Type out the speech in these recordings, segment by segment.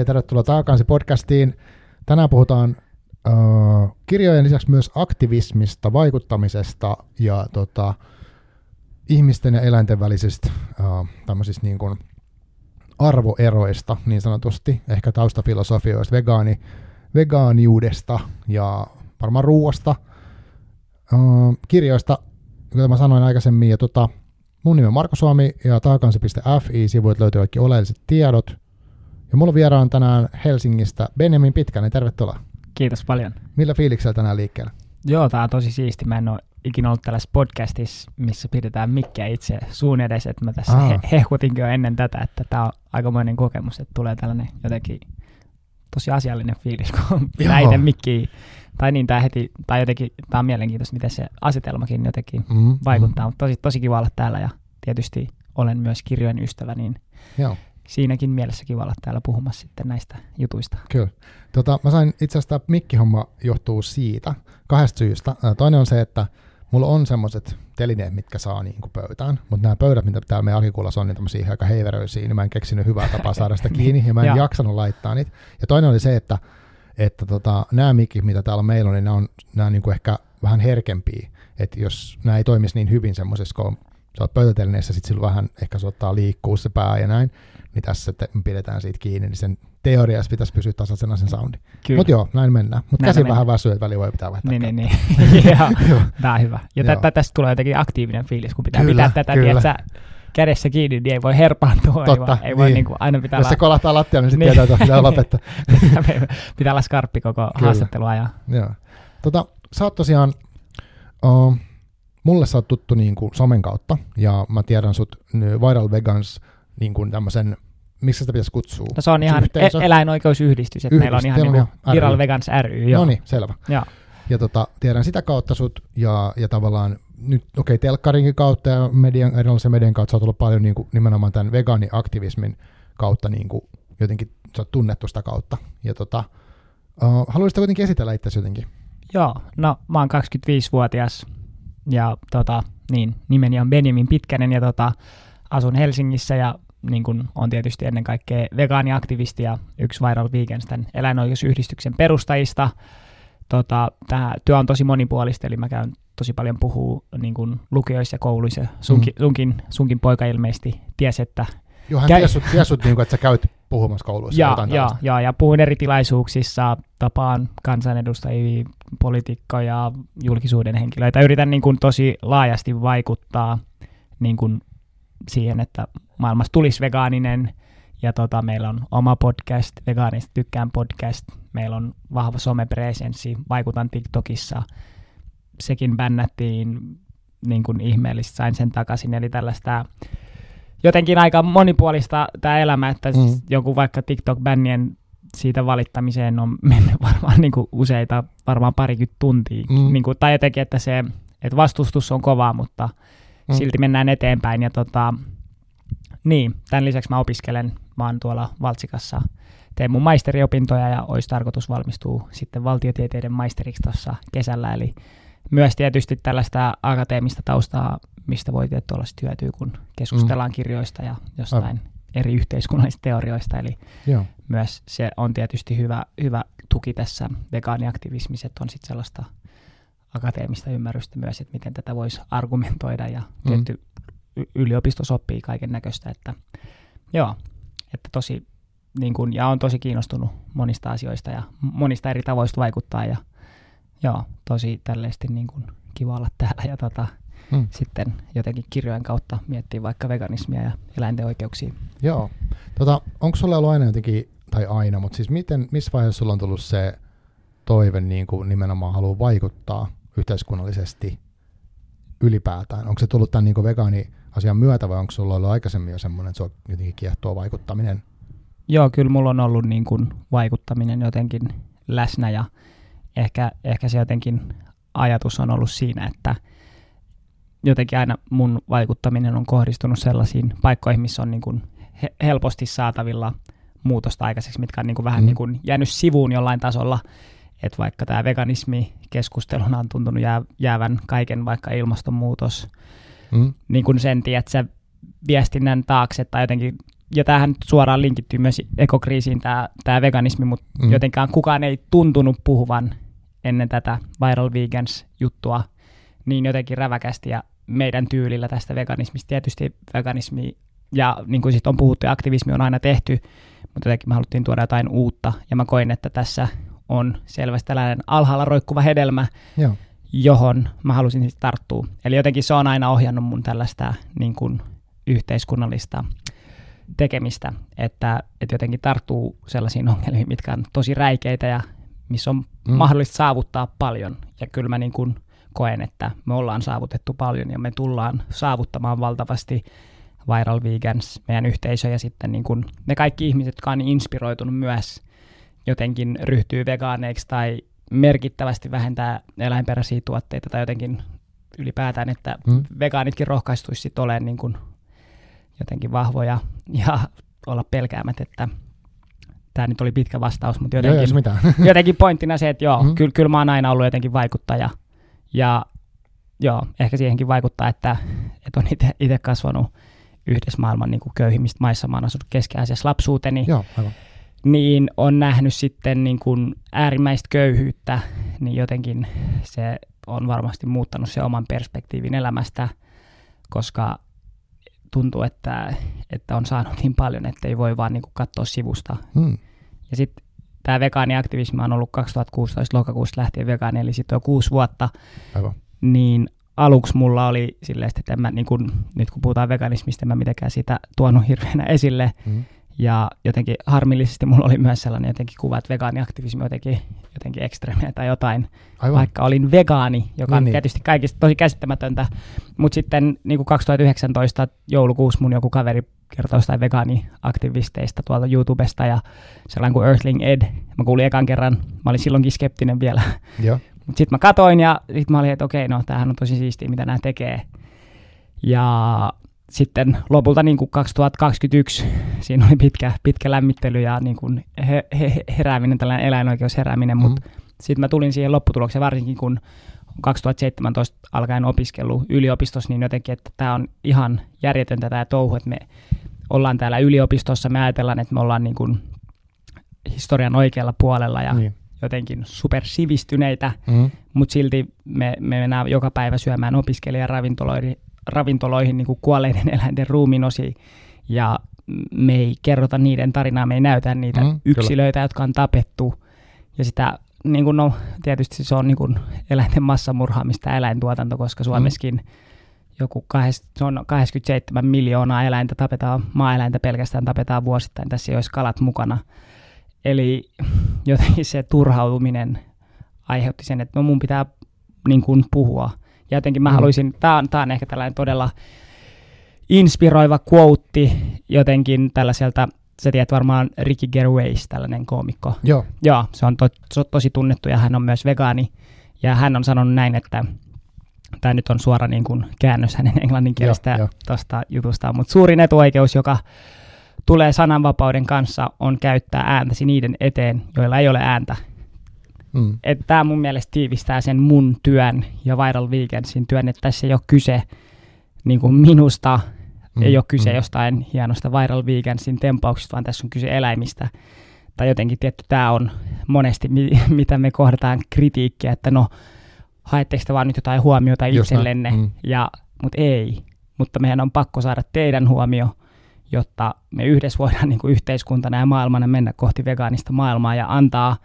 Ja tervetuloa Taakansi podcastiin. Tänään puhutaan uh, kirjojen lisäksi myös aktivismista, vaikuttamisesta ja tota, ihmisten ja eläinten välisistä tämmöisistä niin kuin arvoeroista niin sanotusti, ehkä taustafilosofioista, vegaani, vegaaniudesta ja varmaan ruuasta, uh, kirjoista, kuten mä sanoin aikaisemmin, ja tota, mun nimi on Marko Suomi ja taakansi.fi, sivuilta löytyy kaikki oleelliset tiedot, ja mulla vieraan tänään Helsingistä Benjamin Pitkänen, tervetuloa. Kiitos paljon. Millä fiiliksellä tänään liikkeellä? Joo, tää on tosi siisti. Mä en ole ikinä ollut tällaisessa podcastissa, missä pidetään mikkiä itse suun edes, että mä tässä he- hehkutinkin jo ennen tätä, että tää on aikamoinen kokemus, että tulee tällainen jotenkin tosi asiallinen fiilis, kun pitää itse mikkiä. Tai niin, tää heti, tai jotenkin, tää on mielenkiintoista, miten se asetelmakin jotenkin mm, vaikuttaa, mm. mutta tosi, tosi kiva olla täällä ja tietysti olen myös kirjojen ystävä, niin Joo siinäkin mielessä kiva olla täällä puhumassa sitten näistä jutuista. Kyllä. Tota, mä sain itse asiassa tämä mikkihomma johtuu siitä, kahdesta syystä. Toinen on se, että mulla on semmoiset telineet, mitkä saa niin kuin pöytään, mutta nämä pöydät, mitä täällä meidän arkikuulassa on, niin tämmöisiä aika heiveröisiä, niin mä en keksinyt hyvää tapaa saada sitä kiinni, ja mä en jaksanut laittaa niitä. Ja toinen oli se, että, että tota, nämä mikit, mitä täällä meillä on, niin nämä on, nämä on niin kuin ehkä vähän herkempiä, että jos nämä ei toimisi niin hyvin semmoisessa, kun sä oot pöytätelineessä, sitten sillä vähän ehkä se ottaa liikkuu se pää ja näin, niin tässä te, pidetään siitä kiinni, niin sen teoriassa pitäisi pysyä tasaisena sen soundi. Mutta joo, näin mennään. Mutta käsi vähän väsyy, että väli voi pitää vaihtaa. Niin, niin, niin. Tämä on hyvä. Ja tä, tästä tulee jotenkin aktiivinen fiilis, kun pitää kyllä, pitää tätä, kyllä. Tiedät, kädessä kiinni, niin ei voi herpaantua. Totta, ei voi, ei voi niin. niin kuin, aina pitää Jos se kolahtaa lattiaan, niin sitten niin. tietää, että pitää lopettaa. pitää olla skarppi koko Kyllä. haastattelua. Ja... Joo. Tota, sä oot tosiaan, uh, mulle sä oot tuttu niin kuin somen kautta, ja mä tiedän sut Viral Vegans niin kuin tämmöisen missä sitä pitäisi kutsua? No se on ihan e- eläinoikeusyhdistys, että meillä on ihan niin kuin Viral Vegans ry. Joo. No niin, selvä. Ja, ja tota, tiedän sitä kautta sut ja, ja tavallaan nyt, okei, okay, telkkarinkin kautta ja median, erilaisen median kautta sä oot ollut paljon niin kuin, nimenomaan tämän vegaaniaktivismin kautta niin kuin, jotenkin sä oot tunnettu sitä kautta. Ja tota, uh, haluaisitko kuitenkin esitellä itse jotenkin? Joo, no mä oon 25-vuotias ja tota, niin, nimeni on Benjamin Pitkänen ja tota, asun Helsingissä ja niin kuin on tietysti ennen kaikkea vegaaniaktivisti ja yksi Viral Vegans, tämän eläinoikeusyhdistyksen perustajista. Tota, tämä työ on tosi monipuolista, eli mä käyn tosi paljon puhuu niin kuin lukioissa ja kouluissa. Sunkin, mm. sunkin, sunkin poika ilmeisesti tiesi, että... Joo, hän käy... tiesi, tiesi niin kuin, että sä käyt puhumassa kouluissa. Ja, ja, ja, ja puhun eri tilaisuuksissa, tapaan kansanedustajia, poliitikkoja, julkisuuden henkilöitä. Yritän niin kuin, tosi laajasti vaikuttaa niin kuin, siihen, että maailmassa tulisi vegaaninen, ja tota, meillä on oma podcast, Vegaanista tykkään podcast, meillä on vahva somepresenssi, vaikutan TikTokissa, sekin bännättiin niin kuin ihmeellisesti, sain sen takaisin, eli tällaista jotenkin aika monipuolista tämä elämä, että mm. joku vaikka TikTok-bännien siitä valittamiseen on mennyt varmaan niin kuin useita, varmaan parikymmentä tuntia, mm. niin kuin, tai jotenkin, että se että vastustus on kova, mutta mm. silti mennään eteenpäin. Ja tota, niin, tämän lisäksi mä opiskelen, mä oon tuolla Valtsikassa, teen mun maisteriopintoja ja olisi tarkoitus valmistua sitten valtiotieteiden maisteriksi tuossa kesällä, eli myös tietysti tällaista akateemista taustaa, mistä voi tietysti hyötyä, kun keskustellaan mm. kirjoista ja jostain Aivan. eri yhteiskunnallisista teorioista, eli Joo. myös se on tietysti hyvä, hyvä tuki tässä vegaaniaktivismissa, että on sitten sellaista akateemista ymmärrystä myös, että miten tätä voisi argumentoida ja mm. tietty yliopistossa oppii kaiken näköistä, että joo, että tosi niin kun, ja on tosi kiinnostunut monista asioista ja monista eri tavoista vaikuttaa ja joo, tosi tällaisesti niin kun, kiva olla täällä ja tota, hmm. sitten jotenkin kirjojen kautta miettiä vaikka veganismia ja eläinten oikeuksia. Joo, tota, onko sulla ollut aina jotenkin, tai aina, mutta siis miten, missä vaiheessa sulla on tullut se toive niin kuin nimenomaan haluaa vaikuttaa yhteiskunnallisesti ylipäätään? Onko se tullut tämän niin vegaani-asian myötä vai onko sulla ollut aikaisemmin jo semmoinen, että se on jotenkin kiehtoo vaikuttaminen? Joo, kyllä mulla on ollut niin kuin vaikuttaminen jotenkin läsnä ja ehkä, ehkä se jotenkin ajatus on ollut siinä, että jotenkin aina mun vaikuttaminen on kohdistunut sellaisiin paikkoihin, missä on niin kuin helposti saatavilla muutosta aikaiseksi, mitkä on niin kuin vähän mm. niin kuin jäänyt sivuun jollain tasolla – että vaikka tämä veganismi keskusteluna on tuntunut jää, jäävän kaiken, vaikka ilmastonmuutos, mm. niin kuin sen, tiedät, se viestinnän taakse tai jotenkin ja tämähän suoraan linkittyy myös ekokriisiin tämä, tämä veganismi, mutta mm. jotenkaan kukaan ei tuntunut puhuvan ennen tätä Viral Vegans-juttua niin jotenkin räväkästi ja meidän tyylillä tästä veganismista. Tietysti veganismi ja niin kuin sitten on puhuttu ja aktivismi on aina tehty, mutta jotenkin me haluttiin tuoda jotain uutta ja mä koin, että tässä on selvästi tällainen alhaalla roikkuva hedelmä, Joo. johon mä halusin sitten tarttua. Eli jotenkin se on aina ohjannut mun tällaista niin kuin yhteiskunnallista tekemistä, että, että jotenkin tarttuu sellaisiin ongelmiin, mitkä on tosi räikeitä ja missä on mm. mahdollista saavuttaa paljon. Ja kyllä mä niin kuin koen, että me ollaan saavutettu paljon ja me tullaan saavuttamaan valtavasti Viral Vegans, meidän yhteisö ja sitten niin kuin ne kaikki ihmiset, jotka on inspiroitunut myös jotenkin ryhtyy vegaaneiksi tai merkittävästi vähentää eläinperäisiä tuotteita tai jotenkin ylipäätään, että mm. vegaanitkin rohkaistuisi sitten olemaan niin kuin jotenkin vahvoja ja olla pelkäämät, että tämä nyt oli pitkä vastaus, mutta jotenkin, joo, joo, jotenkin pointtina se, että joo, mm. kyllä, kyllä mä oon aina ollut jotenkin vaikuttaja ja joo, ehkä siihenkin vaikuttaa, että, että on itse kasvanut yhdessä maailman niin kuin köyhimmistä maissa, mä oon asunut keski-Aasiassa lapsuuteni, joo, aivan. Niin on nähnyt sitten niin kuin äärimmäistä köyhyyttä, niin jotenkin se on varmasti muuttanut se oman perspektiivin elämästä, koska tuntuu, että, että on saanut niin paljon, että ei voi vaan niin kuin katsoa sivusta. Hmm. Ja sitten tämä vegaaniaktivismi on ollut 2016 lokakuusta lähtien vegaani, eli sitten jo kuusi vuotta. Aivan. Niin aluksi mulla oli silleen, että en mä, niin kun, nyt kun puhutaan veganismista, en mä mitenkään sitä tuonut hirveänä esille. Hmm. Ja jotenkin harmillisesti mulla oli myös sellainen jotenkin kuva, että vegaaniaktivismi jotenkin, jotenkin ekstremeä tai jotain, Aivan. vaikka olin vegaani, joka niin, on tietysti kaikista tosi käsittämätöntä. Mutta sitten niin kuin 2019 joulukuussa mun joku kaveri kertoi jostain vegaaniaktivisteista tuolta YouTubesta ja sellainen kuin Earthling Ed. Mä kuulin ekan kerran, mä olin silloinkin skeptinen vielä. Mutta sitten mä katoin ja sitten mä olin, että okei, no tämähän on tosi siistiä, mitä nämä tekee. Ja sitten lopulta niin kuin 2021 siinä oli pitkä, pitkä lämmittely ja niin kuin he, he, herääminen, tällainen eläinoikeusherääminen, mm. mutta sitten mä tulin siihen lopputulokseen varsinkin kun 2017 alkaen opiskelu yliopistossa, niin jotenkin, että tämä on ihan järjetöntä tämä touhu, että me ollaan täällä yliopistossa, me ajatellaan, että me ollaan niin kuin historian oikealla puolella ja niin. jotenkin supersivistyneitä, mm. mutta silti me, me mennään joka päivä syömään opiskelijaravintoloihin ravintoloihin niin kuin kuolleiden eläinten ruuminosi ja me ei kerrota niiden tarinaa, me ei näytä niitä mm, yksilöitä, kyllä. jotka on tapettu ja sitä niin kuin no, tietysti se on niin kuin eläinten massamurhaamista eläintuotanto, koska Suomessakin mm. joku kahes, se on 87 miljoonaa eläintä tapetaan, maa-eläintä pelkästään tapetaan vuosittain, tässä ei olisi kalat mukana. Eli jotenkin se turhautuminen aiheutti sen, että no mun pitää niin kuin puhua ja jotenkin mä mm. haluaisin, tämä on, tää on ehkä tällainen todella inspiroiva quote jotenkin tällaiselta, sä tiedät varmaan Ricky Gervais, tällainen koomikko. Joo. Joo, se on to, to, tosi tunnettu ja hän on myös vegaani. Ja hän on sanonut näin, että tämä nyt on suora niin kuin käännös hänen englanninkielistä tuosta jutusta, mutta suurin etuoikeus, joka tulee sananvapauden kanssa, on käyttää ääntäsi niiden eteen, joilla ei ole ääntä. Mm. Tämä mun mielestä tiivistää sen mun työn ja Viral Weekendsin työn, että tässä ei ole kyse niin kuin minusta, mm. ei ole kyse mm. jostain hienosta Viral Weekendsin tempauksista, vaan tässä on kyse eläimistä. Tai jotenkin tietty tämä on monesti, mi- mitä me kohdataan kritiikkiä, että no, haetteko te vaan nyt jotain huomiota itsellenne, mm. ja, mutta ei. Mutta meidän on pakko saada teidän huomio, jotta me yhdessä voidaan niin kuin yhteiskuntana ja maailmana mennä kohti vegaanista maailmaa ja antaa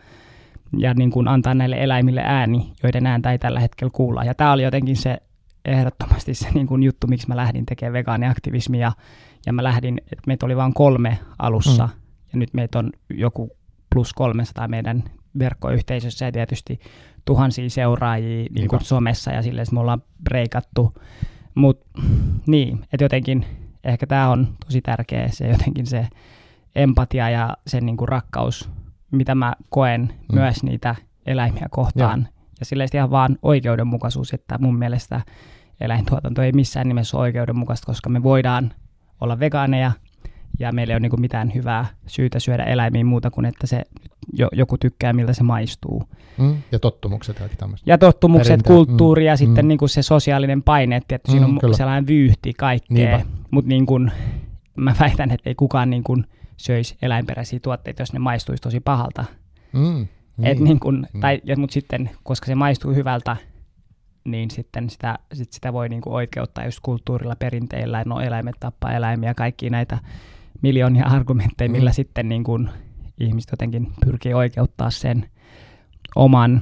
ja niin kuin antaa näille eläimille ääni, joiden ääntä ei tällä hetkellä kuulla. Ja tämä oli jotenkin se ehdottomasti se niin kuin juttu, miksi mä lähdin tekemään vegaaniaktivismia. Ja mä lähdin, että meitä oli vain kolme alussa, mm. ja nyt meitä on joku plus 300 meidän verkkoyhteisössä ja tietysti tuhansia seuraajia niin kuin somessa ja silleen, me ollaan breikattu. Mutta niin, että jotenkin ehkä tämä on tosi tärkeä se jotenkin se empatia ja sen niin kuin rakkaus mitä mä koen mm. myös niitä eläimiä kohtaan. Ja, ja silleen ihan vaan oikeudenmukaisuus, että mun mielestä eläintuotanto ei missään nimessä ole oikeudenmukaista, koska me voidaan olla vegaaneja ja meillä ei ole niin mitään hyvää syytä syödä eläimiä muuta kuin, että se jo, joku tykkää, miltä se maistuu. Mm, ja tottumukset ja tämmöistä. Ja tottumukset, Perinteet. kulttuuri mm, ja sitten mm. niin kuin se sosiaalinen paine, että mm, siinä on kyllä. sellainen vyyhti kaikkea. Mutta niin kuin, mä väitän, että ei kukaan niin kuin söisi eläinperäisiä tuotteita, jos ne maistuisi tosi pahalta. Mm, niin. Et niin kuin, tai, ja, mutta sitten, koska se maistuu hyvältä, niin sitten sitä, sit sitä voi niin kuin oikeuttaa just kulttuurilla, perinteillä, no eläimet tappaa eläimiä, kaikki näitä miljoonia argumentteja, millä mm. sitten niin kuin ihmiset jotenkin pyrkii oikeuttaa sen oman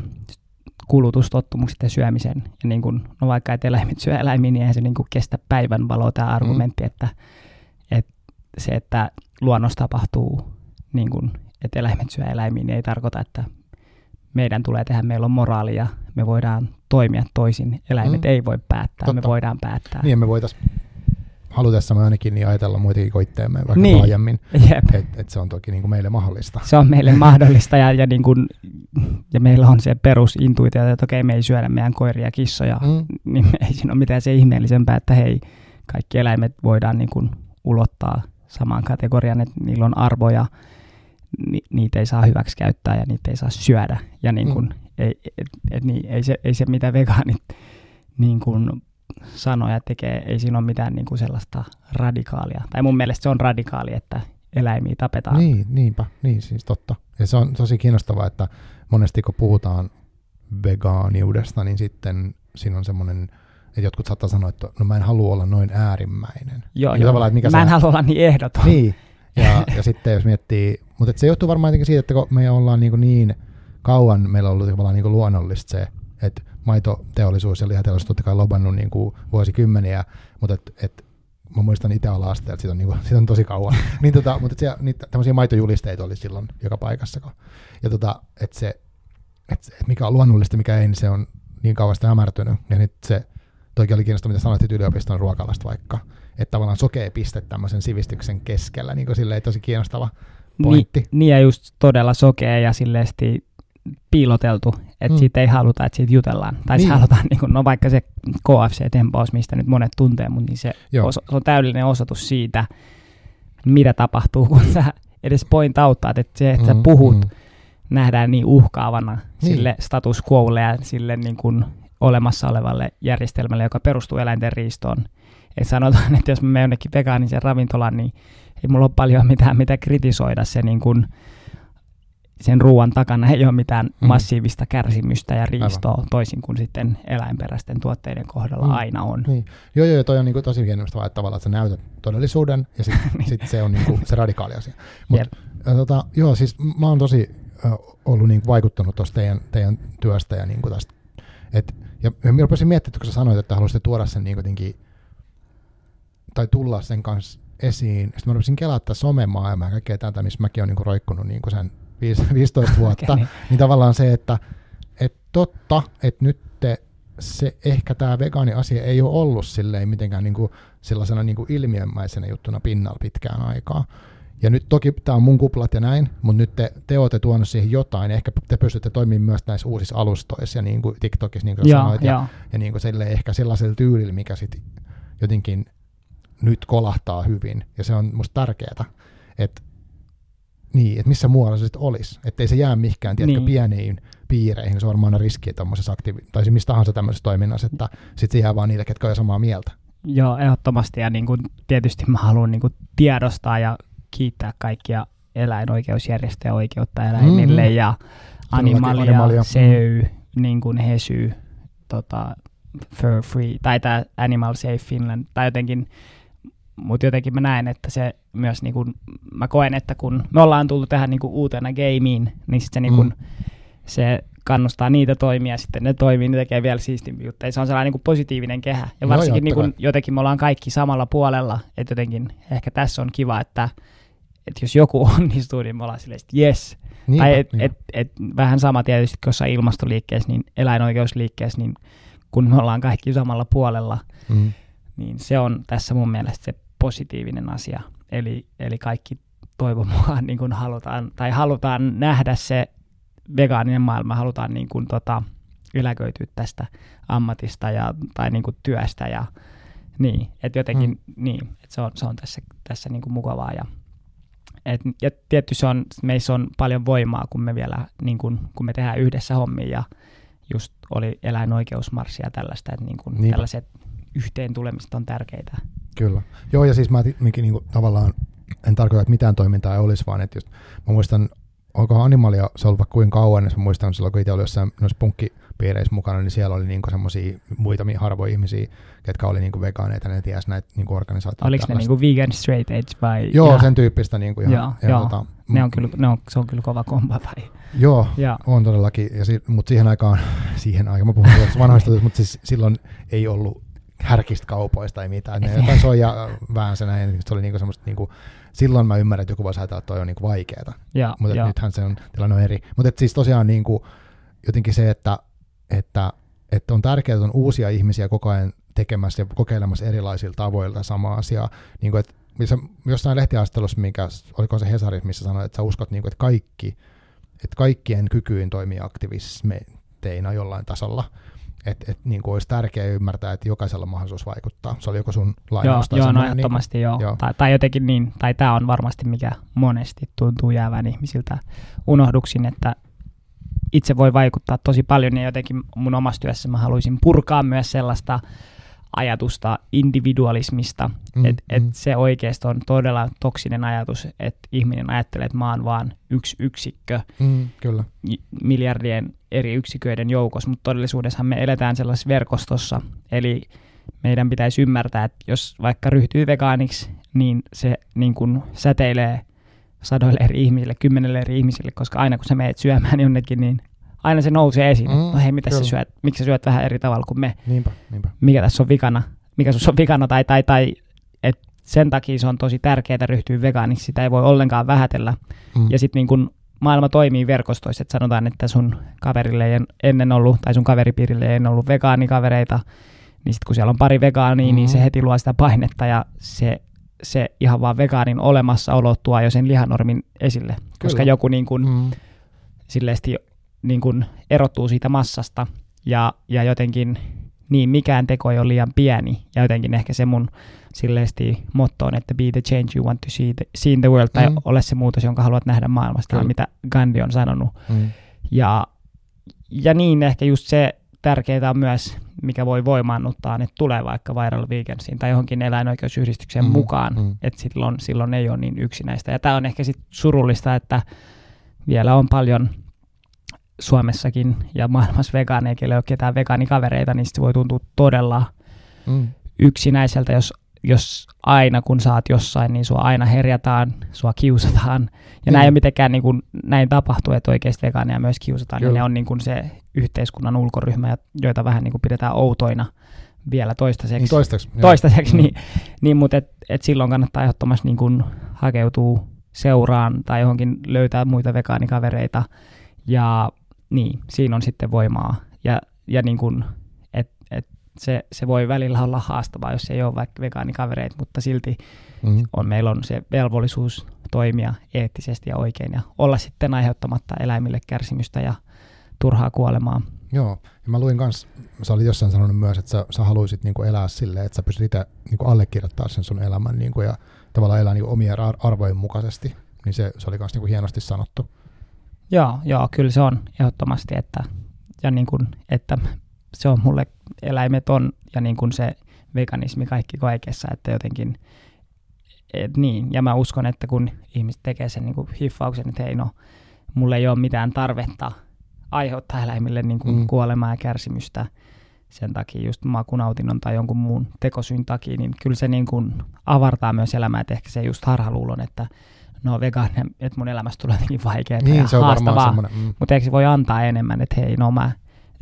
kulutustottumukset ja syömisen. Ja niin kuin, no vaikka et eläimet syö eläimiä, niin eihän se niin kuin kestä päivän valoa tämä mm. argumentti, mm. että, että se, että luonnossa tapahtuu, niin kuin, että eläimet syö eläimiä, niin ei tarkoita, että meidän tulee tehdä, meillä on moraali ja me voidaan toimia toisin. Eläimet mm. ei voi päättää, Totta. me voidaan päättää. Niin, me voitaisiin halutessamme ainakin niin ajatella muitakin koitteemme vaikka niin. laajemmin. Että et se on toki niin kuin meille mahdollista. Se on meille mahdollista ja, ja, niin kuin, ja meillä on se perusintuitio, että okei me ei syödä meidän koiria ja kissoja, mm. niin ei siinä ole mitään se ihmeellisempää, että hei, kaikki eläimet voidaan niin kuin ulottaa samaan kategoriaan, että niillä on arvoja, ni, niitä ei saa hyväksi käyttää ja niitä ei saa syödä. Ja niin kuin, mm. ei, et, et, niin, ei, se, ei se mitä vegaanit niin kuin sanoja tekee, ei siinä ole mitään niin kuin sellaista radikaalia. Tai mun mielestä se on radikaali, että eläimiä tapetaan. Niin, niinpä, niin siis totta. Ja se on tosi kiinnostavaa, että monesti kun puhutaan vegaaniudesta, niin sitten siinä on semmoinen, että jotkut saattaa sanoa, että no mä en halua olla noin äärimmäinen. Joo, joo. Että mikä mä en halua olla niin ehdoton. Niin, ja, ja sitten jos miettii, mutta se johtuu varmaan jotenkin siitä, että kun me ollaan niin, niin kauan, meillä on ollut tavallaan niin luonnollista se, että maitoteollisuus ja lihateollisuus totta kai lobannut niin kuin vuosikymmeniä, mutta et, et, mä muistan itse olla asteella, että siitä on, niin kuin, siitä on tosi kauan. niin, tota, mutta siellä, niitä, tämmöisiä maitojulisteita oli silloin joka paikassa. Ja tota, että se, et, et mikä on luonnollista, mikä ei, niin se on niin kauan sitä hämärtynyt. Ja nyt se, toki oli kiinnostavaa, mitä sanoit yliopiston ruokalasta vaikka, että tavallaan sokea piste tämmöisen sivistyksen keskellä, niin kuin silleen tosi kiinnostava pointti. Niin, niin ja just todella sokea ja silleesti piiloteltu, että mm. siitä ei haluta, että siitä jutellaan. Tai niin. halutaan, niin kuin, no vaikka se KFC-tempaus, mistä nyt monet tuntee, mutta niin se, oso, se on täydellinen osoitus siitä, mitä tapahtuu, kun sä edes point auttaa, että se, että mm, sä puhut, mm. nähdään niin uhkaavana niin. sille status quolle ja sille niin kuin olemassa olevalle järjestelmälle, joka perustuu eläinten riistoon. Et sanotaan, että jos mä menen jonnekin vegaanisen ravintolan, niin ei mulla ole paljon mitään mitä kritisoida se niin kuin, sen ruoan takana ei ole mitään mm. massiivista kärsimystä ja riistoa, Aivan. toisin kuin sitten eläinperäisten tuotteiden kohdalla mm. aina on. Niin. Joo, joo, toi on niin kuin tosi kiinnostavaa, että tavallaan että sä näytät todellisuuden ja sitten niin. sit se on niin kuin se radikaali asia. Mut, yep. tota, joo, siis mä oon tosi äh, ollut niin vaikuttanut tuosta teidän, teidän työstä ja niin kuin tästä. Et, ja, mä rupesin miettimään, kun sä sanoit, että haluaisitte tuoda sen niin jotenkin, tai tulla sen kanssa esiin. Sitten mä rupesin kelaa tätä somemaailmaa ja kaikkea tätä, missä mäkin olen niin roikkunut niin sen 15 vuotta, okay, niin. niin tavallaan se, että et totta, että nyt te, se ehkä tämä vegaani-asia ei ole ollut silleen mitenkään niin kuin sellaisena niin kuin ilmiömäisenä juttuna pinnalla pitkään aikaa. Ja nyt toki tämä on mun kuplat ja näin, mutta nyt te, te olette tuonut siihen jotain. Ehkä te pystytte toimimaan myös näissä uusissa alustoissa ja niin kuin TikTokissa, niin kuin ja, sanoit, ja, ja, ja niin kuin sille, ehkä sellaisella tyylillä, mikä sitten jotenkin nyt kolahtaa hyvin. Ja se on musta tärkeää, että niin, että missä muualla se sitten olisi. Että ei se jää mihinkään, tiedätkö, niin. pieniin piireihin. Se on varmaan riski tuommoisessa aktiivi- tai siis mistä tahansa tämmöisessä toiminnassa, että sitten se jää vaan niille, ketkä on samaa mieltä. Joo, ehdottomasti. Ja niin kuin, tietysti mä haluan niin kuin, tiedostaa ja kiittää kaikkia eläinoikeusjärjestöjä oikeutta eläimille mm-hmm. ja Animalia, Animalia. SEY, niin kuin HESY, tota, Fur Free, tai tämä Animal Safe Finland, tai jotenkin mutta jotenkin mä näen, että se myös, niin kun, mä koen, että kun me ollaan tullut tähän niin uutena gameen, niin sit se, niin kun, mm. se kannustaa niitä toimia, sitten ne toimii, ne tekee vielä siistimpiä juttuja. Se on sellainen niin positiivinen kehä. Ja varsinkin no, niin jotenkin me ollaan kaikki samalla puolella, että jotenkin ehkä tässä on kiva, että, että jos joku onnistuu, niin me ollaan silleen, että yes. Niinpä, tai et, et, et, vähän sama tietysti, kun ilmastoliikkeessä, niin eläinoikeusliikkeessä, niin kun me ollaan kaikki samalla puolella, mm. niin se on tässä mun mielestä se positiivinen asia. Eli, eli kaikki toivon mukaan niin kuin halutaan, tai halutaan nähdä se vegaaninen maailma, halutaan niin kuin, tota, eläköityä tästä ammatista ja, tai niin kuin työstä ja niin, että jotenkin hmm. niin, että se on, se on tässä, tässä niin kuin mukavaa ja et, ja tietysti se on, meissä on paljon voimaa, kun me vielä, niin kun, kun me tehdään yhdessä hommia ja just oli eläinoikeusmarssi ja tällaista, että niin kun tällaiset yhteen tulemista on tärkeitä Kyllä. Joo, ja siis mä minkin, niin kuin, tavallaan en tarkoita, että mitään toimintaa ei olisi, vaan että just, mä muistan, onko Animalia se ollut vaikka kuinka kauan, niin mä muistan silloin, kun itse oli jossain noissa punkkipiireissä mukana, niin siellä oli niinku semmoisia muita harvoja ihmisiä, ketkä oli niinku vegaaneita, ne ties näitä niinku organisaatioita. Oliko ne niinku vegan straight edge vai? Joo, ja... sen tyyppistä niinku ihan. Joo, ja, joo. Tota, ne on kyllä, ne on, se on kyllä kova komba vai? Joo, ja. on todellakin, ja si, mutta siihen aikaan, siihen aikaan, mä puhun vanhoista, mutta siis silloin ei ollut härkistä kaupoista tai mitään. Ne jotain soija väänsä näin, se oli niinku semmoista niinku, silloin mä ymmärrän, että joku voisi ajatella, että toi on niinku vaikeeta. Mutta nythän se on, tilanne on eri. Mutta siis tosiaan niinku, jotenkin se, että, että, että on tärkeää, että on uusia ihmisiä koko ajan tekemässä ja kokeilemassa erilaisilla tavoilla samaa asiaa. Niin kuin, että missä, jossain lehtiastelussa, mikä, oliko se Hesaris, missä sanoit, että sä uskot, niin kuin, että kaikki, että kaikkien kykyyn toimii aktivismeina jollain tasolla että et, niin kuin olisi tärkeää ymmärtää, että jokaisella on mahdollisuus vaikuttaa. Se oli joko sun lainaus joo, joo, no ehdottomasti niin joo. joo. Tai, tai jotenkin niin, tai tämä on varmasti mikä monesti tuntuu jäävän ihmisiltä unohduksin, että itse voi vaikuttaa tosi paljon ja jotenkin mun omassa työssä mä haluaisin purkaa myös sellaista ajatusta individualismista, mm, että et mm. se oikeasti on todella toksinen ajatus, että ihminen ajattelee, että mä oon vaan yksi yksikkö mm, kyllä. miljardien eri yksiköiden joukossa, mutta todellisuudessa me eletään sellaisessa verkostossa, eli meidän pitäisi ymmärtää, että jos vaikka ryhtyy vegaaniksi, niin se niin kun säteilee sadoille eri ihmisille, kymmenelle eri ihmisille, koska aina kun sä meet syömään jonnekin, niin aina se nousee esiin. Mm, no hei, mitä sä syöt? Miksi sä syöt vähän eri tavalla kuin me? Niinpä, niinpä. Mikä tässä on vikana? Mikä sus on vikana? Tai, tai, tai et sen takia se on tosi tärkeää ryhtyä vegaaniksi. Sitä ei voi ollenkaan vähätellä. Mm. Ja sitten niin kun maailma toimii verkostoissa, että sanotaan, että sun kaverille ei ennen ollut, tai sun kaveripiirille ei ollut vegaanikavereita, niin sitten kun siellä on pari vegaania, mm. niin se heti luo sitä painetta ja se, se ihan vaan vegaanin olemassaolo tuo jo sen lihanormin esille. Kyllä. Koska joku niin kun, mm. silleesti niin kuin erottuu siitä massasta ja, ja jotenkin niin mikään teko ei ole liian pieni ja jotenkin ehkä se mun silleesti motto on, että be the change you want to see, the, see in the world tai mm. ole se muutos, jonka haluat nähdä maailmasta, Kyllä. mitä Gandhi on sanonut. Mm. Ja, ja niin ehkä just se tärkeää on myös, mikä voi voimaannuttaa, että tulee vaikka Viral Vegansiin tai johonkin eläinoikeusyhdistykseen mm, mukaan, mm. että silloin, silloin ei ole niin yksinäistä. Ja tämä on ehkä sit surullista, että vielä on paljon – Suomessakin ja maailmassa vegaaneja, ei ole ketään vegaanikavereita, niin se voi tuntua todella mm. yksinäiseltä, jos, jos aina kun saat jossain, niin sua aina herjataan, sua kiusataan. Ja mm. näin ei mitenkään niin kuin, näin tapahtuu, että oikeasti vegaaneja myös kiusataan. Kyllä. Ja ne on niin kuin se yhteiskunnan ulkoryhmä, joita vähän niin kuin pidetään outoina vielä toistaiseksi. Niin toistaiseksi. toistaiseksi niin, niin, mutta et, et silloin kannattaa ehdottomasti niin kuin hakeutua seuraan tai johonkin löytää muita vegaanikavereita. Ja niin, siinä on sitten voimaa. Ja, ja niin kuin, se, se voi välillä olla haastavaa, jos ei ole vaikka vegaanikavereita, mutta silti mm-hmm. on, meillä on se velvollisuus toimia eettisesti ja oikein ja olla sitten aiheuttamatta eläimille kärsimystä ja turhaa kuolemaa. Joo, ja mä luin kanssa, sä olit jossain sanonut myös, että sä, sä haluaisit niinku elää silleen, että sä pystyt itse niinku allekirjoittaa sen sun elämän niinku, ja tavallaan elää niinku omien arvojen mukaisesti. Niin se, se oli myös niinku hienosti sanottu. Joo, joo, kyllä se on ehdottomasti, että, ja niin kuin, että se on mulle eläimet on ja niin kuin se veganismi kaikki kaikessa, että jotenkin et niin, ja mä uskon, että kun ihmiset tekee sen niin kuin hiffauksen, että hei no, mulle ei ole mitään tarvetta aiheuttaa eläimille niin kuin mm. kuolemaa ja kärsimystä sen takia just makunautinnon tai jonkun muun tekosyyn takia, niin kyllä se niin kuin avartaa myös elämää, että ehkä se just harhaluulon, että no vegaaninen, että mun elämästä tulee jotenkin vaikeaa niin, ja se on haastavaa, mm. mutta eikö se voi antaa enemmän, että hei, no mä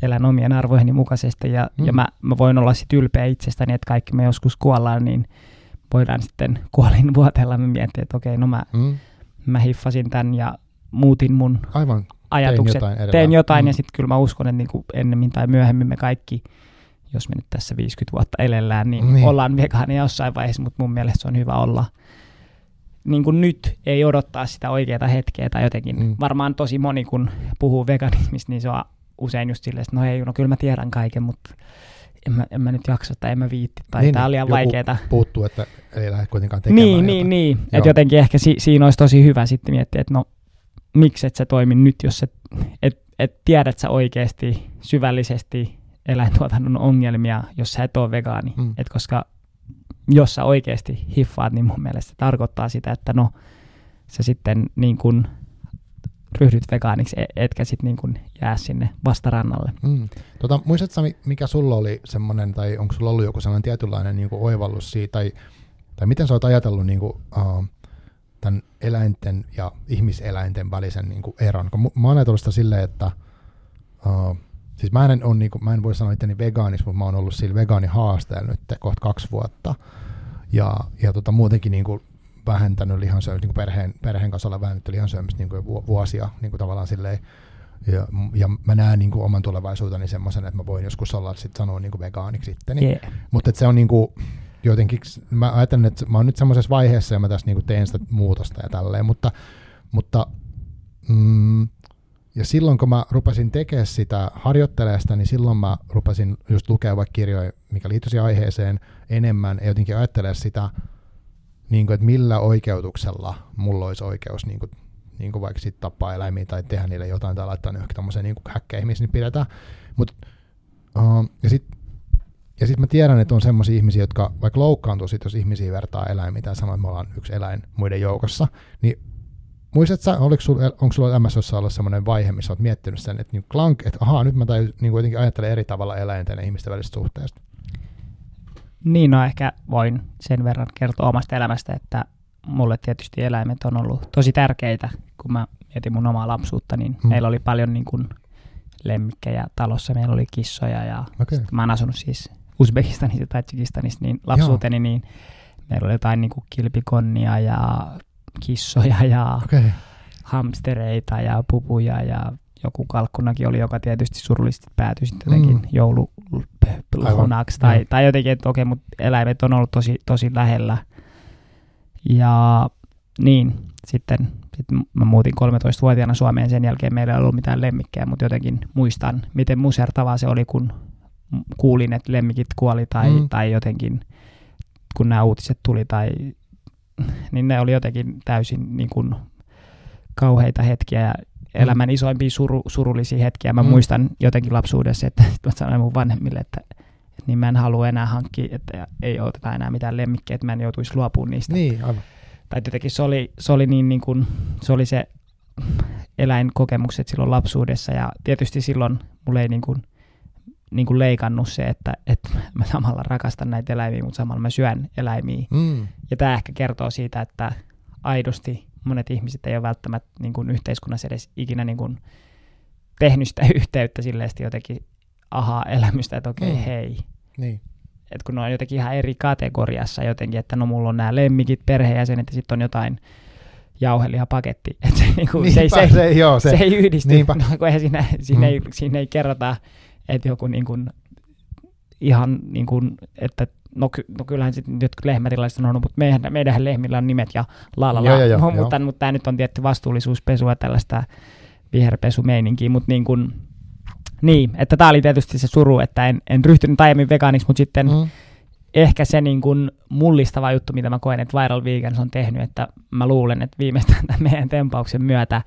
elän omien arvojeni mukaisesti ja, mm. ja mä, mä voin olla sitten ylpeä itsestäni, että kaikki me joskus kuollaan, niin voidaan sitten kuolin vuotella me miettiä, että okei, no mä, mm. mä hiffasin tämän ja muutin mun Aivan. ajatukset, tein jotain, tein jotain mm. ja sitten kyllä mä uskon, että niinku ennemmin tai myöhemmin me kaikki, jos me nyt tässä 50 vuotta elellään, niin, niin. ollaan vegaania jossain vaiheessa, mutta mun mielestä se on hyvä olla – niin kuin nyt ei odottaa sitä oikeaa hetkeä tai jotenkin. Mm. Varmaan tosi moni, kun puhuu veganismista, niin se on usein just silleen, että no ei, no kyllä mä tiedän kaiken, mutta en mä, en mä nyt jaksa tai en mä viitti tai niin, tää on liian vaikeeta. puuttuu, että ei lähde kuitenkaan tekemään Niin, niin, niin. Että jotenkin ehkä si- siinä olisi tosi hyvä sitten miettiä, että no miksi et sä toimi nyt, jos et, et, et tiedät sä oikeasti syvällisesti eläintuotannon ongelmia, jos sä et ole vegaani. Mm. Et koska jos sä oikeasti hiffaat, niin mun mielestä se tarkoittaa sitä, että no sä sitten niin kuin ryhdyt vegaaniksi, e- etkä sitten niin kuin jää sinne vastarannalle. Mm. Tota, muistatko mikä sulla oli semmoinen, tai onko sulla ollut joku sellainen tietynlainen niin kuin oivallus siitä, tai, tai miten sä oot ajatellut niin kuin, uh, tämän eläinten ja ihmiseläinten välisen niin kuin eron? Kun mä oon ajatellut sitä silleen, että uh, siis mä en, on, niin kuin, mä en voi sanoa itteni vegaaniksi, mutta mä oon ollut sillä vegaanihaasteella nyt kohta kaksi vuotta. Ja, ja tota, muutenkin niin kuin vähentänyt lihansyömistä, niin perheen, perheen kanssa olla vähentänyt lihansyömistä niin kuin vuosia niin kuin tavallaan silleen, ja, ja mä näen niin kuin oman tulevaisuuteni semmoisen, että mä voin joskus olla sit sanoa niin kuin vegaaniksi sitten. Yeah. Mutta se on niin kuin, jotenkin, mä ajattelen, että mä oon nyt semmoisessa vaiheessa ja mä tässä niin kuin teen sitä muutosta ja tälleen, mutta, mutta mm, ja silloin kun mä rupesin tekemään sitä, harjoittelemaan sitä, niin silloin mä rupesin just lukea vaikka kirjoja, mikä liittyisi aiheeseen enemmän ja jotenkin ajattelemaan sitä, niin kuin, että millä oikeutuksella mulla olisi oikeus niin kuin, niin kuin vaikka sit tappaa eläimiä tai tehdä niille jotain tai laittaa ne johonkin tämmöiseen niin häkkeihin, missä niin pidetään. Mut, uh, ja sitten ja sitten mä tiedän, että on semmoisia ihmisiä, jotka vaikka loukkaantuu sit, jos ihmisiä vertaa eläimiin tai sanoo, että me ollaan yksi eläin muiden joukossa, niin muistatko oliko sul, onko sulla elämässä ollut semmoinen vaihe, missä olet miettinyt sen, että niin klank, että ahaa, nyt mä tai, niin jotenkin ajattelen eri tavalla eläinten ja ihmisten välisestä suhteesta? Niin, no ehkä voin sen verran kertoa omasta elämästä, että mulle tietysti eläimet on ollut tosi tärkeitä, kun mä mietin mun omaa lapsuutta, niin hmm. meillä oli paljon niin kuin lemmikkejä talossa, meillä oli kissoja ja okay. mä oon asunut siis Uzbekistanissa tai Tsakistanissa niin lapsuuteni, Joo. niin meillä oli jotain niin kuin kilpikonnia ja kissoja ja okay. hamstereita ja pupuja ja joku kalkkunakin oli, joka tietysti surullisesti päätyi sitten jotenkin mm. joululonaksi tai, tai jotenkin, että okei, mutta eläimet on ollut tosi, tosi lähellä. Ja niin, sitten, sitten mä muutin 13-vuotiaana Suomeen, sen jälkeen meillä ei ollut mitään lemmikkejä, mutta jotenkin muistan, miten musertavaa se oli, kun kuulin, että lemmikit kuoli tai, mm. tai jotenkin, kun nämä uutiset tuli tai niin ne oli jotenkin täysin niin kuin kauheita hetkiä ja elämän mm. isoimpia suru, surullisia hetkiä. Mä mm. muistan jotenkin lapsuudessa, että mä sanoin mun vanhemmille, että, että niin mä en halua enää hankkia, että ei oteta enää mitään lemmikkejä, että mä en joutuisi luopumaan niistä. Niin, aivan. Tai jotenkin se oli, se oli, niin, niin kuin, se, oli se eläinkokemukset silloin lapsuudessa ja tietysti silloin mulle ei niin kuin, niin kuin leikannut se, että, että mä samalla rakastan näitä eläimiä, mutta samalla mä syön eläimiä. Mm. Ja tämä ehkä kertoo siitä, että aidosti monet ihmiset ei ole välttämättä niin kuin yhteiskunnassa edes ikinä niin kuin tehnyt sitä yhteyttä silleen jotenkin aha-elämystä, että okei, okay, mm. hei. Niin. Että kun ne on jotenkin ihan eri kategoriassa jotenkin, että no mulla on nämä lemmikit, perheenjäsenet ja sitten on jotain jauhelihapaketti. Että se, niin kuin, se, ei, se, se, joo, se, se ei yhdisty, no, kun eihän siinä, siinä, mm. ei, siinä ei kerrota että joku niin kuin, ihan niin kuin, että no, ky, no kyllähän sitten jotkut lehmätilaiset on mutta meidän, meidän lehmillä on nimet ja la la la, joo, joo, no, mutta, mutta tämä nyt on tietty vastuullisuuspesua tällaista viherpesumeininkiä, mutta niin kuin, niin, että tämä oli tietysti se suru, että en, en ryhtynyt aiemmin vegaaniksi, mutta sitten mm. ehkä se niin kuin mullistava juttu, mitä mä koen, että Viral Vegans on tehnyt, että mä luulen, että viimeistään tämän meidän tempauksen myötä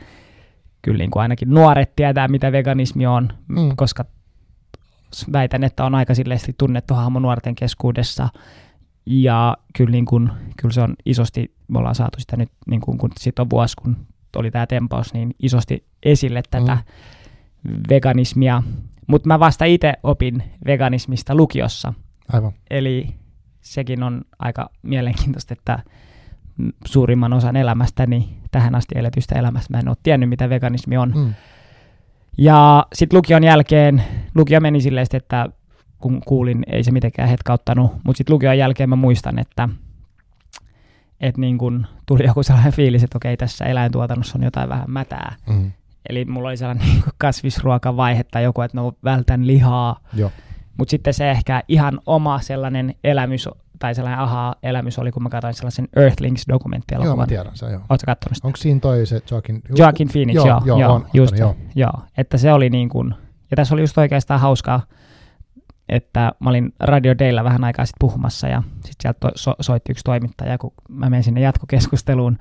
kyllä niin kuin ainakin nuoret tietää, mitä veganismi on, mm. koska väitän, että on aika silleesti tunnettu hahmo nuorten keskuudessa. Ja kyllä, niin kun, kyllä se on isosti, me ollaan saatu sitä nyt, niin kun, kun sit on vuosi, kun oli tämä tempaus, niin isosti esille tätä mm. veganismia. Mutta mä vasta itse opin veganismista lukiossa. Aivan. Eli sekin on aika mielenkiintoista, että suurimman osan elämästäni, tähän asti eletystä elämästä, mä en ole tiennyt, mitä veganismi on. Mm. Ja sitten lukion jälkeen, lukio meni silleen, että kun kuulin, ei se mitenkään hetkauttanut, mutta sitten lukion jälkeen mä muistan, että että niin kun tuli joku sellainen fiilis, että okei, tässä eläintuotannossa on jotain vähän mätää. Mm. Eli mulla oli sellainen niin kasvisruokavaihe tai joku, että no vältän lihaa. Mutta sitten se ehkä ihan oma sellainen elämys tai sellainen aha-elämys oli, kun mä katsoin sellaisen Earthlings-dokumenttielokuvan. Joo, mä tiedän se, joo. Oletko katsonut sitä? Onko siinä toi se Joaquin... Joaquin Phoenix, joo, joo, joo, joo, on, just, joo. joo. Että se oli niin kuin, ja tässä oli just oikeastaan hauskaa, että mä olin Radio Daylla vähän aikaa sitten puhumassa ja sitten sieltä to, so, soitti yksi toimittaja, kun mä menin sinne jatkokeskusteluun,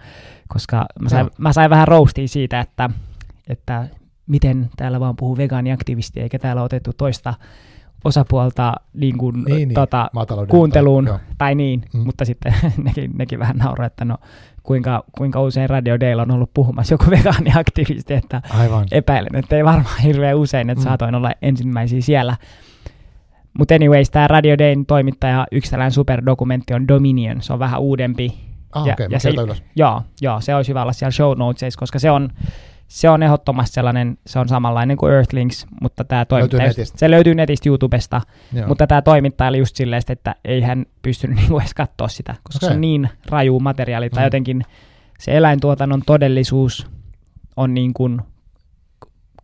koska mä sain, mä sain vähän roastia siitä, että, että miten täällä vaan puhuu vegaaniaktivisti eikä täällä otettu toista osapuolta niin kuin, Niin, niin, tota, maatalouden kuunteluun, Joo. tai niin, Mm. mutta sitten nekin, nekin vähän nauraa, että no kuinka, kuinka usein Radio Dale on ollut puhumassa joku vegaaniaktivisti, että Aivan. epäilen, että ei varmaan hirveän usein, että Mm. saatoin olla ensimmäisiä siellä. Mutta anyways, tämä Radio Dayn toimittaja, yksi tällainen superdokumentti on Dominion, se on vähän uudempi. Ah, ja- okei, ja se- ylös. Joo, joo, se olisi hyvä olla siellä show notesissa, koska se on, se on ehdottomasti sellainen, se on samanlainen kuin Earthlings, mutta tämä toimittaja, netistä. se löytyy netistä YouTubesta, Joo. mutta tämä toimittaja oli just silleen, että ei hän pystynyt niinku edes katsoa sitä, koska okay. se on niin raju materiaali, tai Mm. jotenkin se eläintuotannon todellisuus on niin kuin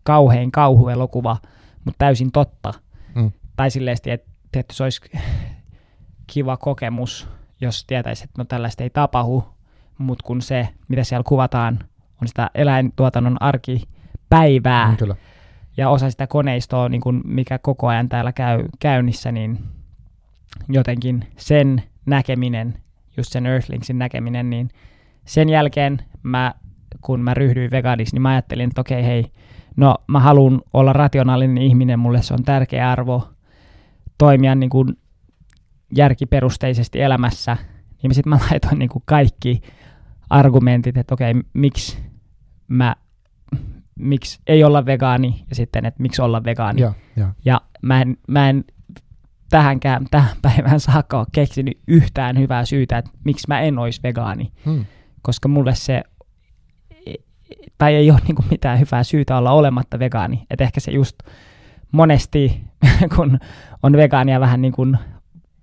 kauhein kauhuelokuva, mutta täysin totta. Mm. Tai silleen, että, että se olisi kiva kokemus, jos tietäisi, että no tällaista ei tapahdu, mutta kun se, mitä siellä kuvataan, on sitä eläintuotannon arkipäivää, Mm, Kyllä. ja osa sitä koneistoa, niin kuin mikä koko ajan täällä käy käynnissä, niin jotenkin sen näkeminen, just sen Earthlingsin näkeminen, niin sen jälkeen mä, kun mä ryhdyin vegaaniksi, niin mä ajattelin, että okei hei, no mä haluan olla rationaalinen ihminen, mulle se on tärkeä arvo toimia niin kuin järkiperusteisesti elämässä, niin sitten mä laitoin niin kuin kaikki argumentit, että okei, miksi mä miksi ei olla vegaani ja sitten, että miksi olla vegaani. Joo, joo. Ja mä en, mä en tähänkään, tähän päivään saakka ole keksinyt yhtään hyvää syytä, että miksi mä en olisi vegaani, Hmm. koska mulle se, tai ei ole niinku mitään hyvää syytä olla olematta vegaani. Et ehkä se just monesti, kun on vegaania vähän niin kuin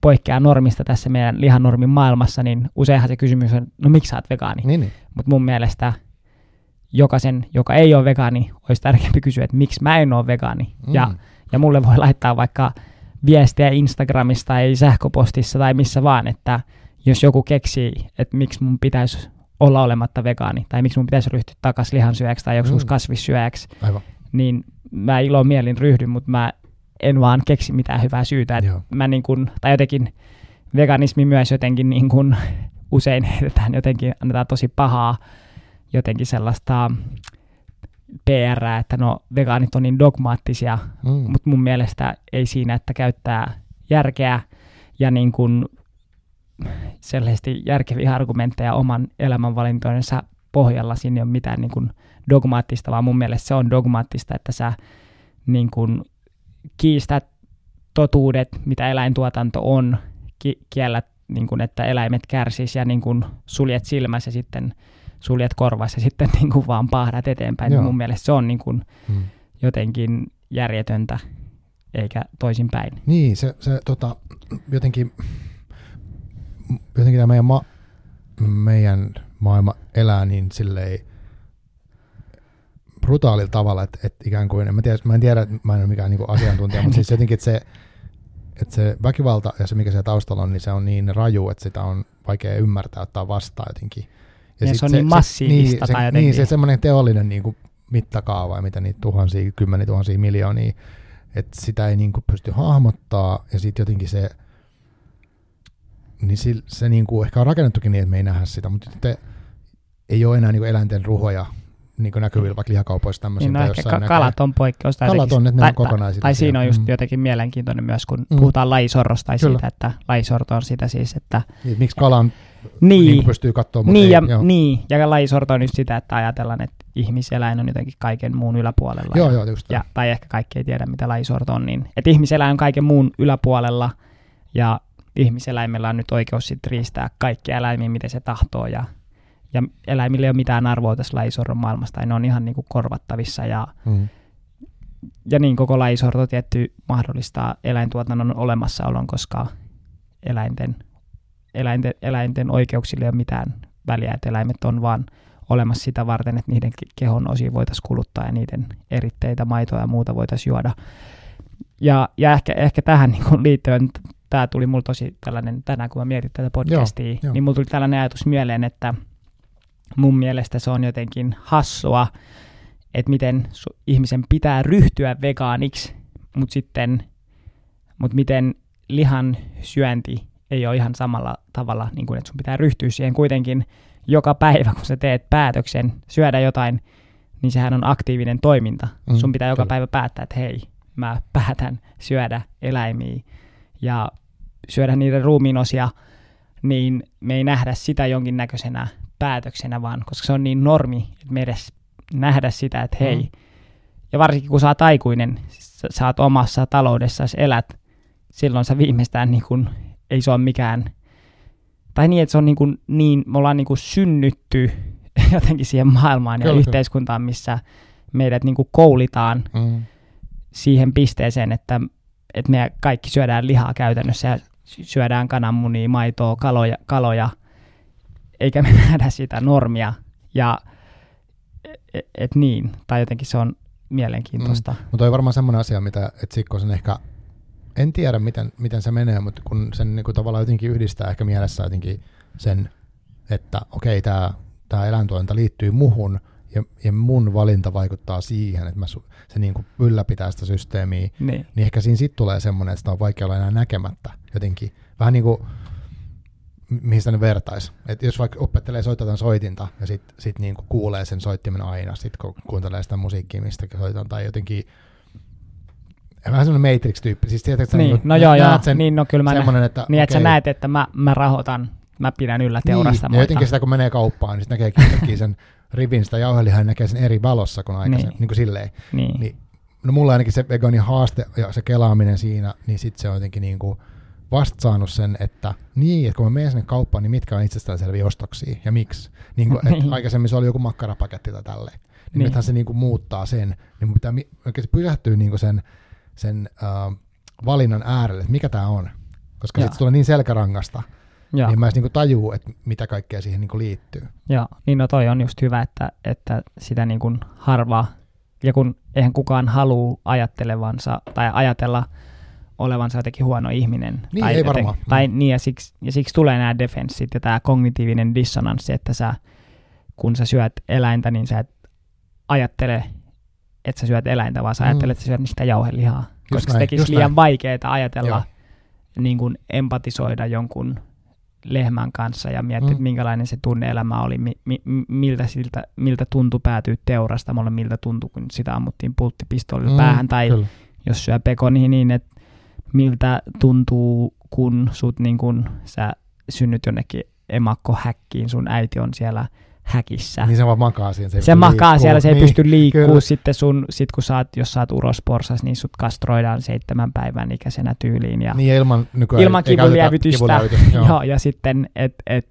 poikkeaa normista tässä meidän lihanormin maailmassa, niin useinhan se kysymys on, no miksi sä oot vegaani? Niin, niin. Mutta mun mielestä jokaisen, joka ei ole vegaani, olisi tärkeämpi kysyä, että miksi mä en ole vegaani. Mm. Ja, ja mulle voi laittaa vaikka viestiä Instagramissa tai sähköpostissa tai missä vaan, että jos joku keksii, että miksi mun pitäisi olla olematta vegaani, tai miksi mun pitäisi ryhtyä takaisin lihansyöjäksi tai joskus Mm. kasvissyöjäksi, Aivan. niin mä ilo mielin ryhdyn, mutta mä en vaan keksi mitään hyvää syytä. Mä niin kun, tai jotenkin veganismi myös jotenkin niin kun, usein heitetään jotenkin, annetaan tosi pahaa jotenkin sellaista PR, että no vegaanit on niin dogmaattisia, Mm. mutta mun mielestä ei siinä, että käyttää järkeä ja niin kuin sellaisesti järkeviä argumentteja oman elämänvalintojensa pohjalla. Siinä ei ole mitään niin kuin dogmaattista, vaan mun mielestä se on dogmaattista, että sä niin kuin kiistät totuudet, mitä eläintuotanto on, ki- kiellät, niin kuin, että eläimet kärsisi ja niin kuin suljet silmässä ja sitten suljet korvas ja sitten niin kuin vaan paahdat eteenpäin. Joo. Mun mielestä se on niin kuin Mm. jotenkin järjetöntä, eikä toisinpäin. Niin, se, se tota, jotenkin, jotenkin tämä meidän, ma, meidän maailma elää niin silleen brutaalilla tavalla, että, että ikään kuin, en mä tiedä, mä en tiedä, mä en ole mikään niin asiantuntija, mutta siis jotenkin, että se, että se väkivalta ja se, mikä siellä taustalla on, niin se on niin raju, että sitä on vaikea ymmärtää ottaa vastaan jotenkin. Ja sit se on niin massiivista niin, tai se, jotenkin- niin, se semmoinen teollinen niin kuin mittakaava ja mitä niitä tuhansia, kymmeniä tuhansia miljoonia, että sitä ei niin kuin pysty hahmottaa ja sitten jotenkin se, niin se, se niin kuin ehkä on rakennettukin niin, että me ei nähdä sitä, mutta sitten ei ole enää niin kuin eläinten ruhoja niin kuin näkyvillä vaikka lihakaupoissa tämmöisiä. Niin no tai ehkä ka- kalat on poikkeus. tai Kalat on, että ne tai, on kokonaisia. Tai siinä on just Mm. jotenkin mielenkiintoinen myös, kun Mm. puhutaan lajisorrosta tai Kyllä. siitä, että lajisorto on sitä siis, että Niin, miksi kalan niin, niin, pystyy katsoa, mutta niin, ei, ja, joo. niin, ja lajisorto on just sitä, että ajatellaan, että ihmiseläin on jotenkin kaiken muun yläpuolella. Joo, ja, joo, just ja, tai ehkä kaikki ei tiedä, mitä lajisorto on, niin että ihmiseläin on kaiken muun yläpuolella, ja ihmiseläimellä on nyt oikeus sitten riistää kaikki eläimiä, miten se tahtoo, ja, ja eläimillä ei ole mitään arvoa tässä lajisorron maailmasta, ja ne on ihan niin kuin korvattavissa, ja, Mm. ja niin koko lajisorto tietty mahdollistaa eläintuotannon olemassaolon, koska eläinten, eläinten, eläinten oikeuksille ei ole mitään väliä, että eläimet on vaan olemassa sitä varten, että niiden ke- kehon osia voitaisiin kuluttaa ja niiden eritteitä, maitoa ja muuta voitaisiin juoda. Ja, ja ehkä, ehkä tähän niin liittyen, tämä tuli mulle tosi tällainen, tänään kun mä mietin tätä podcastia, joo. niin mulla tuli tällainen ajatus mieleen, että mun mielestä se on jotenkin hassua, että miten su- ihmisen pitää ryhtyä vegaaniksi, mutta sitten, mut miten lihan syönti ei ole ihan samalla tavalla, niin kuin, että sun pitää ryhtyä siihen kuitenkin joka päivä, kun sä teet päätöksen syödä jotain, niin sehän on aktiivinen toiminta. Mm, sun pitää joka kyllä. päivä päättää, että hei, mä päätän syödä eläimiä ja syödä niiden ruumiinosia, niin me ei nähdä sitä jonkinnäköisenä päätöksenä, vaan koska se on niin normi, että me edes nähdä sitä, että hei, mm. ja varsinkin kun sä oot aikuinen, sä, sä oot omassa taloudessasi elät, silloin sä viimeistään niin kun, ei se ole mikään, tai niin, että se on niin, kuin, niin me ollaan niin kuin synnytty jotenkin siihen maailmaan ja Kyllä. yhteiskuntaan, missä meidät niin kuin koulitaan mm. siihen pisteeseen, että, että me kaikki syödään lihaa käytännössä ja syödään kananmunia, maitoa, kaloja, kaloja eikä me nähdä sitä normia. Ja et, et niin, tai jotenkin se on mielenkiintoista. Mm. Mutta on varmaan semmoinen asia, mitä et Sikkosen ehkä, en tiedä miten, miten se menee, mutta kun sen niin kuin tavallaan jotenkin yhdistää ehkä mielessä jotenkin sen, että okei, tämä tämä eläintuotanto liittyy muhun, ja, ja mun valinta vaikuttaa siihen, että mä su, se niin kuin ylläpitää sitä systeemiä, niin. niin ehkä siinä sitten tulee semmoinen, että sitä on vaikea olla enää näkemättä jotenkin. Vähän niin kuin, mihin sitä nyt vertaisi. Että jos vaikka opettelee soittaa soitinta ja sitten sit niinku kuulee sen soittimen aina, sitten kun kuuntelee sitä musiikkia, mistä soitan, tai jotenkin vähän semmoinen Matrix-tyyppi. Siis tiedätkö, niin, no joo, joo. Sen, niin, no kyllä mä että, niin, okay. että sä näet, että mä, mä rahoitan, mä pidän yllä teurasta. Niin, ja jotenkin sitä kun menee kauppaan, niin sitten näkee sen rivin sitä jauhelihaa, niin näkee sen eri valossa kuin aikaisemmin, niin, niin kuin silleen. Niin. niin. No mulla ainakin se veganin haaste ja se kelaaminen siinä, niin sitten se on jotenkin niin kuin, vasta saanut sen, että niin, että kun mä menen sinne kauppaan, niin mitkä on itsestäänselviä ostoksia ja miksi. Niin kuin, että aikaisemmin se oli joku makkarapaketti tai tälleen. Niin, niin. nythän se niin kuin muuttaa sen, niin mun pitää oikeasti pysähtyä niin kuin sen, sen uh, valinnan äärelle, että mikä tämä on. Koska sitten tulee niin selkärangasta, ja. niin mä en niin tajuu, että mitä kaikkea siihen niin kuin liittyy. Joo, niin no toi on just hyvä, että, että sitä niin kuin harvaa, ja kun eihän kukaan halua ajattelevansa tai ajatella – olevansa jotenkin huono ihminen. Niin, tai ei joten, varmaan. Tai niin, ja siksi, ja siksi tulee nämä defenssit ja tämä kognitiivinen dissonanssi, että sä, kun sä syöt eläintä, niin sä et ajattele, että sä syöt eläintä, vaan sä mm. ajattelet, että sä syöt niistä jauhelihaa. Just koska näin, se tekisi liian näin. vaikeaa ajatella, niin kuin empatisoida jonkun lehmän kanssa ja miettiä, mm. minkälainen se tunneelämä oli, mi, mi, miltä, siltä, miltä tuntui päätyä teurastamolle, miltä tuntui, kun sitä ammuttiin pulttipistoolilla mm, päähän, tai kyllä. jos syö pekoni, niin että miltä tuntuu, kun sut niin kun sä synnyt jonnekin emakkohäkkiin, sun äiti on siellä häkissä. Niin se vaan makaa siinä. Se, se makaa liikkuu. siellä, se niin, ei pysty liikkuu. Sitten sun, sit kun saat, jos saat urosporsas, niin sut kastroidaan seitsemän päivän ikäisenä tyyliin. Ja niin ilman nykyään ilman kivunlievitystä. joo. joo. ja sitten, et, et,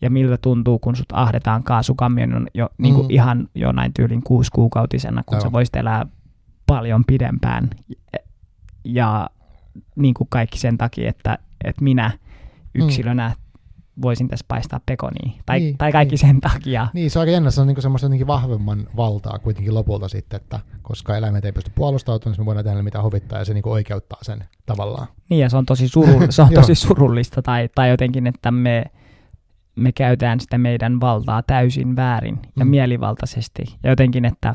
ja miltä tuntuu, kun sut ahdetaan kaasukamionin jo niin kuin mm. ihan jo näin tyylin kuusi kuukautisena, kun joo. sä voisit elää paljon pidempään. Ja niin kuin kaikki sen takia, että, että minä yksilönä mm. Voisin tässä paistaa pekonia. Tai, niin, tai kaikki niin. sen takia. Niin, se on aika jännä. Se on niin semmoista jotenkin vahvemman valtaa kuitenkin lopulta sitten, että koska eläimet ei pysty puolustautumaan, niin me voidaan tehdä mitä huvittaa ja se niin oikeuttaa sen tavallaan. Niin, ja se on tosi, suru, se on tosi surullista. Tai, tai jotenkin, että me, me käytetään sitä meidän valtaa täysin väärin ja mm. mielivaltaisesti. Ja jotenkin, että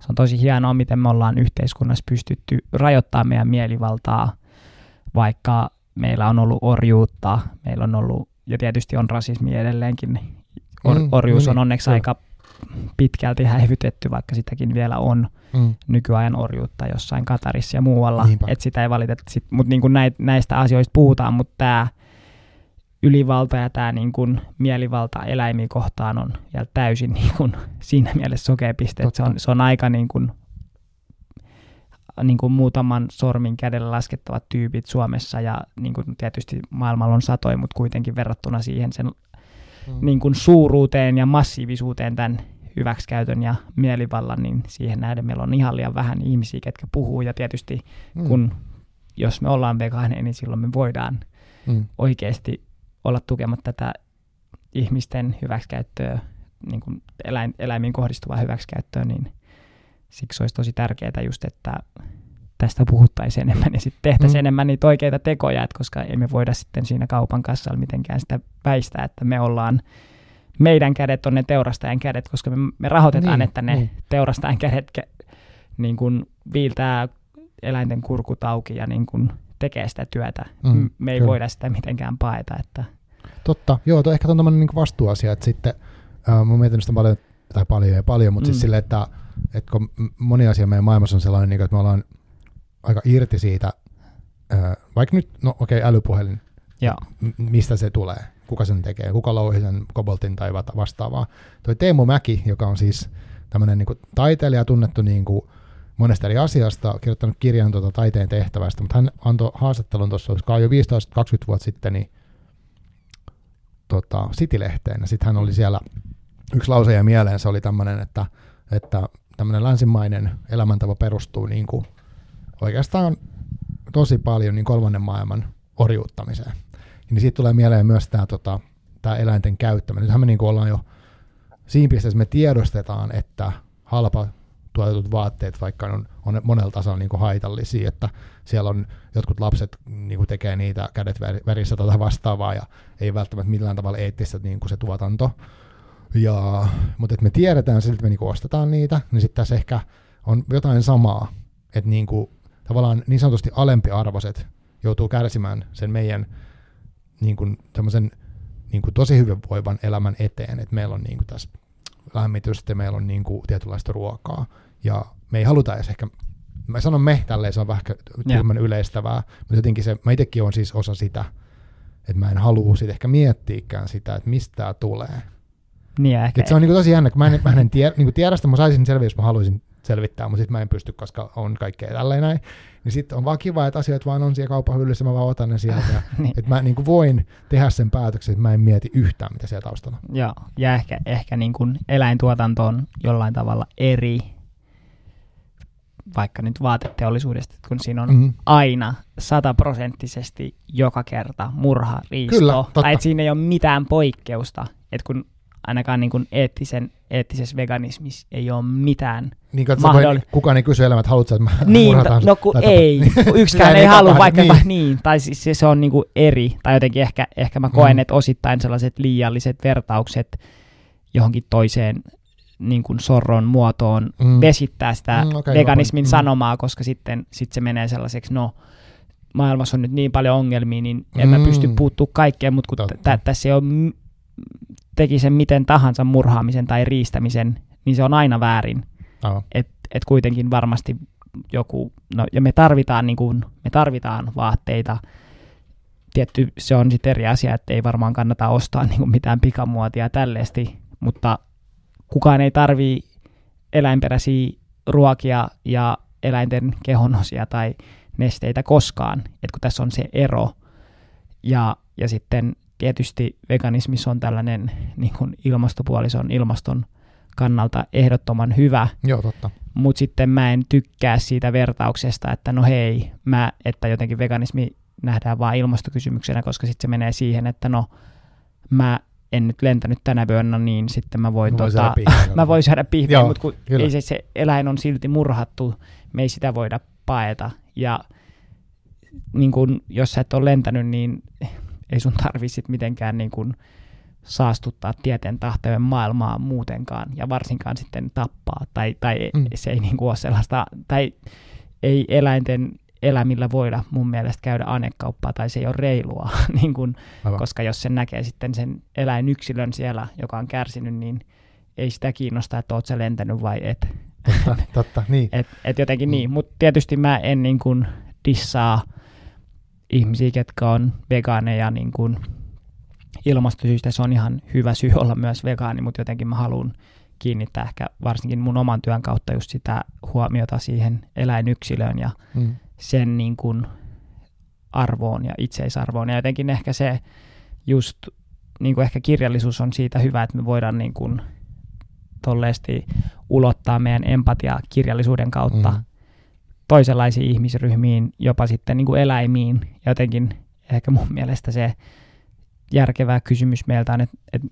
se on tosi hienoa, miten me ollaan yhteiskunnassa pystytty rajoittamaan meidän mielivaltaa vaikka meillä on ollut orjuutta, meillä on ollut, ja tietysti on rasismi edelleenkin, Or, mm, orjuus niin, on onneksi mm. aika pitkälti häivytetty, vaikka sitäkin vielä on mm. nykyajan orjuutta jossain Katarissa ja muualla, että sitä ei valiteta, mutta niin näistä asioista puhutaan, mutta tämä ylivalta ja tämä niin kuin mielivalta eläimiä kohtaan on vielä täysin niin kuin siinä mielessä sokea piste, että se on, se on aika niin kuin niin kuin muutaman sormin kädellä laskettavat tyypit Suomessa ja niin kuin tietysti maailmalla on satoja, mutta kuitenkin verrattuna siihen sen mm. niin kuin suuruuteen ja massiivisuuteen tämän hyväksikäytön ja mielivallan, niin siihen nähden meillä on ihan liian vähän ihmisiä, ketkä puhuu ja tietysti mm. kun jos me ollaan vegaaneja, niin silloin me voidaan mm. oikeasti olla tukematta tätä ihmisten hyväksikäyttöä, niin kuin eläin, eläimiin kohdistuvaa hyväksikäyttöä, niin siksi olisi tosi tärkeää just, että tästä puhuttaisiin enemmän ja sitten tehtäisiin mm. enemmän niitä oikeita tekoja, että koska emme voida sitten siinä kaupan kassalla mitenkään sitä väistää, että me ollaan, meidän kädet on ne teurastajan kädet, koska me, me rahoitetaan, niin, että ne niin. teurastajan kädet ke, niin kuin viiltää eläinten kurkut auki ja niin kuin tekee sitä työtä. Mm, me ei kyllä. voida sitä mitenkään paeta. Että... Totta, joo, to ehkä on tämmöinen niin vastuuasia, että sitten äh, mä mietin sitä paljon, tai paljon ja paljon, mutta siis mm. siis silleen, että, että kun moni asia meidän maailmassa on sellainen, niin että me ollaan aika irti siitä, vaikka nyt, no okei, okay, älypuhelin, m- mistä se tulee, kuka sen tekee, kuka louhi sen koboltin tai va- vastaavaa. Toi Teemu Mäki, joka on siis tämmöinen niin taiteilija, tunnettu niin kuin monesta eri asiasta, kirjoittanut kirjan tuota taiteen tehtävästä, mutta hän antoi haastattelun tuossa, olisiko jo 15-20 vuotta sitten, niin tota, City-lehteen, ja sitten hän oli siellä, yksi lause ja mieleen se oli tämmöinen, että, että tämmöinen länsimainen elämäntapa perustuu niin kuin oikeastaan tosi paljon niin kolmannen maailman orjuuttamiseen. Niin siitä tulee mieleen myös tämä tota, tää eläinten käyttäminen. Nythän me niin ollaan jo siinä pisteessä, me tiedostetaan, että halpa tuotetut vaatteet vaikka on, on monella tasolla niin kuin haitallisia, että siellä on jotkut lapset niin kuin tekee niitä kädet verissä tota vastaavaa ja ei välttämättä millään tavalla eettistä niin kuin se tuotanto. Ja, mutta että me tiedetään silti, että me niin kuin ostetaan niitä, niin sitten tässä ehkä on jotain samaa, että niin kuin, tavallaan niin sanotusti alempiarvoiset joutuu kärsimään sen meidän niin kuin, niin kuin tosi hyvinvoivan elämän eteen, että meillä on niin kuin tässä lämmitystä, meillä on niin kuin tietynlaista ruokaa, ja me ei haluta edes ehkä, mä sanon me tälleen, se on vähän tyhmän yleistävää, mutta jotenkin se, mä itsekin on siis osa sitä, että mä en halua sit ehkä miettiäkään sitä, että mistä tämä tulee. Niin ehkä. Et se on niin kuin tosi jännä, kun mä en, mä en tiedä, niin kuin tiedä sitä, mä saisin selviä, jos mä haluaisin selvittää, mutta sitten mä en pysty, koska on kaikkea tälleen näin. Niin sitten on vaan kiva, että asiat vaan on siellä kaupan hyllyssä, mä vaan otan ne sieltä. Ja, niin. Että mä niin kuin voin tehdä sen päätöksen, että mä en mieti yhtään, mitä siellä taustalla on. Joo, ja ehkä, ehkä niin kuin eläintuotanto on jollain tavalla eri vaikka nyt vaateteollisuudesta, kun siinä on mm-hmm. aina sataprosenttisesti joka kerta murha, riisto, Kyllä, totta. tai että siinä ei ole mitään poikkeusta, että kun ainakaan niin kuin eettisen, eettisessä veganismissa ei ole mitään niin, mahdoll... kukaan ei kysy elämät, haluatko, että mä Niin, no kun ei, kun yksikään ei halua vaikka, niin. niin. tai siis se, se on niin kuin eri, tai jotenkin ehkä, ehkä mä koen, mm. että osittain sellaiset liialliset vertaukset johonkin toiseen niin kuin sorron muotoon mm. vesittää sitä mm, okay, veganismin mm. sanomaa, koska sitten sit se menee sellaiseksi, no maailmassa on nyt niin paljon ongelmia, niin en mm. mä pysty puuttuu kaikkeen, mutta kun t- tässä ei ole teki sen miten tahansa murhaamisen tai riistämisen, niin se on aina väärin. Että et kuitenkin varmasti joku, no ja me tarvitaan, niin kuin, me tarvitaan vaatteita, tietty se on sitten eri asia, että ei varmaan kannata ostaa niin kuin mitään pikamuotia tällaisesti, mutta kukaan ei tarvii eläinperäisiä ruokia ja eläinten kehonosia tai nesteitä koskaan, että kun tässä on se ero. Ja, ja sitten tietysti veganismissa on tällainen niin kuin ilmastopuoli, se on ilmaston kannalta ehdottoman hyvä. Joo, totta. Mutta sitten mä en tykkää siitä vertauksesta, että no hei, mä, että jotenkin veganismi nähdään vain ilmastokysymyksenä, koska sitten se menee siihen, että no mä en nyt lentänyt tänä vuonna, niin sitten mä voin, mä voin tota, mä voin syödä pihviä, mutta kun ei se, se eläin on silti murhattu, me ei sitä voida paeta. Ja niin kun, jos sä et ole lentänyt, niin ei sun tarvi sit mitenkään niin kun saastuttaa tieteen tahtojen maailmaa muutenkaan, ja varsinkaan sitten tappaa, tai, tai mm. se ei niin kuin ole sellaista, tai ei eläinten elämillä voida mun mielestä käydä anekauppaa, tai se ei ole reilua, niin kun, koska jos sen näkee sitten sen eläinyksilön siellä, joka on kärsinyt, niin ei sitä kiinnosta, että oot sä lentänyt vai et. Totta, totta niin. et, et jotenkin mm. niin, mutta tietysti mä en niin kuin dissaa ihmisiä, ketkä on vegaaneja niin kuin ilmastosyistä. Se on ihan hyvä syy olla myös vegaani, mutta jotenkin mä haluan kiinnittää ehkä varsinkin mun oman työn kautta just sitä huomiota siihen eläinyksilöön ja mm. sen niin kuin arvoon ja itseisarvoon. Ja jotenkin ehkä se just, niin kuin ehkä kirjallisuus on siitä hyvä, että me voidaan niin kuin tolleesti ulottaa meidän empatia kirjallisuuden kautta mm toisenlaisiin ihmisryhmiin, jopa sitten niin kuin eläimiin. Jotenkin ehkä mun mielestä se järkevä kysymys meiltä on, että, että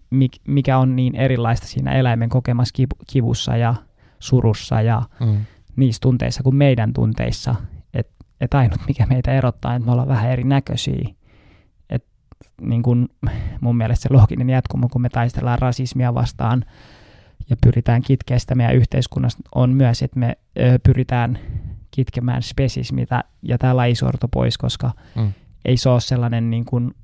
mikä on niin erilaista siinä eläimen kokemassa kivussa ja surussa ja mm. niissä tunteissa kuin meidän tunteissa. Että et ainut, mikä meitä erottaa, että me ollaan vähän erinäköisiä. Et, niin kun, mun mielestä se looginen jatkumo, kun me taistellaan rasismia vastaan ja pyritään kitkeä sitä meidän yhteiskunnasta, on myös, että me ö, pyritään kitkemään spesismitä ja tämä lajisorto pois, koska mm. ei se ole sellainen niin kuin,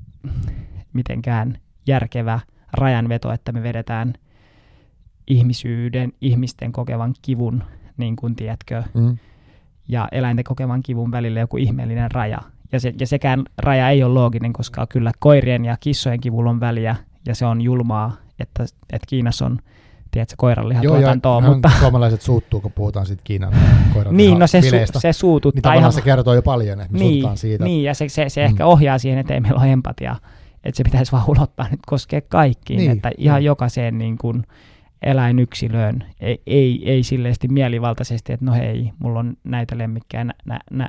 mitenkään järkevä rajanveto, että me vedetään ihmisyyden, ihmisten kokevan kivun, niin kuin tiedätkö, mm. ja eläinten kokeman kivun välillä joku ihmeellinen raja. Ja, se, ja sekään raja ei ole looginen, koska kyllä koirien ja kissojen kivulla on väliä, ja se on julmaa, että, että Kiinassa on tiedätkö, koiran lihatuotantoa. Joo, mutta... suomalaiset suuttuu, kun puhutaan siitä Kiinan koiran Niin, no se, su- se suututtaa. Niin ihan... se kertoo jo paljon, että me niin, siitä. Niin, ja se, se, se mm. ehkä ohjaa siihen, että ei meillä ole empatiaa. Että se pitäisi vaan ulottaa nyt koskee kaikkiin, niin, että ihan niin. jokaiseen niin kuin, eläinyksilöön, ei, ei, ei silleesti mielivaltaisesti, että no hei, mulla on näitä lemmikkejä,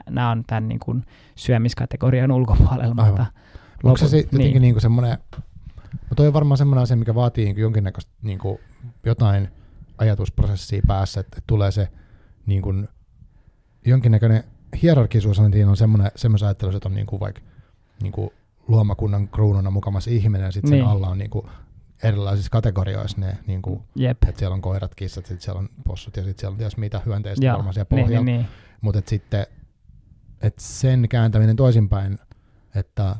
nämä on tämän niin kuin syömiskategorian ulkopuolella. Mutta Onko se jotenkin niin. niin semmoinen, no toi on varmaan semmoinen asia, mikä vaatii niin jonkinnäköistä niin kuin jotain ajatusprosessia päässä, että tulee se niin kuin, jonkinnäköinen hierarkisuus on, semmoinen, semmoinen ajattelu, että on niin kuin vaikka niin kuin luomakunnan kruununa mukamassa ihminen, ja sitten niin. sen alla on niin kuin erilaisissa kategorioissa ne, niin kuin, Jep. että siellä on koirat, kissat, sitten siellä on possut ja sitten siellä on ties mitä hyönteistä varmaan siellä niin, pohjalla. Niin, niin. Mutta sitten et sen kääntäminen toisinpäin, että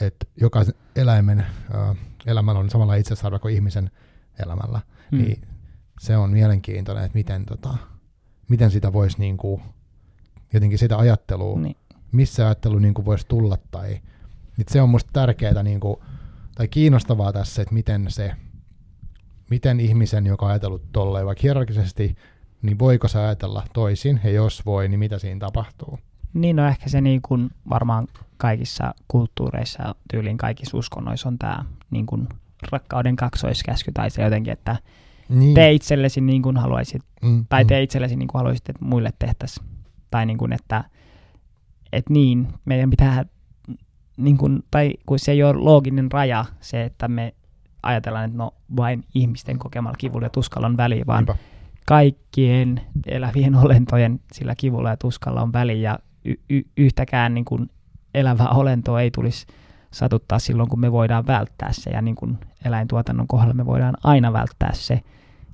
et jokaisen eläimen äh, elämällä on samalla itsesarvo kuin ihmisen elämällä, hmm. niin se on mielenkiintoinen, että miten, tota, miten sitä voisi niinku, jotenkin sitä ajattelua, niin. missä ajattelu niinku voisi tulla tai niin se on musta tärkeää niinku, tai kiinnostavaa tässä, että miten se, miten ihmisen, joka on ajatellut tolleen vaikka hierarkisesti, niin voiko se ajatella toisin, ja jos voi, niin mitä siinä tapahtuu? Niin, no ehkä se niin kuin varmaan kaikissa kulttuureissa, tyyliin kaikissa uskonnoissa on tämä niin kuin rakkauden kaksoiskäsky, tai se jotenkin, että niin. tee itsellesi niin kuin haluaisit, mm, tai mm. tee itsellesi niin kuin haluaisit, että muille tehtäisiin. Tai niin kuin, että, että niin, meidän pitää niin kun, tai kun se ei ole looginen raja se, että me ajatellaan, että no vain ihmisten kokemalla kivulla ja tuskalla on väliä, vaan Niinpä. kaikkien elävien olentojen sillä kivulla ja tuskalla on väliä ja y- y- yhtäkään niin kun elävää olentoa ei tulisi satuttaa silloin, kun me voidaan välttää se ja niin kun eläintuotannon kohdalla me voidaan aina välttää se.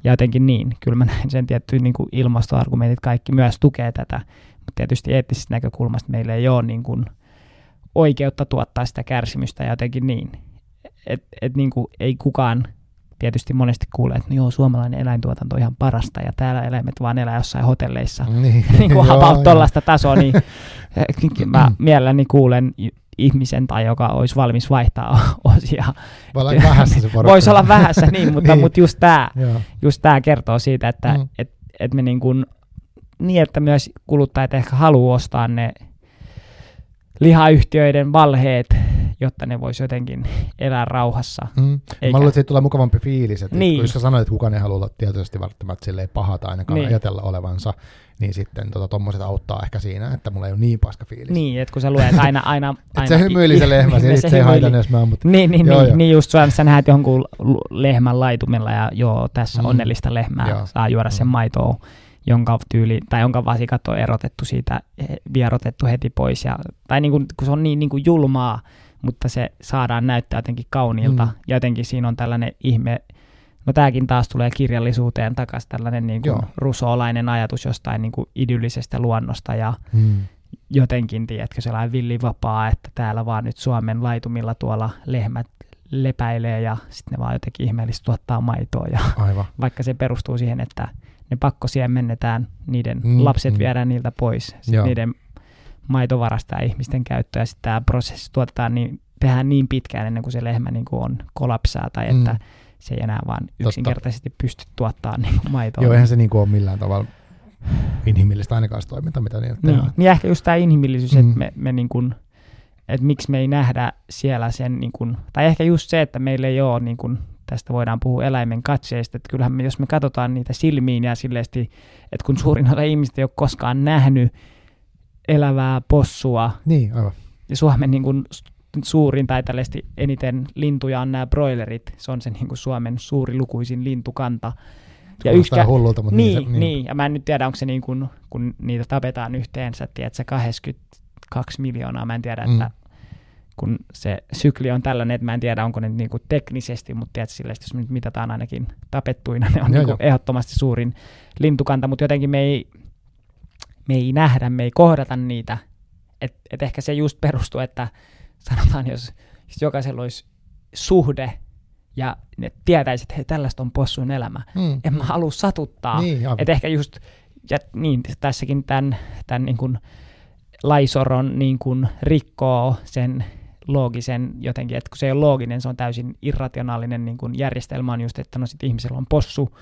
Ja jotenkin niin, kyllä mä näen sen tietty niin kuin ilmastoargumentit kaikki myös tukee tätä, mutta tietysti eettisestä näkökulmasta meillä ei ole niin kuin, oikeutta tuottaa sitä kärsimystä jotenkin niin. Että et niin kuin ei kukaan tietysti monesti kuulee, että no joo, suomalainen eläintuotanto on ihan parasta ja täällä eläimet vaan elää jossain hotelleissa. Niin, niin kuin about tollaista tasoa, niin mä mielelläni kuulen ihmisen tai joka olisi valmis vaihtaa osia. Voi vähässä se Voisi olla vähässä, niin, mutta, niin. mutta just tämä just tää kertoo siitä, että mm. et, et me niin, kuin, niin, että myös kuluttajat ehkä haluaa ostaa ne lihayhtiöiden valheet, jotta ne voisi jotenkin elää rauhassa. Mm. Eikä... Mä luulen, että tulee mukavampi fiilis, että niin. jos sä sanoit, että kukaan ei halua olla tietoisesti välttämättä silleen pahata ainakaan niin. ajatella olevansa, niin sitten tuommoiset tota, auttaa ehkä siinä, että mulla ei ole niin paska fiilis. Niin, että kun sä luet aina... aina, aina se hymyili se lehmä, se, se, se ei haita edes mä, mutta... Niin, niin, joo, niin, joo. niin just sä, sä näet jonkun lehmän laitumella ja joo, tässä mm. onnellista lehmää, joo. saa juoda mm. sen maitoa jonka tyyli, tai jonka vasikat on erotettu siitä, vierotettu heti pois. Ja, tai niin kuin, kun se on niin, niin kuin julmaa, mutta se saadaan näyttää jotenkin kauniilta. Mm. Ja jotenkin siinä on tällainen ihme, no tämäkin taas tulee kirjallisuuteen takaisin, tällainen niin kuin rusoolainen ajatus jostain niin kuin idyllisestä luonnosta ja mm. jotenkin, tiedätkö, sellainen villivapaa, että täällä vaan nyt Suomen laitumilla tuolla lehmät lepäilee ja sitten ne vaan jotenkin ihmeellisesti tuottaa maitoa. Ja Aivan. Vaikka se perustuu siihen, että ne pakkosiemmennetään, niiden mm, lapset mm. viedään niiltä pois, niiden maitovarasta ja ihmisten käyttöä, ja sitten tämä prosessi tuotetaan niin, tehdään niin pitkään ennen kuin se lehmä niin kuin on kolapsaa, tai että mm. se ei enää vaan yksinkertaisesti Totta. pysty tuottamaan niin maitoa. Joo, eihän se niin kuin ole millään tavalla inhimillistä ainakaan toiminta, mitä niin niin, niin ehkä just tämä inhimillisyys, mm. että me, me niin kuin, että miksi me ei nähdä siellä sen, niin kuin, tai ehkä just se, että meillä ei ole niin kuin, tästä voidaan puhua eläimen katseista, että kyllähän me, jos me katsotaan niitä silmiin ja silleesti, että kun suurin osa ihmistä ei ole koskaan nähnyt elävää possua, niin, aivan. ja Suomen niin kuin, suurin tai tällaisesti eniten lintuja on nämä broilerit, se on se niin kuin Suomen suuri lukuisin lintukanta. Ja yhkä, hullulta, mutta niin, niin, se, niin. niin, ja mä en nyt tiedä, onko se niin kuin, kun niitä tapetaan yhteensä, tiedätkö, 82 miljoonaa, mä en tiedä, mm. että kun se sykli on tällainen, että mä en tiedä, onko ne niinku teknisesti, mutta tiedätkö, sille, jos me nyt mitataan ainakin tapettuina, ne on joo, niinku ehdottomasti suurin lintukanta, mutta jotenkin me ei, me ei nähdä, me ei kohdata niitä. Et, et ehkä se just perustuu, että sanotaan, jos, jos jokaisella olisi suhde ja ne tietäisi, että hei, tällaista on possun elämä. Mm, en mä halua satuttaa. Niin, että ehkä just ja niin, tässäkin tämän, tämän niin kuin laisoron niin kuin rikkoo sen loogisen jotenkin, että kun se ei ole looginen, se on täysin irrationaalinen niin kuin järjestelmä on just, että no sitten ihmisellä on possu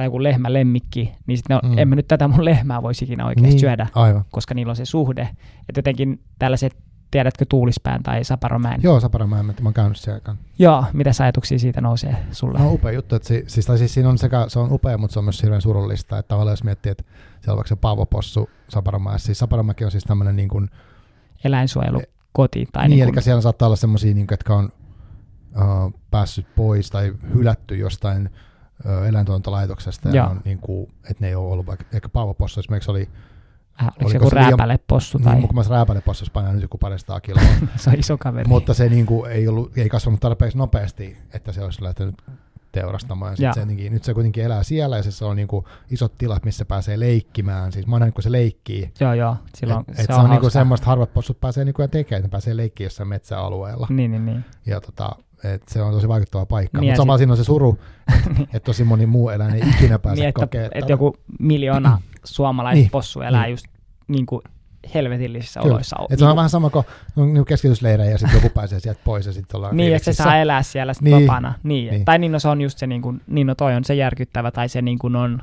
tai joku lehmä lemmikki, niin sitten mm. en mä nyt tätä mun lehmää voisi ikinä oikeasti niin, syödä, aivan. koska niillä on se suhde. Että jotenkin tällaiset, tiedätkö Tuulispään tai Saparomäen? Joo, Saparomäen, mä oon käynyt siellä. Joo, mitä ajatuksia siitä nousee sulle? No upea juttu, että si, siis, tai siis siinä on sekä, se on upea, mutta se on myös hirveän surullista, että tavallaan jos miettii, että siellä on vaikka se Paavo Possu Saparomäessä, siis Saparomäki on siis tämmöinen niin kuin, eläinsuojelu koti. Tai niin, niin eli siellä saattaa olla semmoisia, niin jotka on uh, päässyt pois tai hylätty jostain eläintuotantolaitoksesta, ja on, niin kuin, että ne ei ole ollut vaikka, ehkä Paavo Possu esimerkiksi oli Äh, oliko, se joku rääpälepossu? Tai... Niin, mukaan rääpälepossu painaa nyt joku paristaa kiloa. se on iso kaveri. Mutta se niin kuin, ei, ollut, ei kasvanut tarpeeksi nopeasti, että se olisi lähtenyt teurastamaan. Ja se jotenkin, nyt se kuitenkin elää siellä ja se on niin kuin isot tilat, missä pääsee leikkimään. Siis mä näin, kun se leikkii. Joo, joo. Silloin et, se, et on, se on niinku semmoista, harvat possut pääsee niinku tekemään, että ne pääsee leikkiä jossain metsäalueella. Niin, niin, niin. Ja tota, et se on tosi vaikuttava paikka. Niin Mutta samalla siinä on se suru, että et tosi moni muu eläin ei ikinä pääse niin, kokemaan. Että joku miljoona suomalaista niin, possu elää niin. just niin kuin helvetillisissä Kyllä. oloissa. Et se on vähän sama kuin niin keskitysleirejä ja sitten joku pääsee sieltä pois ja sitten ollaan Niin, että se saa elää siellä sit niin. vapaana. Niin. niin. Tai niin, no se on just se, niin, kuin, niin no toi on se järkyttävä tai se niin kuin on,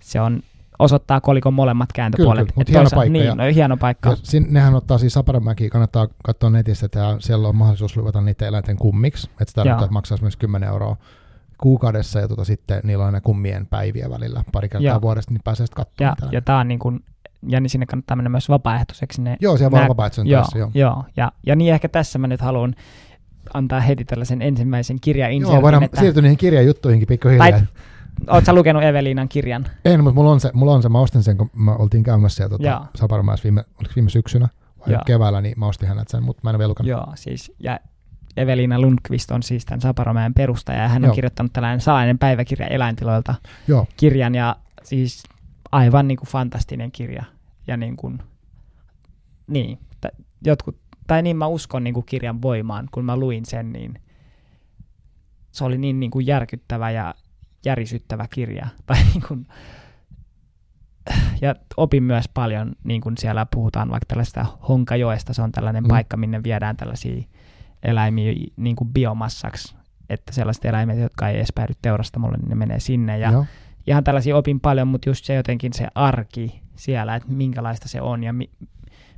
se on osoittaa kolikon molemmat kääntöpuolet. Kyllä, kyllä. mutta hieno paikka. Niin, ja, no, hieno paikka. Ja sin, nehän ottaa siis Saparamäki, kannattaa katsoa netistä, että siellä on mahdollisuus luvata niiden eläinten kummiksi, että se tarkoittaa, että maksaa myös 10 euroa kuukaudessa ja tota, sitten niillä on ne kummien päiviä välillä pari kertaa Joo. vuodesta, niin pääsee sitten katsomaan. Ja, ja tämä on niin kuin ja niin sinne kannattaa mennä myös vapaaehtoiseksi. Ne, joo, siellä voi vapaaehtoisen joo, tässä, joo. joo. Ja, ja niin ehkä tässä mä nyt haluan antaa heti tällaisen ensimmäisen kirjainsertin. Joo, voidaan että... siirtyä niihin kirjajuttuihin pikkuhiljaa. Tai, Oletko lukenut Eveliinan kirjan? En, mutta mulla on se, mulla on se. mä ostin sen, kun mä oltiin käymässä siellä tota, Saparomäessä viime, viime syksynä vai keväällä, niin mä ostin hänet sen, mutta mä en ole vielä lukenut. Joo, siis, ja Evelina Lundqvist on siis tämän Saparomäen perustaja, ja hän Joo. on kirjoittanut tällainen salainen päiväkirja eläintiloilta Joo. kirjan, ja siis aivan niin kuin fantastinen kirja ja niin kuin, niin, t- jotkut, tai niin mä uskon niin kuin kirjan voimaan, kun mä luin sen, niin se oli niin, niin kuin järkyttävä ja järisyttävä kirja. Tai niin kuin, ja opin myös paljon, niin kuin siellä puhutaan vaikka tällaista Honkajoesta, se on tällainen mm. paikka, minne viedään tällaisia eläimiä niin kuin biomassaksi, että sellaiset eläimet, jotka ei edes päädy teurastamolle, niin ne menee sinne. Ja Joo. ihan tällaisia opin paljon, mutta just se jotenkin se arki siellä, että minkälaista se on ja mi,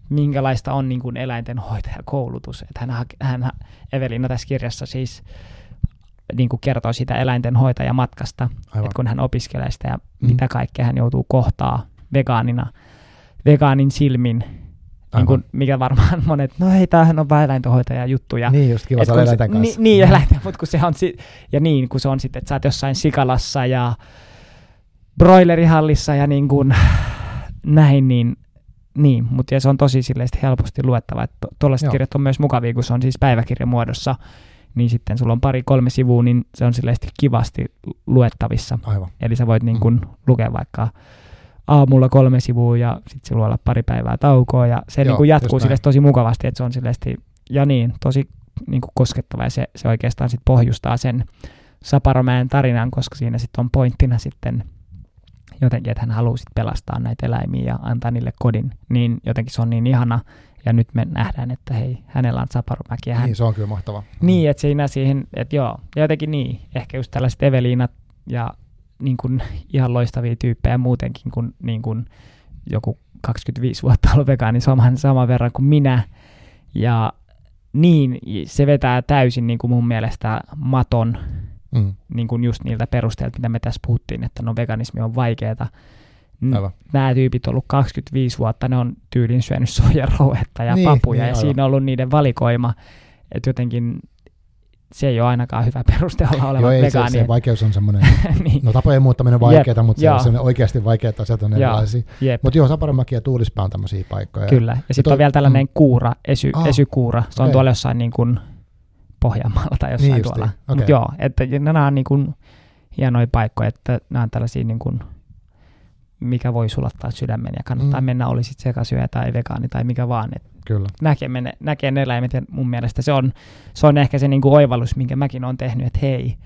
minkälaista on niin kuin eläintenhoitajakoulutus. Että hän, hän, Evelina tässä kirjassa siis niin kuin kertoo sitä eläintenhoitajamatkasta, että kun hän opiskelee sitä ja mm. mitä kaikkea hän joutuu kohtaa vegaanina, vegaanin silmin, niin kuin, mikä varmaan monet, no hei, tämähän on vain eläintenhoitaja juttuja. Niin, just kiva saada eläinten kanssa. Niin, niin eläinten, mutta kun se on, si- ja niin, kun se on sitten, että sä oot jossain sikalassa ja broilerihallissa ja niin kuin, näin, niin, niin mutta se on tosi helposti luettava, että tuollaiset kirjat on myös mukavia, kun se on siis päiväkirjamuodossa, niin sitten sulla on pari-kolme sivua, niin se on silleen kivasti luettavissa. Aivan. Eli sä voit niin kuin mm. lukea vaikka aamulla kolme sivua ja sitten sulla olla pari päivää taukoa ja se Joo, niin kuin jatkuu sille tosi mukavasti, että se on silleen ja niin, tosi niin kuin koskettava ja se, se oikeastaan sitten pohjustaa sen Saparomäen tarinan, koska siinä sitten on pointtina sitten jotenkin, että hän haluaa sit pelastaa näitä eläimiä ja antaa niille kodin, niin jotenkin se on niin ihana. Ja nyt me nähdään, että hei, hänellä on Saparumäki. Hän... Niin, se on kyllä mahtava. Niin, että siinä siihen, että joo, ja jotenkin niin, ehkä just tällaiset Eveliinat ja niin kuin ihan loistavia tyyppejä muutenkin kuin, niin kuin joku 25 vuotta ollut vegaani saman, saman verran kuin minä. Ja niin, se vetää täysin niin kuin mun mielestä maton mm. niin kuin just niiltä perusteilta, mitä me tässä puhuttiin, että no veganismi on vaikeaa. Nämä tyypit on ollut 25 vuotta, ne on tyylin syönyt soijarouhetta ja niin, papuja, niin, ja aivan. siinä on ollut niiden valikoima, että jotenkin se ei ole ainakaan hyvä peruste olla oleva Joo, vegaani. Se, se vaikeus on semmoinen, niin. no tapojen muuttaminen on vaikeaa, mutta se on oikeasti vaikeat asiat on erilaisia. Mutta joo, Saparomäki ja Tuulispää on tämmöisiä paikkoja. Kyllä, ja sitten on vielä tällainen mm. kuura, esy, ah, esykuura, se okay. on tuolla jossain niin kuin Pohjanmaalla tai jossain niin tuolla. Okay. Mutta joo, että nämä on niin kuin hienoja paikkoja, että nämä on tällaisia niin kuin, mikä voi sulattaa sydämen ja kannattaa mm. mennä, oli sitten sekasyöjä tai vegaani tai mikä vaan. Et Kyllä. Näkee, mene, näkee ne eläimet ja mun mielestä se on, se on ehkä se niin kuin oivallus, minkä mäkin olen tehnyt, että hei,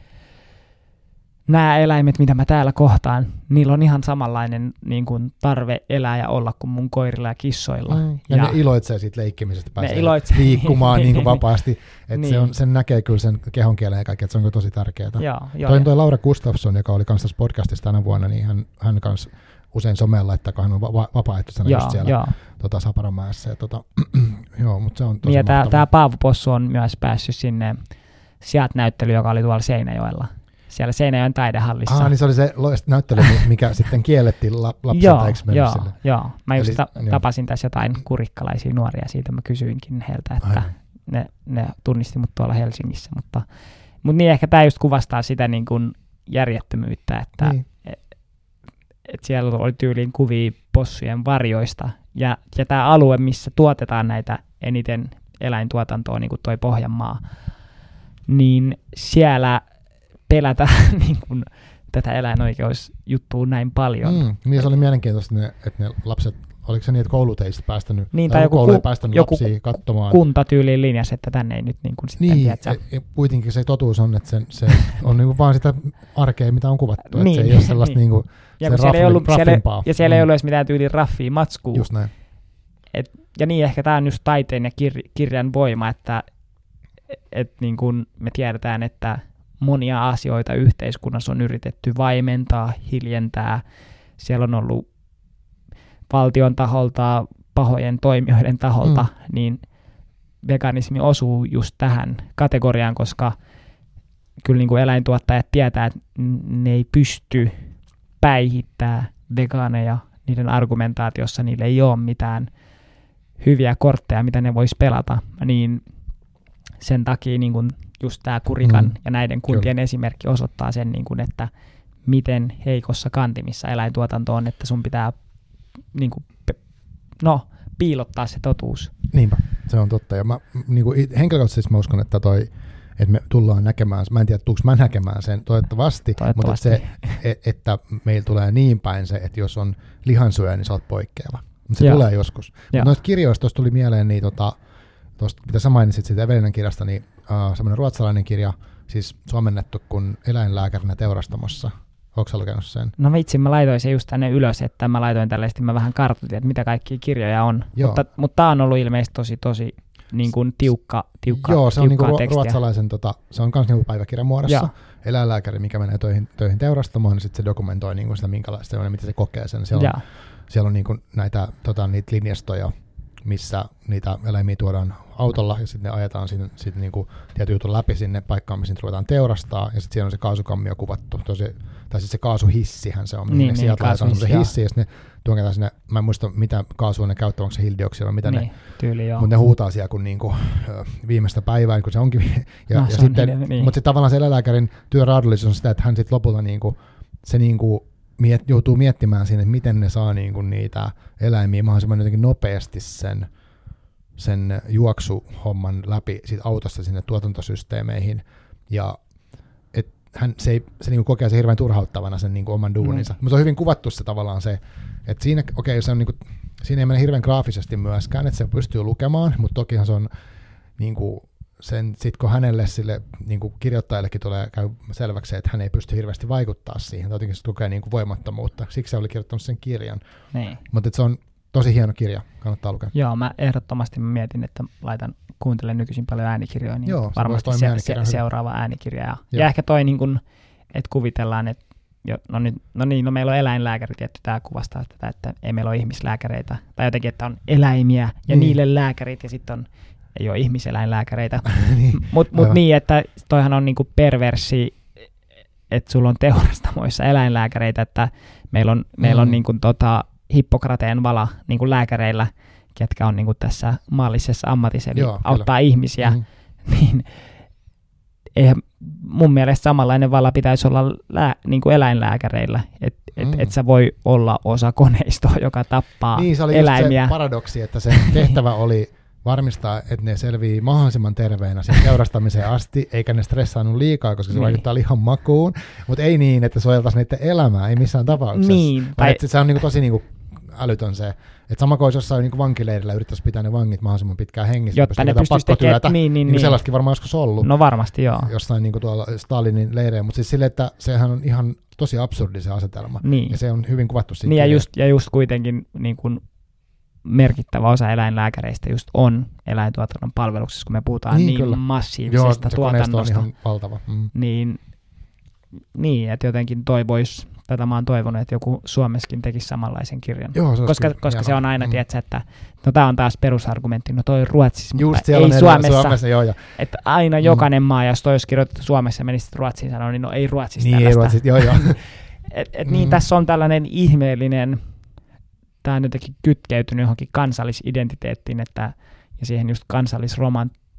nämä eläimet, mitä mä täällä kohtaan, niillä on ihan samanlainen niin kuin, tarve elää ja olla kuin mun koirilla ja kissoilla. Mm. Ja, ja ne iloitsee siitä leikkimisestä, pääsee iloitsee. liikkumaan niin kuin vapaasti. Että niin. se on, sen näkee kyllä sen kehon kielen ja kaikki, että se on tosi tärkeää. Joo, joo, toi, toi Laura Gustafsson, joka oli kanssa tässä podcastissa tänä vuonna, niin hän, hän kanssa usein someen laittaa, kun hän on va- vapaaehtoisena just siellä joo. Tota, Saparamäessä. Ja, tota, joo, mutta se on tosi niin, ja tämä Paavo Possu on myös päässyt sinne sieltä näyttely, joka oli tuolla Seinäjoella siellä Seinäjoen taidehallissa. Ah, niin se oli se näyttely, mikä sitten kiellettiin la- lapsilta, joo, joo, sille? joo, mä just Eli, ta- tapasin tässä jotain kurikkalaisia nuoria siitä, mä kysyinkin heiltä, että ne, ne tunnisti mut tuolla Helsingissä, mutta, mutta niin ehkä tämä just kuvastaa sitä niin kuin järjettömyyttä, että niin. Et, et siellä oli tyyliin kuvia possujen varjoista, ja, ja tämä alue, missä tuotetaan näitä eniten eläintuotantoa, niin kuin toi Pohjanmaa, niin siellä pelätä niin kuin, tätä eläinoikeusjuttua näin paljon. Mm, niin se oli mielenkiintoista, että ne, että ne lapset, oliko se niin, että koulut ei päästänyt, niin, tai joku, koulu ei päästänyt joku lapsia katsomaan. kuntatyyliin linjasi, että tänne ei nyt niin kuin sitten, niin, tiedätkö? Ja, kuitenkin se totuus on, että se, se on niin kuin vaan sitä arkea, mitä on kuvattu, niin, että se ei ole sellaista niin. niin kuin, ja se siellä ei ollut, siellä, ja siellä mm. ei ollut edes mitään tyyliin raffia matskua. Just näin. Et, ja niin ehkä tämä on just taiteen ja kir, kirjan voima, että et niin kuin me tiedetään, että monia asioita yhteiskunnassa on yritetty vaimentaa, hiljentää. Siellä on ollut valtion taholta, pahojen toimijoiden taholta, mm. niin veganismi osuu just tähän kategoriaan, koska kyllä niin kuin eläintuottajat tietää, että ne ei pysty päihittää vegaaneja niiden argumentaatiossa, niille ei ole mitään hyviä kortteja, mitä ne vois pelata, niin sen takia niin kuin just tämä Kurikan mm. ja näiden kuntien Kyllä. esimerkki osoittaa sen, niin kuin, että miten heikossa kantimissa eläintuotanto on, että sun pitää niin kuin, no, piilottaa se totuus. Niinpä, se on totta. Ja mä, niin kuin henkilökohtaisesti mä uskon, että toi, että me tullaan näkemään, mä en tiedä, tuuks mä näkemään sen toivottavasti, toivottavasti. mutta se, että meillä tulee niin päin se, että jos on lihansyöjä, niin sä oot poikkeava. Se Joo. tulee joskus. Mutta noista kirjoista tuli mieleen, niin tota, tuosta, mitä sä mainitsit siitä Evelinen kirjasta, niin uh, semmoinen ruotsalainen kirja, siis suomennettu kuin eläinlääkärinä teurastamossa. Onko lukenut sen? No vitsi, mä laitoin se just tänne ylös, että mä laitoin tällaisesti, mä vähän kartoitin, että mitä kaikkia kirjoja on. Joo. Mutta, mutta tämä on ollut ilmeisesti tosi, tosi niin kuin tiukka, tiukka Joo, se on niin kuin ruotsalaisen, tota, se on myös niin päiväkirjan muodossa. Joo. Eläinlääkäri, mikä menee töihin, töihin teurastamoon, niin sitten se dokumentoi niin kuin sitä, minkälaista on ja miten se kokee sen. Siellä on, siellä on niin kuin näitä tota, niitä linjastoja, missä niitä eläimiä tuodaan autolla ja sitten ne ajetaan sinne, sitten niinku tietyn jutun läpi sinne paikkaan, missä niitä ruvetaan teurastaa ja sitten siellä on se kaasukammio kuvattu, tosi, tai sitten se kaasuhissihän se on, niin, niin, sieltä laitetaan se hissi ja sitten ne tuonketaan sinne, mä en muista mitä kaasua ne käyttää, onko se hiilidioksidia vai mitä niin, ne, tyyli, joo. mutta ne huutaa siellä kun niinku, viimeistä päivää, kun se onkin, ja, no, ja sitten, niin, niin. mutta sitten tavallaan se eläinlääkärin työ on sitä, että hän sitten lopulta niinku, se niinku miet, joutuu miettimään siinä, että miten ne saa niinku niitä eläimiä mahdollisimman jotenkin nopeasti sen, sen juoksuhomman läpi siitä autosta sinne tuotantosysteemeihin. Ja hän, se, ei, se niinku kokee se hirveän turhauttavana sen niinku oman duuninsa. Mm. Mutta on hyvin kuvattu se tavallaan se, että siinä, okei, okay, se on niinku, siinä ei mene hirveän graafisesti myöskään, että se pystyy lukemaan, mutta tokihan se on niinku, sen, sit kun hänelle sille niin kuin kirjoittajallekin tulee käy selväksi, että hän ei pysty hirveästi vaikuttaa siihen, jotenkin se tukee niin kuin voimattomuutta. Siksi se oli kirjoittanut sen kirjan. Niin. Mutta se on tosi hieno kirja, kannattaa lukea. Joo, mä ehdottomasti mietin, että laitan, kuuntelen nykyisin paljon äänikirjoja, niin Joo, varmasti se, se, seuraava äänikirja. Ja, ja ehkä toi, niin kuin, että kuvitellaan, että jo, no, niin, no niin, no meillä on eläinlääkäri, tietty tämä kuvastaa tätä, että ei meillä ole ihmislääkäreitä, tai jotenkin, että on eläimiä ja niin. niille lääkärit, ja sitten on ei ole ihmiseläinlääkäreitä. niin. Mutta mut niin, että toihan on niinku perversi, että sulla on teurastamoissa eläinlääkäreitä, että meillä on, mm. meillä on niinku tota Hippokrateen vala niinku lääkäreillä, ketkä on niinku tässä maallisessa ammatissa, eli Joo, auttaa kyllä. ihmisiä, mm. niin eihän mun mielestä samanlainen vala pitäisi olla lää, niin kuin eläinlääkäreillä, että et, mm. et sä voi olla osa koneistoa, joka tappaa niin, se oli eläimiä. se paradoksi, että se tehtävä oli varmistaa, että ne selvii mahdollisimman terveenä sen teurastamiseen asti, eikä ne stressaannut liikaa, koska se niin. vaikuttaa lihan makuun, mutta ei niin, että suojeltaisiin niiden elämää, ei missään tapauksessa. Niin, tai... että se on niinku tosi niinku älytön se, että sama kuin olisi jossain niin vankileirillä yrittäisi pitää ne vangit mahdollisimman pitkään hengissä, Jotta ne pystyisi tekemään, niin, niin, niin. niin. sellaistakin varmaan joskus ollut. No varmasti, joo. Jossain niin kuin tuolla Stalinin leirejä, mutta siis sille, että sehän on ihan tosi absurdi se asetelma. Niin. Ja se on hyvin kuvattu siinä. Niin ja just, ja just kuitenkin niin kuin merkittävä osa eläinlääkäreistä just on eläintuotannon palveluksessa, kun me puhutaan niin, niin massiivisesta Joo, tuotannosta. on ihan valtava. Mm. Niin, niin, että jotenkin toivois, tätä mä oon toivonut, että joku Suomessakin tekisi samanlaisen kirjan. Joo, se koska, koska se on aina, mm. tiedätkö, että no tämä on taas perusargumentti, no toi Ruotsissa, Just mutta ei Suomessa. Suomessa joo, joo. Että aina mm. jokainen maa, jos toi olisi kirjoitettu Suomessa ja menisit Ruotsiin sanoa, niin no ei Ruotsissa niin, tällaista. Ei Ruotsissa, joo, joo. et, et niin, mm. niin tässä on tällainen ihmeellinen, tämä on jotenkin kytkeytynyt johonkin kansallisidentiteettiin, että ja siihen just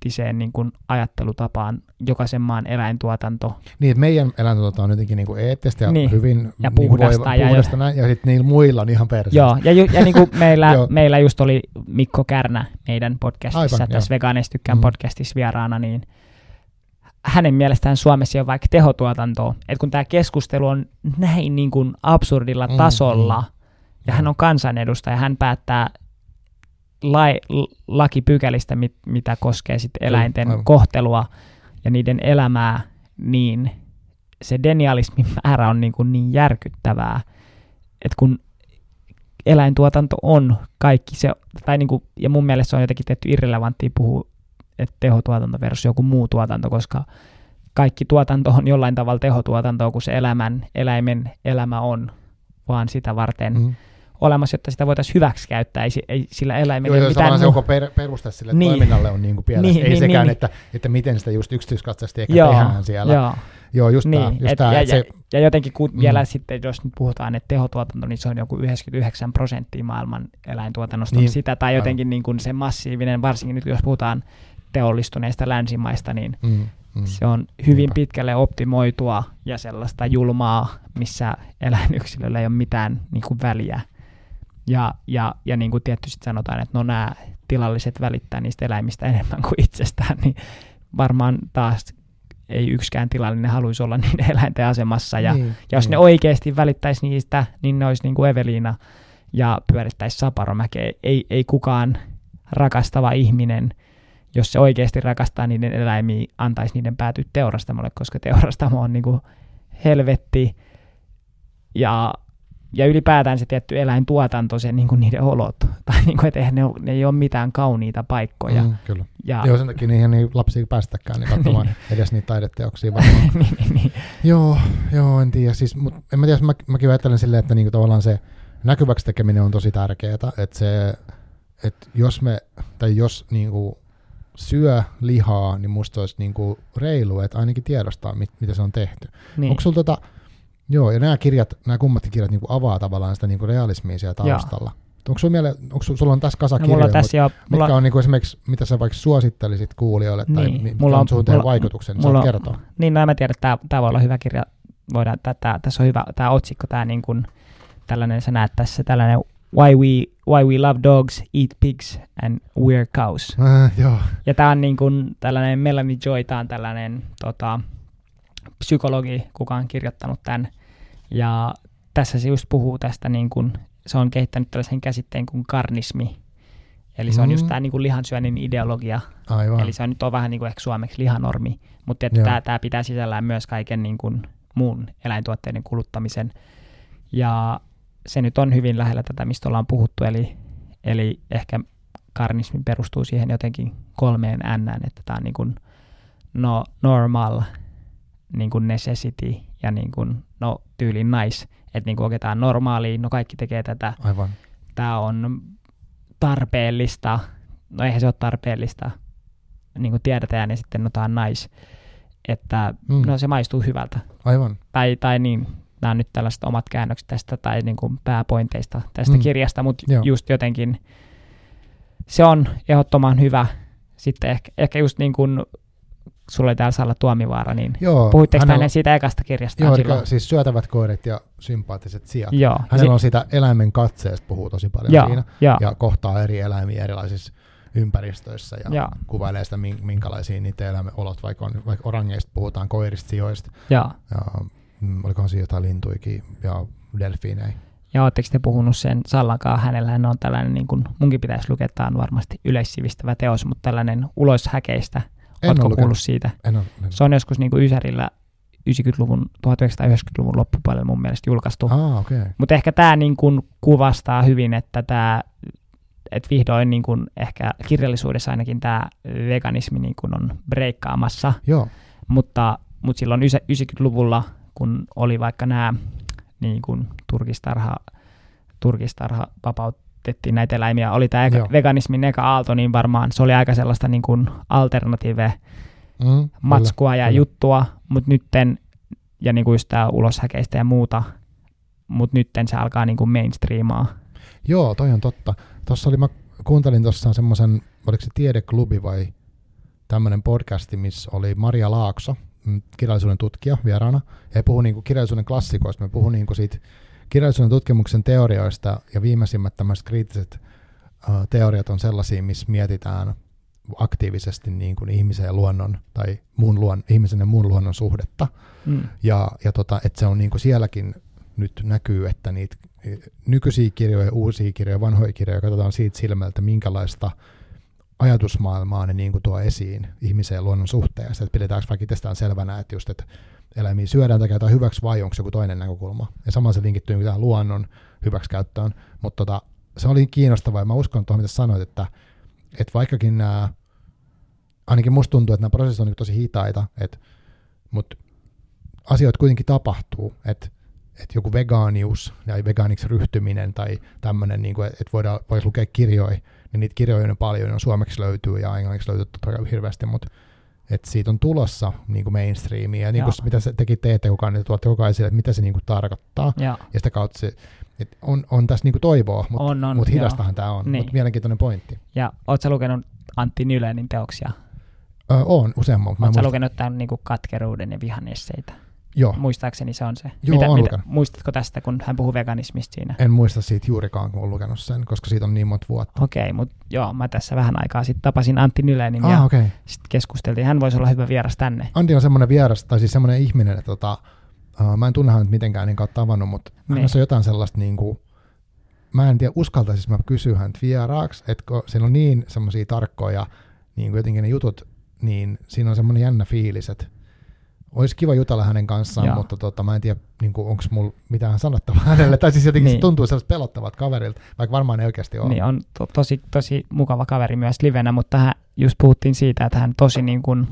kansallisromantiseen niin kuin ajattelutapaan jokaisen maan eläintuotanto. Niin, että meidän eläintuotanto on jotenkin niin kuin eettistä ja niin. hyvin ja puhdasta. Niin ja, puhdasta ja, näin, ja sitten niillä muilla on ihan perseestä. Joo, ja, ju, ja niin kuin meillä, meillä just oli Mikko Kärnä meidän podcastissa, Aivan, tässä Vegaanista tykkään mm. podcastissa vieraana, niin hänen mielestään Suomessa on vaikka tehotuotantoa. Että kun tämä keskustelu on näin niin kuin absurdilla mm, tasolla, mm ja hän on kansanedustaja, hän päättää lai, lakipykälistä, mit, mitä koskee sit eläinten Aivan. kohtelua ja niiden elämää, niin se denialismin määrä on niin, kuin niin järkyttävää, että kun eläintuotanto on kaikki se, tai niin kuin, ja mun mielestä se on jotenkin tehty irrelevanttia puhua, että tehotuotanto versus joku muu tuotanto, koska kaikki tuotanto on jollain tavalla tehotuotantoa, kun se elämän, eläimen elämä on vaan sitä varten. Mm olemassa, jotta sitä voitaisiin hyväksi käyttää, ei, ei sillä eläimellä Joo, mitään... se koko per, peruste sille niin. toiminnalle on niin kuin pielessä, niin, ei niin, sekään, niin, että, että miten sitä just yksityiskatsaisesti ehkä joo, tehdään siellä. Joo. Joo, just niin, tämä. Just et, tämä ja, se, ja jotenkin kun mm. vielä sitten, jos nyt puhutaan, että tehotuotanto, niin se on joku 99 prosenttia maailman eläintuotannosta niin. sitä, tai jotenkin niin kuin se massiivinen, varsinkin nyt jos puhutaan teollistuneista länsimaista, niin mm. Mm. Se on hyvin Niinpä. pitkälle optimoitua ja sellaista julmaa, missä eläinyksilöllä ei ole mitään niin kuin väliä. Ja, ja, ja niin kuin tietysti sanotaan, että no nämä tilalliset välittää niistä eläimistä enemmän kuin itsestään, niin varmaan taas ei yksikään tilallinen haluaisi olla niiden eläinten asemassa. Ja, niin, ja jos niin. ne oikeasti välittäisi niistä, niin ne olisi niin kuin Eveliina ja pyörittäisi Saparomäkeä. Ei, ei kukaan rakastava ihminen, jos se oikeasti rakastaa niiden eläimiä, antaisi niiden päätyä teurastamolle, koska teurastamo on niin kuin helvetti. Ja ja ylipäätään se tietty eläintuotanto, se niin kuin niiden olot, tai niin kuin, että ne, ne ei ole mitään kauniita paikkoja. Mm, kyllä. Ja, Joo, sen takia niihin niin lapsia päästäkään niin katsomaan niin. edes niitä taideteoksia varmaan. niin, niin, niin. Joo, joo, en tiedä. Siis, mut, en mä tiedä, mä, mäkin ajattelen silleen, että niinku tavallaan se näkyväksi tekeminen on tosi tärkeää, että se, että jos me, tai jos niinku syö lihaa, niin musta olisi niinku reilu, että ainakin tiedostaa, mit, mitä se on tehty. Niin. Onko sulla tota, Joo, ja nämä kirjat, nämä kummatkin kirjat niin avaa tavallaan sitä niin realismia siellä taustalla. Joo. Onko sulla, miele, onko sulla on tässä kasa no, kirjoja, tässä jo, mulla... mitkä on niin kuin esimerkiksi, mitä sä vaikka suosittelisit kuulijoille, niin, tai mitkä mulla on, on mulla, vaikutuksen, niin mulla, kertoa. Niin, no mä tiedän, että tämä, tämä voi olla hyvä kirja, voidaan, tämä, tässä on hyvä, tämä otsikko, tämä niin kuin, tällainen, sä näet tässä tällainen Why we, why we love dogs, eat pigs and wear cows. Äh, joo. Ja tämä on niin kuin tällainen Melanie Joy, tämä on tällainen tota, psykologi, kuka on kirjoittanut tämän ja tässä se just puhuu tästä, niin kuin, se on kehittänyt tällaisen käsitteen kuin karnismi. Eli se on mm. just tämä niin kuin lihansyönnin ideologia. Aivan. Eli se on nyt on vähän niin kuin ehkä suomeksi lihanormi, mutta tämä, tämä pitää sisällään myös kaiken niin kuin muun eläintuotteiden kuluttamisen. Ja se nyt on hyvin lähellä tätä, mistä ollaan puhuttu, eli, eli ehkä karnismi perustuu siihen jotenkin kolmeen n, että tämä on niin kuin no, normal, niin kuin necessity ja niin kuin, no tyylin nice, että niin kuin oikein tämä normaali, no kaikki tekee tätä. Aivan. Tämä on tarpeellista, no eihän se ole tarpeellista, niin kuin tiedetään, ja sitten no tämä on nice, että mm. no se maistuu hyvältä. Aivan. Tai, tai niin, nämä on nyt tällaiset omat käännökset tästä tai niin kuin pääpointeista tästä mm. kirjasta, mutta Joo. just jotenkin se on ehdottoman hyvä. Sitten ehkä, ehkä just niin kuin sulla oli täällä Salla Tuomivaara, niin Joo, puhuitteko hänellä, siitä ekasta kirjasta? Joo, silloin? siis syötävät koirat ja sympaattiset sijat. Joo, hänellä si- on siitä eläimen katseesta puhuu tosi paljon joo, siinä, joo. ja kohtaa eri eläimiä erilaisissa ympäristöissä ja joo. kuvailee sitä, minkälaisia niitä eläimen olot, vaikka, on, vaikka orangeista puhutaan, koirista, sijoista. Joo. Ja, mm, olikohan siinä jotain lintuikin ja delfiinejä. Ja ootteko te puhunut sen Sallankaan? Hänellähän on tällainen, niin kuin, munkin pitäisi lukea, tämä on varmasti yleissivistävä teos, mutta tällainen ulos häkeistä. En Ootko ole kuullut lukenut. siitä? En ole, en. Se on joskus niin kuin Ysärillä 90-luvun, 1990-luvun loppupuolella mun mielestä julkaistu. Ah. Okay. Mutta ehkä tämä niin kuin kuvastaa hyvin, että tämä että vihdoin niin kuin ehkä kirjallisuudessa ainakin tämä veganismi niin kuin on breikkaamassa, Joo, mutta, mutta silloin ysä- 90-luvulla, kun oli vaikka nämä niin kuin turkistarha, turkistarha vapautettiin näitä eläimiä, oli tämä Joo. veganismin eka aalto, niin varmaan se oli aika sellaista niin kuin alternative mm, matskua ja kyllä. juttua, mutta nytten, ja niin kuin just tämä uloshäkeistä ja muuta, mutta nytten se alkaa niin kuin mainstreamaa. Joo, toi on totta. Tuossa oli, mä kuuntelin tuossa semmoisen, oliko se Tiedeklubi vai tämmöinen podcasti, missä oli Maria Laakso, mm, kirjallisuuden tutkija vieraana. Ja he puhui niinku kirjallisuuden klassikoista, me puhui niinku siitä kirjallisuuden tutkimuksen teorioista ja viimeisimmät tämmöiset kriittiset teoriat on sellaisia, missä mietitään aktiivisesti niin kuin ihmisen ja luonnon tai muun luon, ihmisen ja muun luonnon suhdetta. Mm. Ja, ja tota, että se on niin kuin sielläkin nyt näkyy, että niitä nykyisiä kirjoja, uusia kirjoja, vanhoja kirjoja katsotaan siitä silmältä, minkälaista ajatusmaailmaa ne niin kuin tuo esiin ihmisen ja luonnon suhteessa. Että pidetäänkö vaikka itsestään selvänä, että just, että eläimiä syödään tai käytetään hyväksi vai onko joku toinen näkökulma. Ja samalla se linkittyy niin tähän luonnon hyväksikäyttöön. Mutta tota, se oli kiinnostavaa ja mä uskon tuohon, mitä sanoit, että, että vaikkakin nämä, ainakin musta tuntuu, että nämä prosessit on niin tosi hitaita, että, mutta asioita kuitenkin tapahtuu, että että joku vegaanius tai vegaaniksi ryhtyminen tai tämmöinen, niin että voidaan, voisi lukea kirjoja, niin niitä kirjoja on paljon, on suomeksi löytyy ja englanniksi löytyy totta kai hirveästi, mutta että siitä on tulossa niin kuin mainstreamia, ja niin kuin mitä se tekin teette kukaan, niin tuotte sille, että mitä se niin kuin tarkoittaa, Ja, ja sitä kautta se, että on, on tässä niin kuin toivoa, mutta on, on, mut hidastahan tämä on, Niin. mutta mielenkiintoinen pointti. Ja ootko sä lukenut Antti Nylenin teoksia? Ö, on useamman, muista. lukenut tämän niin kuin katkeruuden ja vihan esseitä? Joo, Muistaakseni se on se. Joo, mitä, lukenut. muistatko tästä, kun hän puhuu veganismista siinä? en muista siitä juurikaan, kun olen lukenut sen, koska siitä on niin monta vuotta. Okei, mutta joo, mä tässä vähän aikaa sitten tapasin Antti Nylenin Ah, ja. Okay. sitten keskusteltiin. Hän voisi olla hyvä vieras tänne. Antti on semmoinen vieras, tai siis semmoinen ihminen, että tota, uh, mä en tunne häntä mitenkään niin kautta tavannut, mutta Niin. hänessä on jotain sellaista niin kuin, mä en tiedä, uskaltaisis mä kysyä häntä vieraaksi, että kun siinä on niin semmoisia tarkkoja niin kuin jotenkin ne jutut, niin siinä on semmoinen jännä fiilis, että olisi kiva jutella hänen kanssaan, Joo. mutta tota, mä en tiedä, niin onko mulla mitään sanottavaa hänelle, tai siis jotenkin Niin. se tuntuu sellaista pelottavalta kaverilta, vaikka varmaan ei oikeasti ole. Niin on to, tosi, tosi mukava kaveri myös livenä, mutta hän just puhuttiin siitä, että hän tosi niin kuin,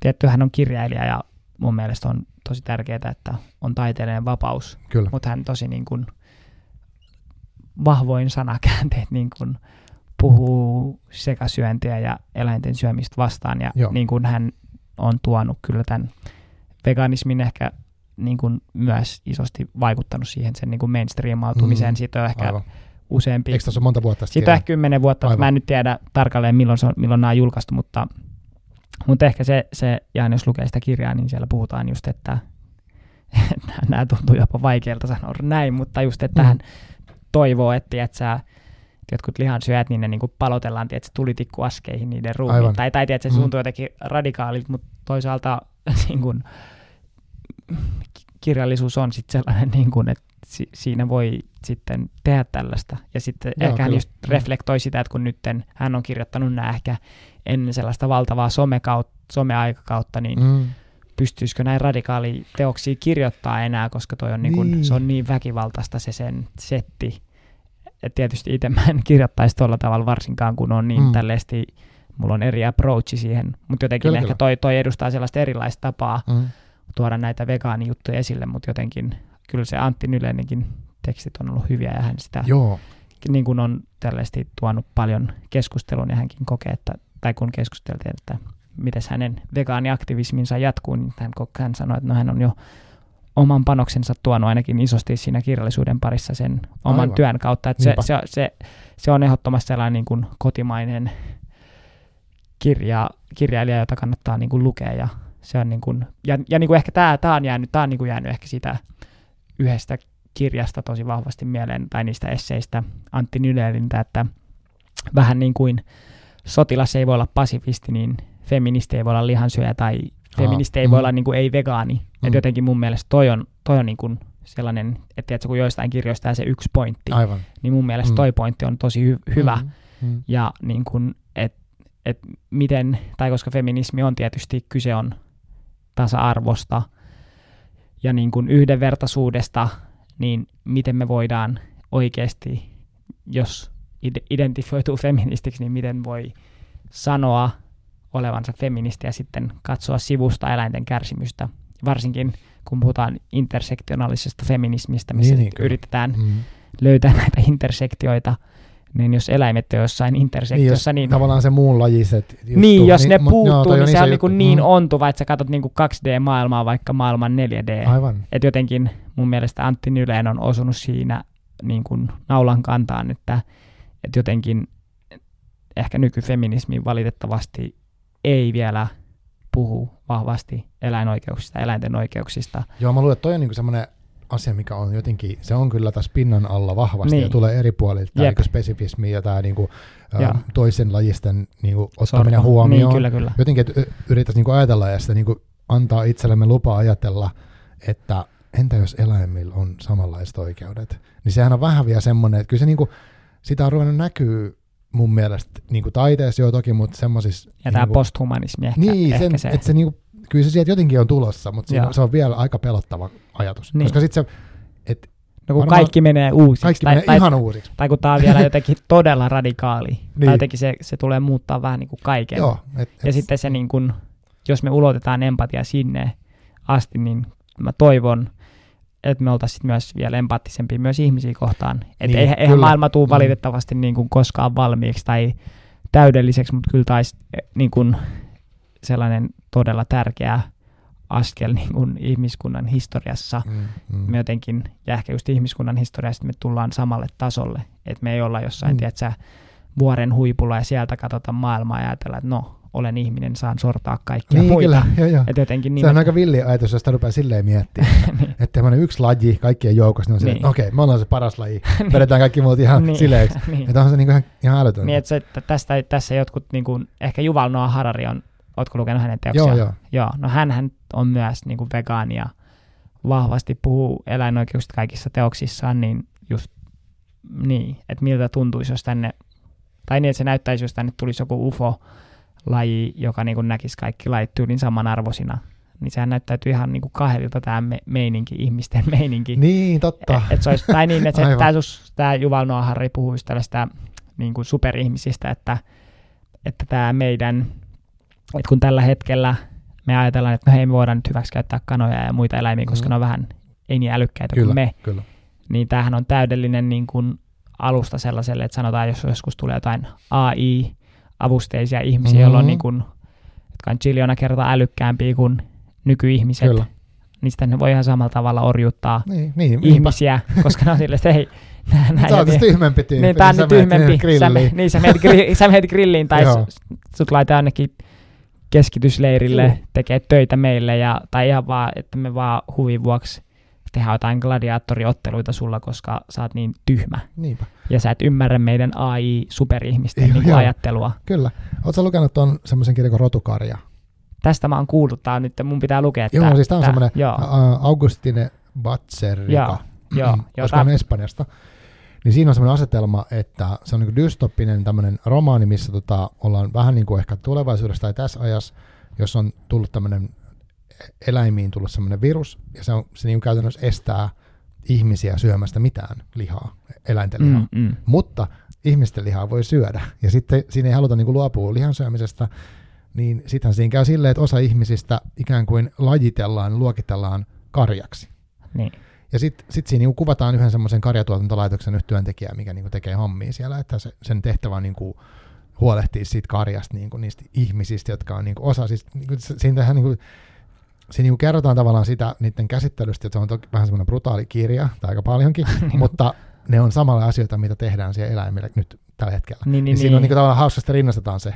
tietty hän on kirjailija ja mun mielestä on tosi tärkeää, että on taiteellinen vapaus, Kyllä. mutta hän tosi niin kuin vahvoin sanakäänteet niin kuin puhuu sekasyöntiä ja eläinten syömistä vastaan ja Joo. niin kuin hän on tuonut kyllä tämän veganismin ehkä niin kuin myös isosti vaikuttanut siihen sen niin kuin mainstreamautumiseen. Mm, Siitä on ehkä Aivan. useampi Eikö tässä ole monta vuotta siitä on ehkä kymmenen vuotta, Aivan. mä en nyt tiedä tarkalleen milloin, se on, milloin nämä on julkaistu, mutta, mutta ehkä se, se, ja jos lukee sitä kirjaa, niin siellä puhutaan just, että nämä tuntuu jopa vaikealta sanoa näin, mutta just, että Mm. hän toivoo, että et sä, jotkut lihansyöjät, niin ne niin palotellaan tiedätkö, tulitikkuaskeihin niiden ruumiin. Aivan. Tai, tai tiedätkö, se Mm. tuntuu jotenkin radikaalilta, mutta toisaalta niin kuin, kirjallisuus on sitten sellainen, niin kuin, että si- siinä voi sitten tehdä tällaista. Ja sitten Joo, ehkä hän kyllä. just reflektoi sitä, että kun nytten hän on kirjoittanut nämä ehkä ennen sellaista valtavaa somekautta, someaikakautta, niin mm. Mm. pystyisikö näin radikaali teoksia kirjoittaa enää, koska toi on niin kun, Niin. se on niin väkivaltaista se sen setti. Et tietysti itse mä en kirjoittaisi tuolla tavalla varsinkaan, kun on niin Mm. tällaisesti, mulla on eri approachi siihen, mutta jotenkin Kyllä, ehkä kyllä. toi, toi edustaa sellaista erilaista tapaa Mm. tuoda näitä vegaanijuttuja esille, mutta jotenkin kyllä se Antti Nyleninkin tekstit on ollut hyviä ja hän sitä Joo, niin kuin on tällaisesti tuonut paljon keskustelun ja hänkin kokee, että, tai kun keskusteltiin, että miten hänen vegaaniaktivisminsa jatkuu, niin hän, hän sanoi, että no hän on jo oman panoksensa tuonut ainakin isosti siinä kirjallisuuden parissa sen oman Aivan. työn kautta. Että se, se, se, se, on ehdottomasti sellainen niin kuin kotimainen kirja, kirjailija, jota kannattaa niin kuin lukea. Ja, se on niin kuin, ja, ja niin kuin ehkä tämä, tämä on jäänyt, tämä on niin kuin jäänyt ehkä sitä yhdestä kirjasta tosi vahvasti mieleen, tai niistä esseistä Antti Nylelintä, että vähän niin kuin sotilas ei voi olla pasifisti, niin feministi ei voi olla lihansyöjä, tai feministi ei mm. voi olla niin kuin ei-vegaani. Mm. Mm. Et jotenkin mun mielestä toi on, toi on niin kuin sellainen, että tiedätkö, kun joistain kirjoista se yksi pointti, Aivan. niin mun mielestä Mm. toi pointti on tosi hy- hyvä. Mm, mm. Ja niin kuin, että et miten, tai koska feminismi on tietysti, kyse on tasa-arvosta ja niin kuin yhdenvertaisuudesta, niin miten me voidaan oikeasti, jos ide- identifioituu feministiksi, niin miten voi sanoa olevansa feministi ja sitten katsoa sivusta eläinten kärsimystä. Varsinkin kun puhutaan intersektionaalisesta feminismistä, missä Niin, niin, niin, yritetään Mm. löytää näitä intersektioita, niin jos eläimet on jossain Niin, jos intersektiossa, niin, tavallaan se muunlajiset juttu, niin jos ne mut joo, puuttuu, on niin se on juttu. niin, niin Mm. ontuva, että sä katsot niin 2D-maailmaa vaikka maailman 4D. Aivan. Et jotenkin mun mielestä Antti Nyleen on osunut siinä niin kuin naulan kantaan, että, että jotenkin ehkä nykyfeminismi valitettavasti ei vielä puhu vahvasti eläinoikeuksista, eläinten oikeuksista. Joo, mä luulen, että toi on niinku semmoinen asia, mikä on jotenkin, se on kyllä tässä pinnan alla vahvasti Niin. ja tulee eri puolilta tämä niinku spesifismi ja tämä niinku, ä, toisen lajisten niinku, ottaminen Sorto. huomioon. Niin, kyllä, kyllä. Jotenkin, että y- yrittäisi niinku ajatella ja sitä niinku antaa itsellemme lupa ajatella, että entä jos eläimillä on samanlaiset oikeudet, niin sehän on vähän vielä semmoinen, että kyllä se niinku, sitä on ruvennut näkyy mun mielestä niinku taiteessa jo toki, mutta semmoisissa... Ja tämä niinku, posthumanismi ehkä, niin, ehkä sen, se. että se niinku, kyllä se sieltä jotenkin on tulossa, mutta siinä, se on vielä aika pelottava ajatus. Niin. Koska sitten se, että no kun varmaan- kaikki menee uusiksi. kaikki tai, menee tai, ihan uusiksi. tai kun tämä on vielä jotenkin todella radikaali. niin. Niin. Tai jotenkin se, se tulee muuttaa vähän niin kuin kaiken. Joo, et, et, Ja sitten se, niin kuin, jos me ulotetaan empatia sinne asti, niin mä toivon, että me oltaisiin myös vielä empaattisempia myös ihmisiä kohtaan. Että Niin, eihän, maailma tule Mm. valitettavasti niin kuin koskaan valmiiksi tai täydelliseksi, mutta kyllä taisi niin kuin sellainen todella tärkeä askel niin kuin ihmiskunnan historiassa. mm, mm. Me jotenkin, ja ehkä just ihmiskunnan historiassa, me tullaan samalle tasolle, että me ei olla jossain, mm. tiedätkö, vuoren huipulla ja sieltä katsotaan maailmaa ja ajatella, että no, olen ihminen, saan sortaa kaikkia niin, muita. kyllä, joo, joo. Että jotenkin niin, Se on aika villi ajatus, jos sitä rupeaa silleen miettimään. niin, että tämmöinen yksi laji kaikkien joukossa, niin on Niin. että okei, me ollaan se paras laji. Vedetään kaikki muut ihan niin, sileeksi. niin. Että on se niinku ihan, ihan älytöntä. niin, että se, että tästä, tässä jotkut, niin kuin, ehkä Juval Noah Harari on, ootko lukenut hänen teoksia? joo, joo. Joo, no hän on myös niin kuin vegaani ja vahvasti puhuu eläinoikeuksista kaikissa teoksissaan, niin just niin, että miltä tuntuisi, jos tänne, tai niin, että se näyttäisi, jos tänne tulisi joku UFO-laji, joka niin kuin näkisi kaikki lajit tyylin samanarvoisina, niin sehän näyttäytyy ihan niin kuin kahdelta tämä me, meininki, ihmisten meininki. Niin, totta. Et, et se olisi, tai niin, että se, tämä, Juval Noah Harari puhuisi tällaista niin kuin superihmisistä, että, että tämä meidän, että kun tällä hetkellä me ajatellaan, että no hei, me voidaan nyt hyväksi käyttää kanoja ja muita eläimiä, koska Mm. ne on vähän ei niin älykkäitä kyllä, kuin me, kyllä. niin tämähän on täydellinen niin kuin alusta sellaiselle, että sanotaan, jos joskus tulee jotain AI-avusteisia ihmisiä, mm-hmm. joilla on niin kuin, jotka on chiliona kertaa älykkäämpiä kuin nykyihmiset, Kyllä. niin sitten ne voi ihan samalla tavalla orjuttaa Niin, niin, niinpä. ihmisiä, koska ne on silleen, että hei, nää Sä oot ei- tyhmempi tyyppi. niin, tää on nyt tyhmempi. Sä, me, niin, sä menet, gri, sä menet grilliin tai Joo. s- sut laitetaan ainakin keskitysleirille tekee töitä meille, ja, tai ihan vaan, että me vaan huvin vuoksi tehdään jotain gladiaattoriotteluita sulla, koska sä oot niin tyhmä. Niinpä, Ja sä et ymmärrä meidän AI-superihmisten Joo, niin joo. ajattelua. kyllä. Oletko lukenut tuon semmoisen kirjan kuin Rotukarja? Tästä mä oon kuullut, tää on nyt, mun pitää lukea. Joo, tää, siis tää on semmoinen Augustine Batzerika, joo, joo, joo, koska on Espanjasta. Niin siinä on semmoinen asetelma, että se on niin dystopinen tämmöinen romaani, missä tota, ollaan vähän niin kuin ehkä tulevaisuudessa tai tässä ajassa, jos on tullut tämmöinen eläimiin tullut semmoinen virus, ja se, on, se niin käytännössä estää ihmisiä syömästä mitään lihaa, eläinten lihaa. mm, mm. Mutta ihmisten lihaa voi syödä, ja sitten siinä ei haluta niin kuin luopua lihan syömisestä, niin sittenhän siinä käy silleen, että osa ihmisistä ikään kuin lajitellaan, luokitellaan karjaksi. Niin. Ja sitten sit siinä niinku kuvataan yhden semmoisen karjatuotantolaitoksen yhtä työntekijää, mikä niinku tekee hommia siellä, että se, sen tehtävä on niinku huolehtia siitä karjasta, niinku niistä ihmisistä, jotka on niinku osa. Siis, niinku, se- siinä, tehdään niinku, siinä niinku kerrotaan tavallaan sitä niiden käsittelystä, että se on toki vähän semmoinen brutaali kirja, tai aika paljonkin, mutta ne on samalla asioita, mitä tehdään siellä eläimillä nyt tällä hetkellä. Niin, Niin, niin, siinä on niin. niinku tavallaan hauskasti rinnastetaan se.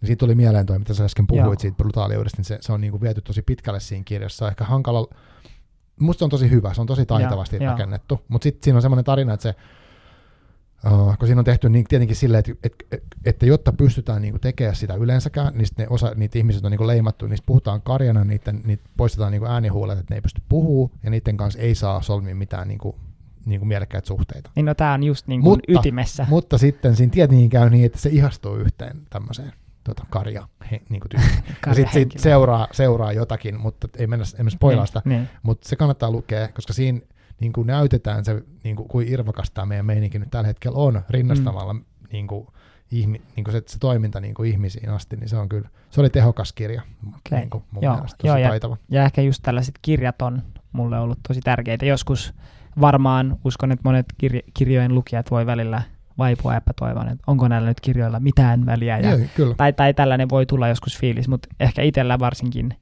Niin siitä tuli mieleen toi, mitä sä äsken puhuit Joo. siitä brutaaliudesta, niin se, se on niinku viety tosi pitkälle siinä kirjassa. Se ehkä hankala, musta se on tosi hyvä, se on tosi taitavasti joo. rakennettu, mutta sitten siinä on semmoinen tarina, että se Uh, kun siinä on tehty niin, tietenkin silleen, että, että, että jotta pystytään niin tekemään sitä yleensäkään, niin ne osa, niitä ihmiset on niin kuin leimattu, niistä puhutaan karjana, niiden, niitä poistetaan niin äänihuulet, että ne ei pysty puhua, ja niiden kanssa ei saa solmia mitään niin kuin, niin kuin mielekkäitä suhteita. Niin no tämä on just niin kuin mutta, ytimessä. Mutta sitten siinä tietenkin käy niin, että se ihastuu yhteen tämmöiseen tota, karja, he, niin kuin ja sitten sit seuraa, seuraa jotakin, mutta ei mennä, emme spoilaa niin, sitä, niin. mutta se kannattaa lukea, koska siinä niin kuin näytetään se, niin kuin, kuin irvokas tämä meidän meininki nyt tällä hetkellä on rinnastamalla mm. niin kuin, ihmi, niin kuin se, se, toiminta niin kuin ihmisiin asti, niin se on kyllä, se oli tehokas kirja okay. niin kuin mun joo, mielestä, joo, taitava. Ja, ja ehkä just tällaiset kirjat on mulle ollut tosi tärkeitä. Joskus varmaan uskon, että monet kirj- kirjojen lukijat voi välillä vaipua epätoivon, että onko näillä nyt kirjoilla mitään väliä. Ja, Jee, kyllä. Tai, tai tällainen voi tulla joskus fiilis, mutta ehkä itsellä varsinkin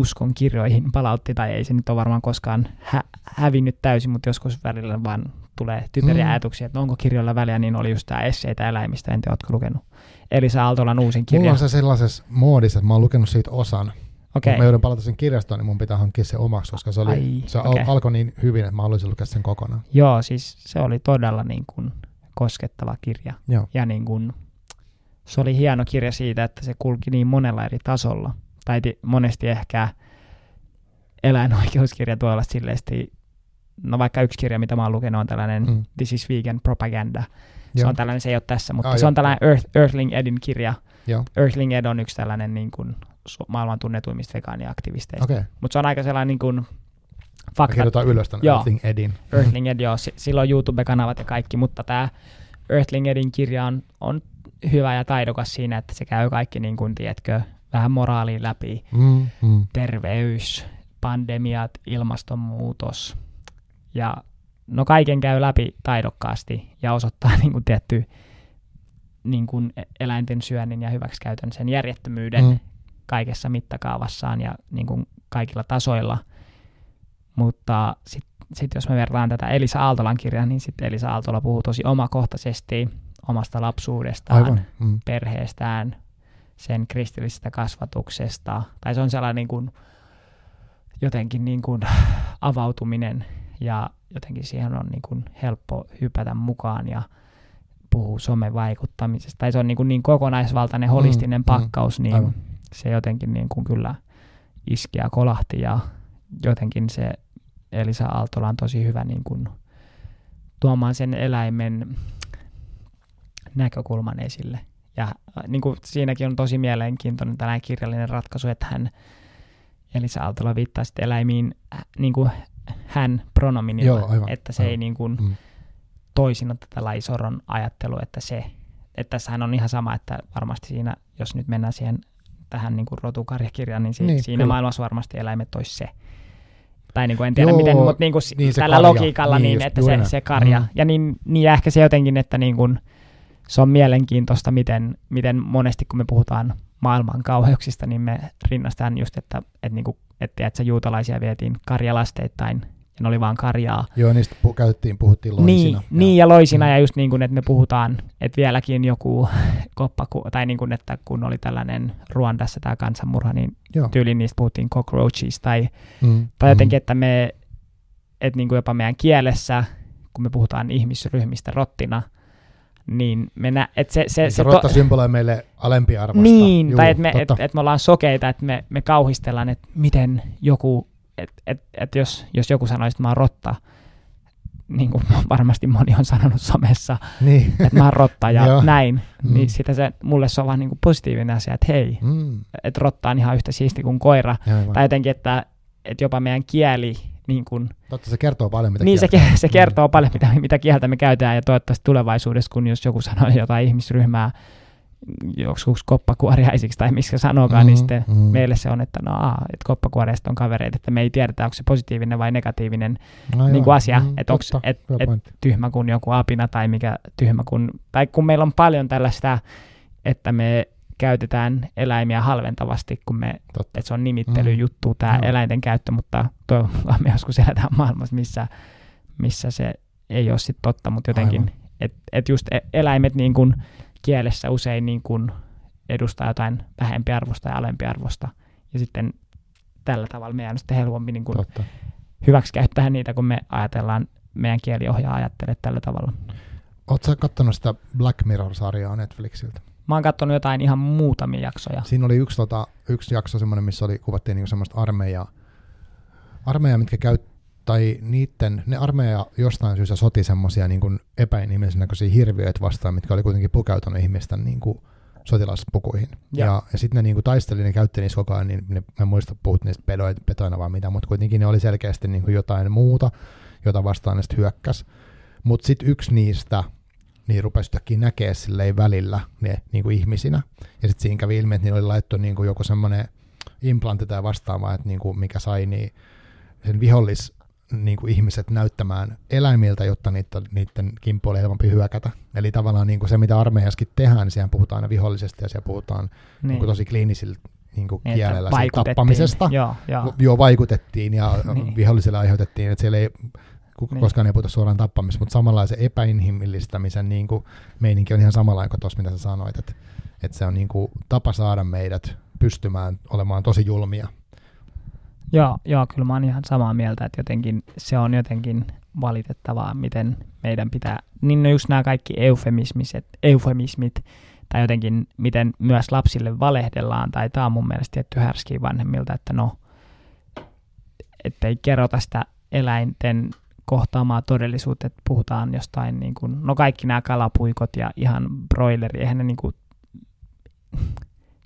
uskon kirjoihin palautti, tai ei se nyt ole varmaan koskaan hä- hävinnyt täysin, mutta joskus välillä vaan tulee typeriä mm. ajatuksia, että no onko kirjoilla väliä, niin oli just tämä esseitä eläimistä, en tiedä, oletko lukenut. Elisa Aaltolan uusin kirja. Mulla on se sellaisessa moodissa, että mä oon lukenut siitä osan, Okay. Kun mä joudun palata sen kirjastoon, niin mun pitää hankkia se omaksi, koska se, oli, Ai, se okay. alkoi niin hyvin, että mä haluaisin lukea sen kokonaan. Joo, siis se oli todella niin kuin koskettava kirja. Joo. Ja niin kuin, se oli hieno kirja siitä, että se kulki niin monella eri tasolla. Tai monesti ehkä eläinoikeuskirja tuolla silleesti, no vaikka yksi kirja, mitä mä oon lukenut, on tällainen mm. This is Vegan Propaganda. Se Joo. on tällainen, se ei ole tässä, mutta ah, se jo. on tällainen Earth, Earthling Edin kirja. Joo. Earthling Ed on yksi tällainen niin kuin, maailman tunnetuimmista vegaaniaktivisteista. Okay. Mutta se on aika sellainen niin kuin, fakta. Kirjoitaan ylös tämän joo. Earthling Edin. Earthling Ed, joo. Sillä on YouTube-kanavat ja kaikki, mutta tämä Earthling Edin kirja on, on hyvä ja taidokas siinä, että se käy kaikki, niin kuin, tiedätkö, vähän moraaliin läpi. Mm, mm. Terveys, pandemiat, ilmastonmuutos ja no kaiken käy läpi taidokkaasti ja osoittaa niin kuin tietty niin kuin eläinten syönnin ja hyväksikäytön sen järjettömyyden mm. kaikessa mittakaavassaan ja niin kuin kaikilla tasoilla. Mutta sitten sit jos me vertaan tätä Elisa Aaltolan kirjaa, niin sitten Elisa Aaltola puhuu tosi omakohtaisesti omasta lapsuudestaan, Aivan. Mm. perheestään, sen kristillisestä kasvatuksesta. Tai se on sellainen niin kuin, jotenkin niin kuin avautuminen ja jotenkin siihen on niin kuin helppo hypätä mukaan ja puhuu somevaikuttamisesta. Tai se on niin, kuin niin kokonaisvaltainen, mm, holistinen mm, pakkaus, mm, niin aivan. se jotenkin niin kuin kyllä iski ja kolahti ja jotenkin se Elisa Aaltola on tosi hyvä niin kuin tuomaan sen eläimen näkökulman esille. Ja äh, niin kuin siinäkin on tosi mielenkiintoinen tällainen kirjallinen ratkaisu, että hän Elisa Aaltola viittaa sitten eläimiin äh, niin kuin hän pronominilla, Joo, aivan, että se aivan. ei niin kuin mm. toisina tätä laisoron ajattelu, että se, että tässähän on ihan sama, että varmasti siinä, jos nyt mennään siihen tähän niin kuin rotukarjakirjaan, niin, si- niin siinä kyllä. maailmassa varmasti eläimet olisi se. Tai niin kuin en tiedä Joo, miten, mutta niin kuin niin tällä karja. logiikalla, niin, niin että se, se karja. Mm. Ja niin, niin ja ehkä se jotenkin, että niin kuin, se on mielenkiintoista, miten, miten monesti kun me puhutaan maailman kauheuksista, niin me rinnastetaan just, että, että, niin kuin, että, että juutalaisia vietiin karjalasteittain ja ne oli vaan karjaa. Joo, niistä pu- käytettiin, puhuttiin loisina. Niin, ja, niin, ja loisina, mm. ja just niin kuin, että me puhutaan, että vieläkin joku koppa, tai niin kuin, että kun oli tällainen Ruandassa tämä kansanmurha, niin Joo. tyyliin niistä puhuttiin cockroaches, tai, mm. tai jotenkin, mm. että me, että niin kuin jopa meidän kielessä, kun me puhutaan ihmisryhmistä rottina, niin me nä- et se, se, niin se, se rotta to- symboloi meille alempiarvosta. Niin, Juu, tai että me, et, et me ollaan sokeita, että me, me kauhistellaan, että miten joku, että et, et jos, jos joku sanoisi, että mä oon rotta, niin kuin varmasti moni on sanonut somessa, niin. että mä oon rotta ja näin, mm. niin sitä se, mulle se on vaan niin kuin positiivinen asia, että hei, mm. että rotta on ihan yhtä siisti kuin koira. Aivan. Tai jotenkin, että, että jopa meidän kieli niin kuin, Totta, se kertoo paljon, mitä Niin, se, se kertoo mm. paljon, mitä, mitä kieltä me käytetään, ja toivottavasti tulevaisuudessa, kun jos joku sanoo jotain ihmisryhmää joskus koppakuoriaisiksi tai miksi sanookaan, niin mm, niin sitten mm. meille se on, että no aa, että koppakuoriaiset on kavereita, että me ei tiedetä, onko se positiivinen vai negatiivinen no niin kuin asia, mm, että onko et, et tyhmä kuin joku apina tai mikä tyhmä kuin, tai kun meillä on paljon tällaista, että me käytetään eläimiä halventavasti, kun me, että se on nimittelyjuttu mm. tämä no. eläinten käyttö, mutta toivottavasti me joskus eletään maailmassa, missä, missä se ei ole sitten totta, mutta jotenkin, että et just e-, eläimet niin kuin kielessä usein niin kuin edustaa jotain vähempi arvosta ja alempi arvosta, ja sitten tällä tavalla meidän on sitten helpompi niin kuin hyväksikäyttää niitä, kun me ajatellaan, meidän kieliohjaa ajattelee tällä tavalla. Oletko sä kattonut sitä Black Mirror-sarjaa Netflixiltä? Mä oon katsonut jotain ihan muutamia jaksoja. Siinä oli yksi, tota, yksi jakso semmoinen, missä oli, kuvattiin niinku semmoista armeijaa, armeijaa, mitkä käy, tai niitten, ne armeija jostain syystä soti semmoisia niin epäinhimillisen näköisiä hirviöitä vastaan, mitkä oli kuitenkin pukeutunut ihmisten niin kuin, sotilaspukuihin. Ja, ja, ja sitten ne niin kuin, taisteli, ne käytti niissä koko ajan, niin ne, mä muista puhut niistä pedoit, petoina vaan mitä, mutta kuitenkin ne oli selkeästi niin kuin jotain muuta, jota vastaan ne hyökkäs. Mutta sitten yksi niistä niin rupesi yhtäkkiä näkee silleen välillä ne niin kuin ihmisinä. Ja sitten siinä kävi ilmi, että niillä oli laittu niin kuin joku semmoinen implantti tai vastaava, että niin kuin mikä sai niin sen vihollis niin kuin ihmiset näyttämään eläimiltä, jotta niiden, niiden kimppu oli helpompi hyökätä. Eli tavallaan niin kuin se, mitä armeijaskin tehdään, niin siellä puhutaan aina vihollisesta ja siellä puhutaan niin. Niin kuin tosi kliinisillä niin kuin niin, kielellä tappamisesta. Joo, joo. joo, vaikutettiin ja niin. vihollisille aiheutettiin, että siellä ei niin. koskaan ei puhuta suoraan tappamista, mutta samalla se epäinhimillistämisen niin kuin, meininki on ihan samanlainen kuin tuossa, mitä sä sanoit, että, että se on niin kuin, tapa saada meidät pystymään olemaan tosi julmia. Joo, joo, kyllä mä oon ihan samaa mieltä, että jotenkin se on jotenkin valitettavaa, miten meidän pitää, niin just nämä kaikki eufemismit, eufemismit tai jotenkin miten myös lapsille valehdellaan, tai tämä on mun mielestä tietty härski vanhemmilta, että no, ettei kerrota sitä eläinten kohtaamaa todellisuutta, että puhutaan jostain, niin kuin, no kaikki nämä kalapuikot ja ihan broileri, eihän ne niin kuin,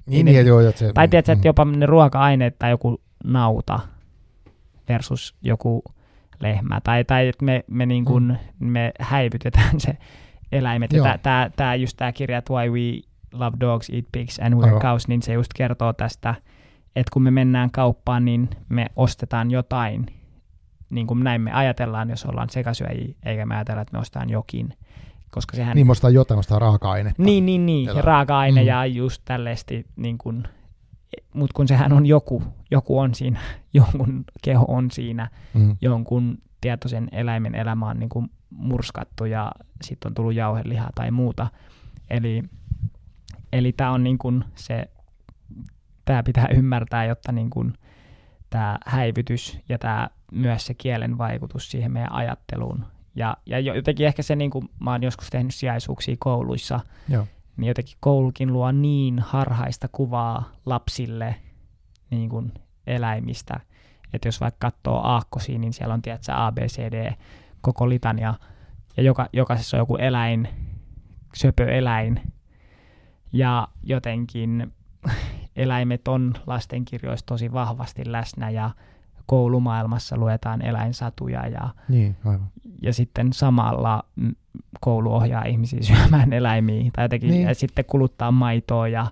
niin, niin, joo, se, tai tiedätkö, mm. että jopa ne ruoka-aineet tai joku nauta versus joku lehmä, tai, tai että me, me, niin kuin, mm. me häivytetään se eläimet. Tämä, tämä, just tämä kirja, Why We Love Dogs, Eat Pigs and Wear Cows, niin se just kertoo tästä, että kun me mennään kauppaan, niin me ostetaan jotain, niin kuin näin me ajatellaan, jos ollaan sekasyöjiä, eikä me ajatella, että me ostetaan jokin. Koska sehän... Niin, me ostetaan jotain, ostetaan raaka-ainetta. Niin, niin, niin. Ja raaka-aine mm. ja just tällaisesti, niin kuin, mutta kun sehän on joku, joku on siinä, jonkun keho on siinä, mm. jonkun tietoisen eläimen elämä on niin kuin murskattu ja sitten on tullut jauhelihaa tai muuta. Eli, eli tämä on niin kuin se, tämä pitää ymmärtää, jotta niin kuin tämä häivytys ja tämä myös se kielen vaikutus siihen meidän ajatteluun. Ja, ja jotenkin ehkä se, niin kuin mä oon joskus tehnyt sijaisuuksia kouluissa, Joo. niin jotenkin koulukin luo niin harhaista kuvaa lapsille niin kuin eläimistä, että jos vaikka katsoo aakkosia, niin siellä on tietysti A, B, C, D, koko litania, ja joka, jokaisessa on joku eläin, söpöeläin, ja jotenkin eläimet on lastenkirjoissa tosi vahvasti läsnä, ja koulumaailmassa luetaan eläinsatuja ja, niin, aivan. ja sitten samalla koulu ohjaa ihmisiä syömään eläimiä tai jotenkin, niin. ja sitten kuluttaa maitoa ja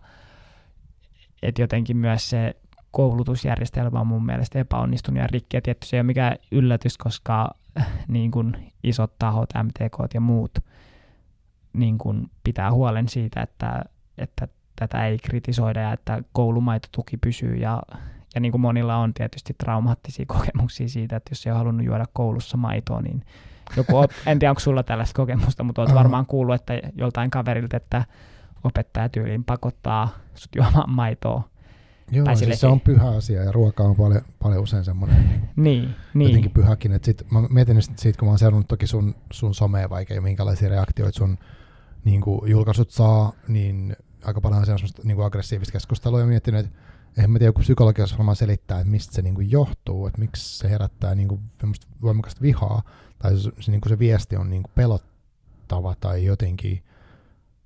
että jotenkin myös se koulutusjärjestelmä on mun mielestä epäonnistunut ja rikki. Ja tietysti se ei ole mikään yllätys, koska niin kuin isot tahot, MTK ja muut niin kuin pitää huolen siitä, että, että tätä ei kritisoida ja että koulumaitotuki pysyy ja ja niin kuin monilla on tietysti traumaattisia kokemuksia siitä, että jos ei ole halunnut juoda koulussa maitoa, niin joku, en tiedä onko sulla tällaista kokemusta, mutta olet varmaan kuullut, että joltain kaverilta, että opettaja tyyliin pakottaa sut juomaan maitoa. Joo, tai siis se on pyhä asia ja ruoka on paljon, paljon usein semmoinen niin, niin, niin. jotenkin pyhäkin. Et sit, mä mietin siitä, kun mä oon seurannut toki sun, sun somea vaikka ja minkälaisia reaktioita sun niin julkaisut saa, niin aika paljon on semmoista niin kuin aggressiivista keskustelua ja miettinyt, että en mä tiedä, joku psykologi varmaan selittää, että mistä se niinku johtuu, että miksi se herättää niinku voimakasta vihaa, tai se, se, niinku se viesti on niinku pelottava tai jotenkin,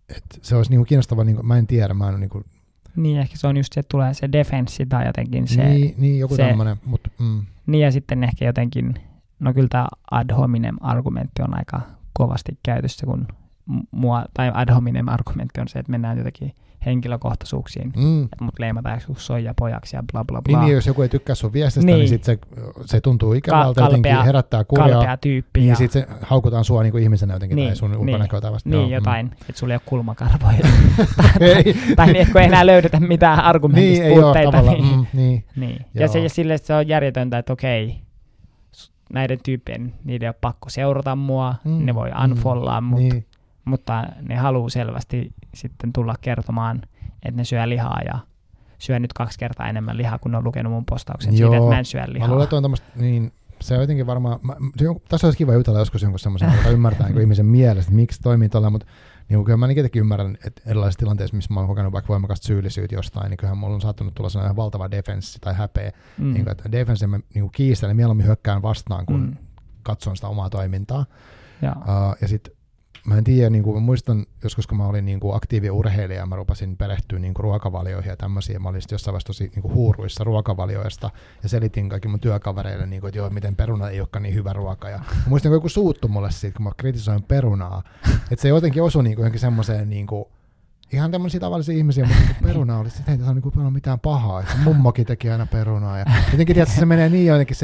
että se olisi niinku kiinnostava, niinku, mä en tiedä, mä en niinku, niin, ehkä se on just se, että tulee se defenssi tai jotenkin se... Niin, niin joku tämmöinen, mutta... Mm. Niin, ja sitten ehkä jotenkin, no kyllä tämä ad hominem argumentti on aika kovasti käytössä, kun mua, tai ad hominem argumentti on se, että mennään jotenkin henkilökohtaisuuksiin, mm. että mut leimataan pojaksi ja bla bla bla. Niin, jos joku ei tykkää sun viestistä, niin, niin sit se, se tuntuu ikävältä Ka- jotenkin, herättää kurjaa. Kalpea tyyppi. Niin, ja... sitten se haukutaan sua niin kuin ihmisenä jotenkin, niin, tai sun ulkonäköä tai vasta. Niin, Joo, jotain, mm. että sulla ei ole kulmakarvoja. tai, tai niin, kun ei enää löydetä mitään argumentista niin, puutteita. Ei ole, niin, mm, niin. niin. Ja, se, ja sille se on järjetöntä, että okei, näiden tyyppien, niiden ei ole pakko seurata mua, mm, ne voi unfollaa mm, mut, niin. Mutta ne haluaa selvästi sitten tulla kertomaan, että ne syö lihaa ja syö nyt kaksi kertaa enemmän lihaa, kun ne on lukenut mun postauksen Joo, siitä, että mä en syö lihaa. Mä luulen, että on tämmöistä, niin, se on jotenkin varmaan, mä, se on, tässä olisi kiva jutella joskus jonkun semmoisen, joka ymmärtää niin ihmisen mielestä, että miksi toimii tuolla, mutta niin kyllä mä niin ymmärrän, että erilaisissa tilanteissa, missä mä oon kokenut vaikka voimakasta syyllisyyttä jostain, niin kyllähän mulla on saattanut tulla sellainen valtava defenssi tai häpeä, mm. niin kuin, että defenssi mä niin kiistän, mieluummin hyökkään vastaan, kun mm. katson sitä omaa toimintaa. Ja, uh, ja sitten mä en tiedä, niin kuin, mä muistan joskus, kun mä olin niin kuin aktiivi urheilija, mä rupesin perehtyä niin kuin ruokavalioihin ja tämmöisiä. Mä olin jossain vaiheessa tosi niin kuin huuruissa ruokavalioista ja selitin kaikki mun työkavereille, niin kuin, että joo, miten peruna ei olekaan niin hyvä ruoka. Ja mä muistan, kun joku suuttu mulle siitä, kun mä kritisoin perunaa. Että se jotenkin osui niin kuin johonkin semmoiseen niin kuin, ihan tämmöisiä tavallisia ihmisiä, mutta niin peruna oli, että ei tässä ole niin mitään pahaa, että mummokin teki aina perunaa. Ja jotenkin tiedät, se menee niin jotenkin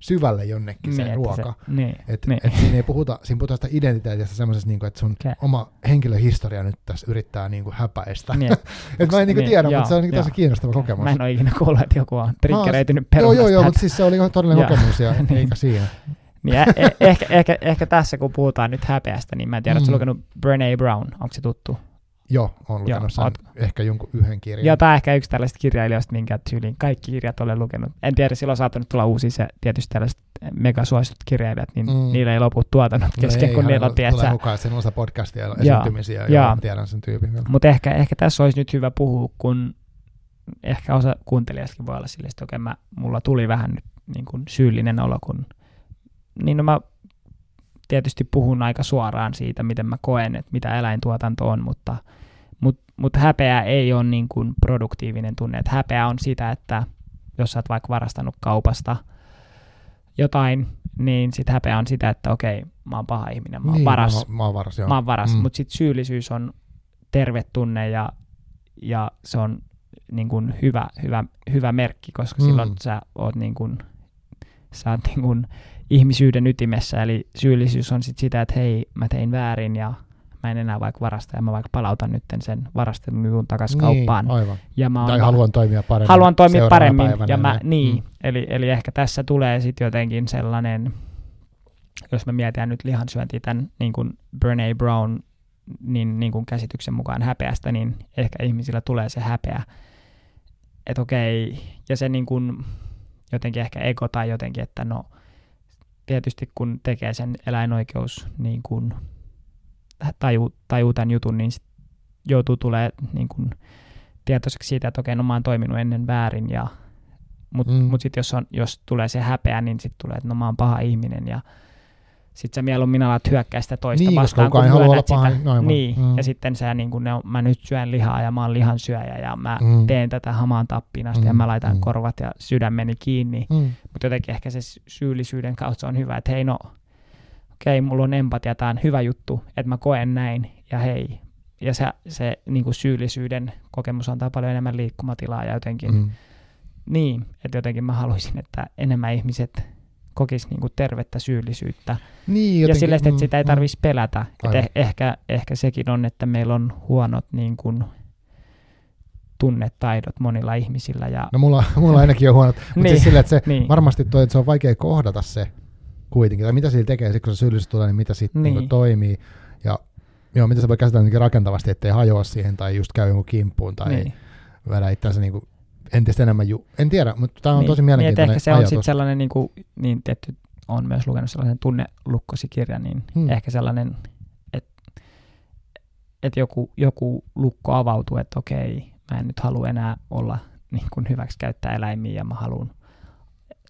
syvälle jonnekin se niin, ruoka. Se, niin, että niin. et siinä ei puhuta, siinä puhutaan sitä identiteetistä semmoisesta, niin kuin, että sun okay. oma henkilöhistoria nyt tässä yrittää niin kuin häpäistä. Niin. että mä en niin kuin tiedä, joo, mutta se on niin tosi kiinnostava kokemus. Mä en ole ikinä kuullut, että joku on triggeröitynyt perunasta. Joo, joo, joo, mutta siis se oli todellinen kokemus ja niin. eikä siinä. Niin eh- eh- ehkä, ehkä, ehkä, tässä, kun puhutaan nyt häpeästä, niin mä en tiedä, mm. lukenut Brené Brown, onko se tuttu? Joo, on lukenut sen oot... ehkä jonkun yhden kirjan. Joo, tämä ehkä yksi tällaista kirjailijoista, minkä tyyliin kaikki kirjat olen lukenut. En tiedä, silloin on saattanut tulla uusi se tietysti tällaiset megasuositut kirjailijat, niin mm. niillä ei lopu tuotannut no kesken, no kun niillä on, tiedätkö... Tulee mukaan sen osa podcastia esiintymisiä, ja, ja tiedän sen tyypin. Mutta ehkä, ehkä tässä olisi nyt hyvä puhua, kun ehkä osa kuuntelijastakin voi olla silleen, että okei, mä, mulla tuli vähän nyt niin kuin syyllinen olo, kun niin no mä tietysti puhun aika suoraan siitä, miten mä koen, että mitä eläintuotanto on, mutta – mutta mut häpeä ei ole niin kuin produktiivinen tunne. Et häpeä on sitä, että jos sä oot vaikka varastanut kaupasta jotain, niin sitten häpeä on sitä, että okei, mä oon paha ihminen, mä oon niin, varas. Mä, mä oon varas, joo. Mä oon varas, mm. mutta sitten syyllisyys on terve tunne ja, ja se on niin kuin hyvä, hyvä, hyvä merkki, koska mm. silloin sä oot niin kuin, sä oot niin kuin ihmisyyden ytimessä, eli syyllisyys on sitten sitä, että hei, mä tein väärin ja mä en enää vaikka varasta ja mä vaikka palautan nyt sen varastelun jutun takaisin niin, kauppaan. Aivan. Ja mä tai haluan toimia paremmin. Haluan toimia paremmin. Ja mä, niin, mm. eli, eli ehkä tässä tulee sitten jotenkin sellainen, jos me mietitään nyt lihansyöntiä tämän niin kuin Brene Brown niin, niin kuin käsityksen mukaan häpeästä, niin ehkä ihmisillä tulee se häpeä. Että okei, ja se niin kuin, jotenkin ehkä ego tai jotenkin, että no tietysti kun tekee sen eläinoikeus niin kuin tajuu, tajuu tämän jutun, niin sit joutuu tulee niin kuin tietoiseksi siitä, että okei, no mä oon toiminut ennen väärin, ja, mutta mm. mut sitten jos, on, jos tulee se häpeä, niin sitten tulee, että no mä oon paha ihminen, ja sitten sä mieluummin alat hyökkää sitä toista niin, vastaan, kun myönnät sitä. Paha, noin, niin, mm. ja sitten sä niin kun ne on, mä nyt syön lihaa ja mä oon lihansyöjä ja mä mm. teen tätä hamaan tappiin asti mm. ja mä laitan mm. korvat ja sydämeni kiinni. Mm. Mutta jotenkin ehkä se syyllisyyden kautta on hyvä, että hei no, okei, okay, mulla on empatia, tämä on hyvä juttu, että mä koen näin, ja hei. Ja se, se niin kuin syyllisyyden kokemus antaa paljon enemmän liikkumatilaa ja jotenkin, mm. niin, että jotenkin mä haluaisin, että enemmän ihmiset kokis niin kuin tervettä syyllisyyttä. Niin, jotenkin, ja sille, että mm, sitä ei tarvitsisi mm, pelätä. Et eh, ehkä, ehkä sekin on, että meillä on huonot niin kuin, tunnetaidot monilla ihmisillä. Ja... No mulla, mulla ainakin on huonot, mutta niin, siis sille, että se niin. varmasti toi, että se on vaikea kohdata se, kuitenkin, tai mitä sillä tekee, sit kun se syyllisyys tulee, niin mitä sitten niin. niin toimii, ja joo, mitä se voi käsitellä rakentavasti, ettei hajoa siihen, tai just käy jonkun kimppuun, tai niin. vedä itseänsä niin kuin entistä enemmän, ju- en tiedä, mutta tämä on niin. tosi mielenkiintoinen niin, ehkä se on sitten sellainen, niin, kuin, niin tietty, on myös lukenut sellaisen tunnelukkosikirjan, niin hmm. ehkä sellainen, että et joku, joku lukko avautuu, että okei, mä en nyt halua enää olla niin kuin hyväksi käyttää eläimiä ja mä haluan